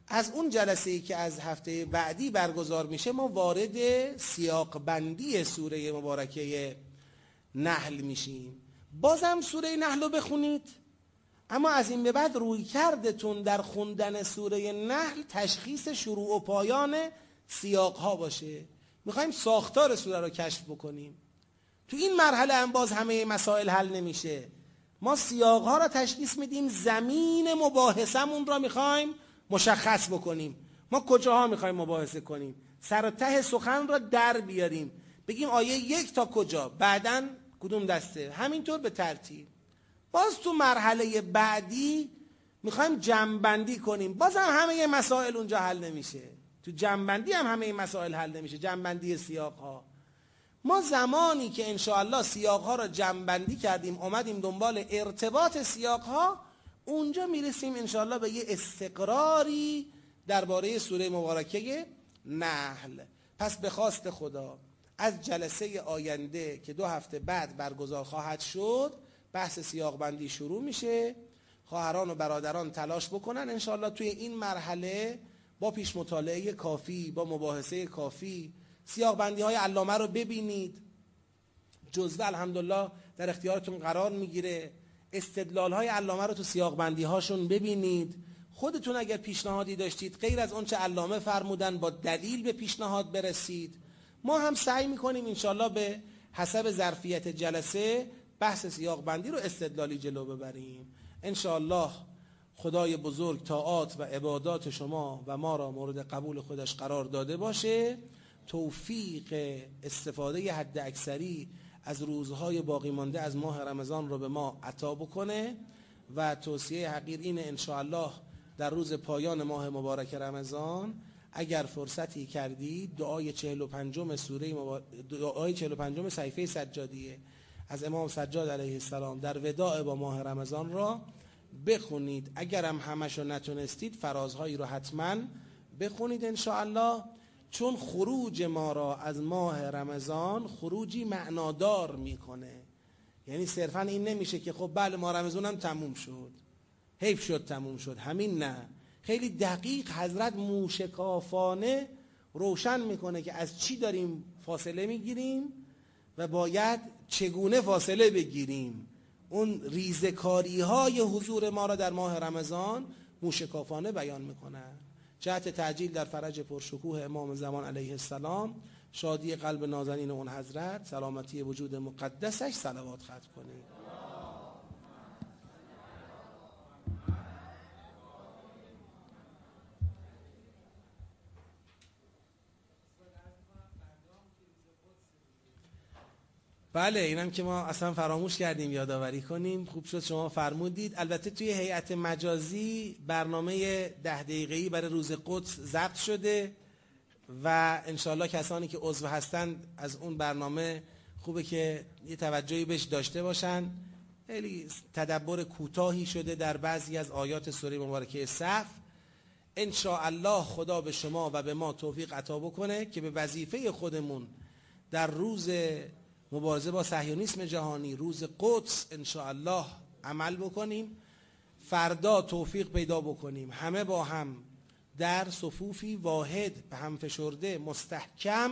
از اون جلسه ای که از هفته بعدی برگزار میشه، ما وارد سیاق بندی سوره مبارکه نحل میشیم. بازم سوره نحل رو بخونید. اما از این به بعد روی کردتون در خوندن سوره نحل تشخیص شروع و پایان سیاق ها باشه. میخوایم ساختار سوره رو کشف بکنیم. تو این مرحله هم باز همه مسائل حل نمیشه. ما سیاق ها را تشخیص میدیم، زمین مباحثمون را میخوایم مشخص بکنیم. ما کجاها میخوایم مباحثه کنیم؟ سر و ته سخن را در بیاریم. بگیم آیه یک تا کجا؟ بعدا کدوم دسته؟ همینطور به ترتیب. باز تو مرحله بعدی میخوایم جمعبندی کنیم. باز هم همه مسائل اونجا حل نمیشه. تو جمعبندی هم همه مسائل حل نمیشه. جمعبندی سیاق ها ما زمانی که انشاءالله سیاق ها را جمعبندی کردیم آمدیم دنبال ارتباط سیاق ها اونجا میرسیم انشاءالله به یه استقراری درباره سوره مبارکه نحل. پس به خواست خدا، از جلسه آینده که دو هفته بعد برگزار خواهد شد، بحث سیاق بندی شروع میشه. خواهران و برادران تلاش بکنن انشاءالله توی این مرحله با پیش مطالعه کافی، با مباحثه کافی سیاق بندی های علامه رو ببینید. جزوه الحمدلله در اختیارتون قرار میگیره. استدلال های علامه رو تو سیاق بندی هاشون ببینید. خودتون اگر پیشنهادی داشتید، غیر از اونچه علامه فرمودن، با دلیل به پیشنهاد برسید. ما هم سعی میکنیم انشالله به حسب ظرفیت جلسه بحث سیاق بندی رو استدلالی جلو ببریم. انشالله خدای بزرگ، طاعات و عبادات شما و ما را مورد قبول خودش قرار داده باشه. توفیق استفاده حد اکثری از روزهای باقی مانده از ماه رمضان رو به ما عطا بکنه و توصیه حقیر اینه انشاءالله در روز پایان ماه مبارک رمضان اگر فرصتی کردی، دعای 45 سوره مبار... دعای 45 صحیفه سجادیه از امام سجاد علیه السلام در وداع با ماه رمضان را بخونید. اگرم همش رو نتونستید، فرازهایی رو حتما بخونید انشاءالله. چون خروج ما را از ماه رمضان خروجی معنادار میکنه. یعنی صرفا این نمیشه که خب بله ماه رمضان هم تموم شد. حیف شد، تموم شد. همین نه. خیلی دقیق حضرت موشکافانه روشن میکنه که از چی داریم فاصله میگیریم و باید چگونه فاصله بگیریم. اون ریزکاری های حضور ما را در ماه رمضان موشکافانه بیان میکنن جهت تعجیل در فرج پرشکوه امام زمان علیه السلام، شادی قلب نازنین اون حضرت، سلامتی وجود مقدسش صلوات ختم کنید. بله، اینم که ما اصلا فراموش کردیم یادآوری کنیم. خوب شد شما فرمودید. البته توی هیئت مجازی برنامه ده دقیقه‌ای برای روز قدس ضبط شده و انشالله کسانی که عضو هستند از اون برنامه خوبه که یه توجهی بهش داشته باشن. خیلی تدبر کوتاهی شده در بعضی از آیات سوره مبارکه صف. ان الله خدا به شما و به ما توفیق عطا بکنه که به وظیفه خودمون در روز مبارزه با صهیونیسم جهانی. روز قدس الله عمل بکنیم. فردا توفیق پیدا بکنیم. همه با هم در صفوفی واحد به هم فشرده مستحکم.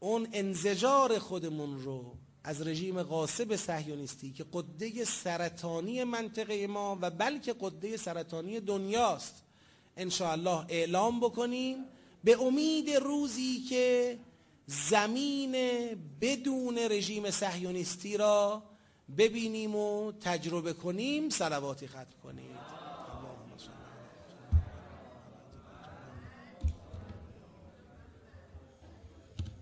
اون انزجار خودمون رو از رژیم غاصب صهیونیستی که قده سرطانی منطقه ما و بلکه قده سرطانی دنیاست الله اعلام بکنیم. به امید روزی که زمین بدون رژیم صهیونیستی را ببینیم و تجربه کنیم سلواتی ختم کنیم.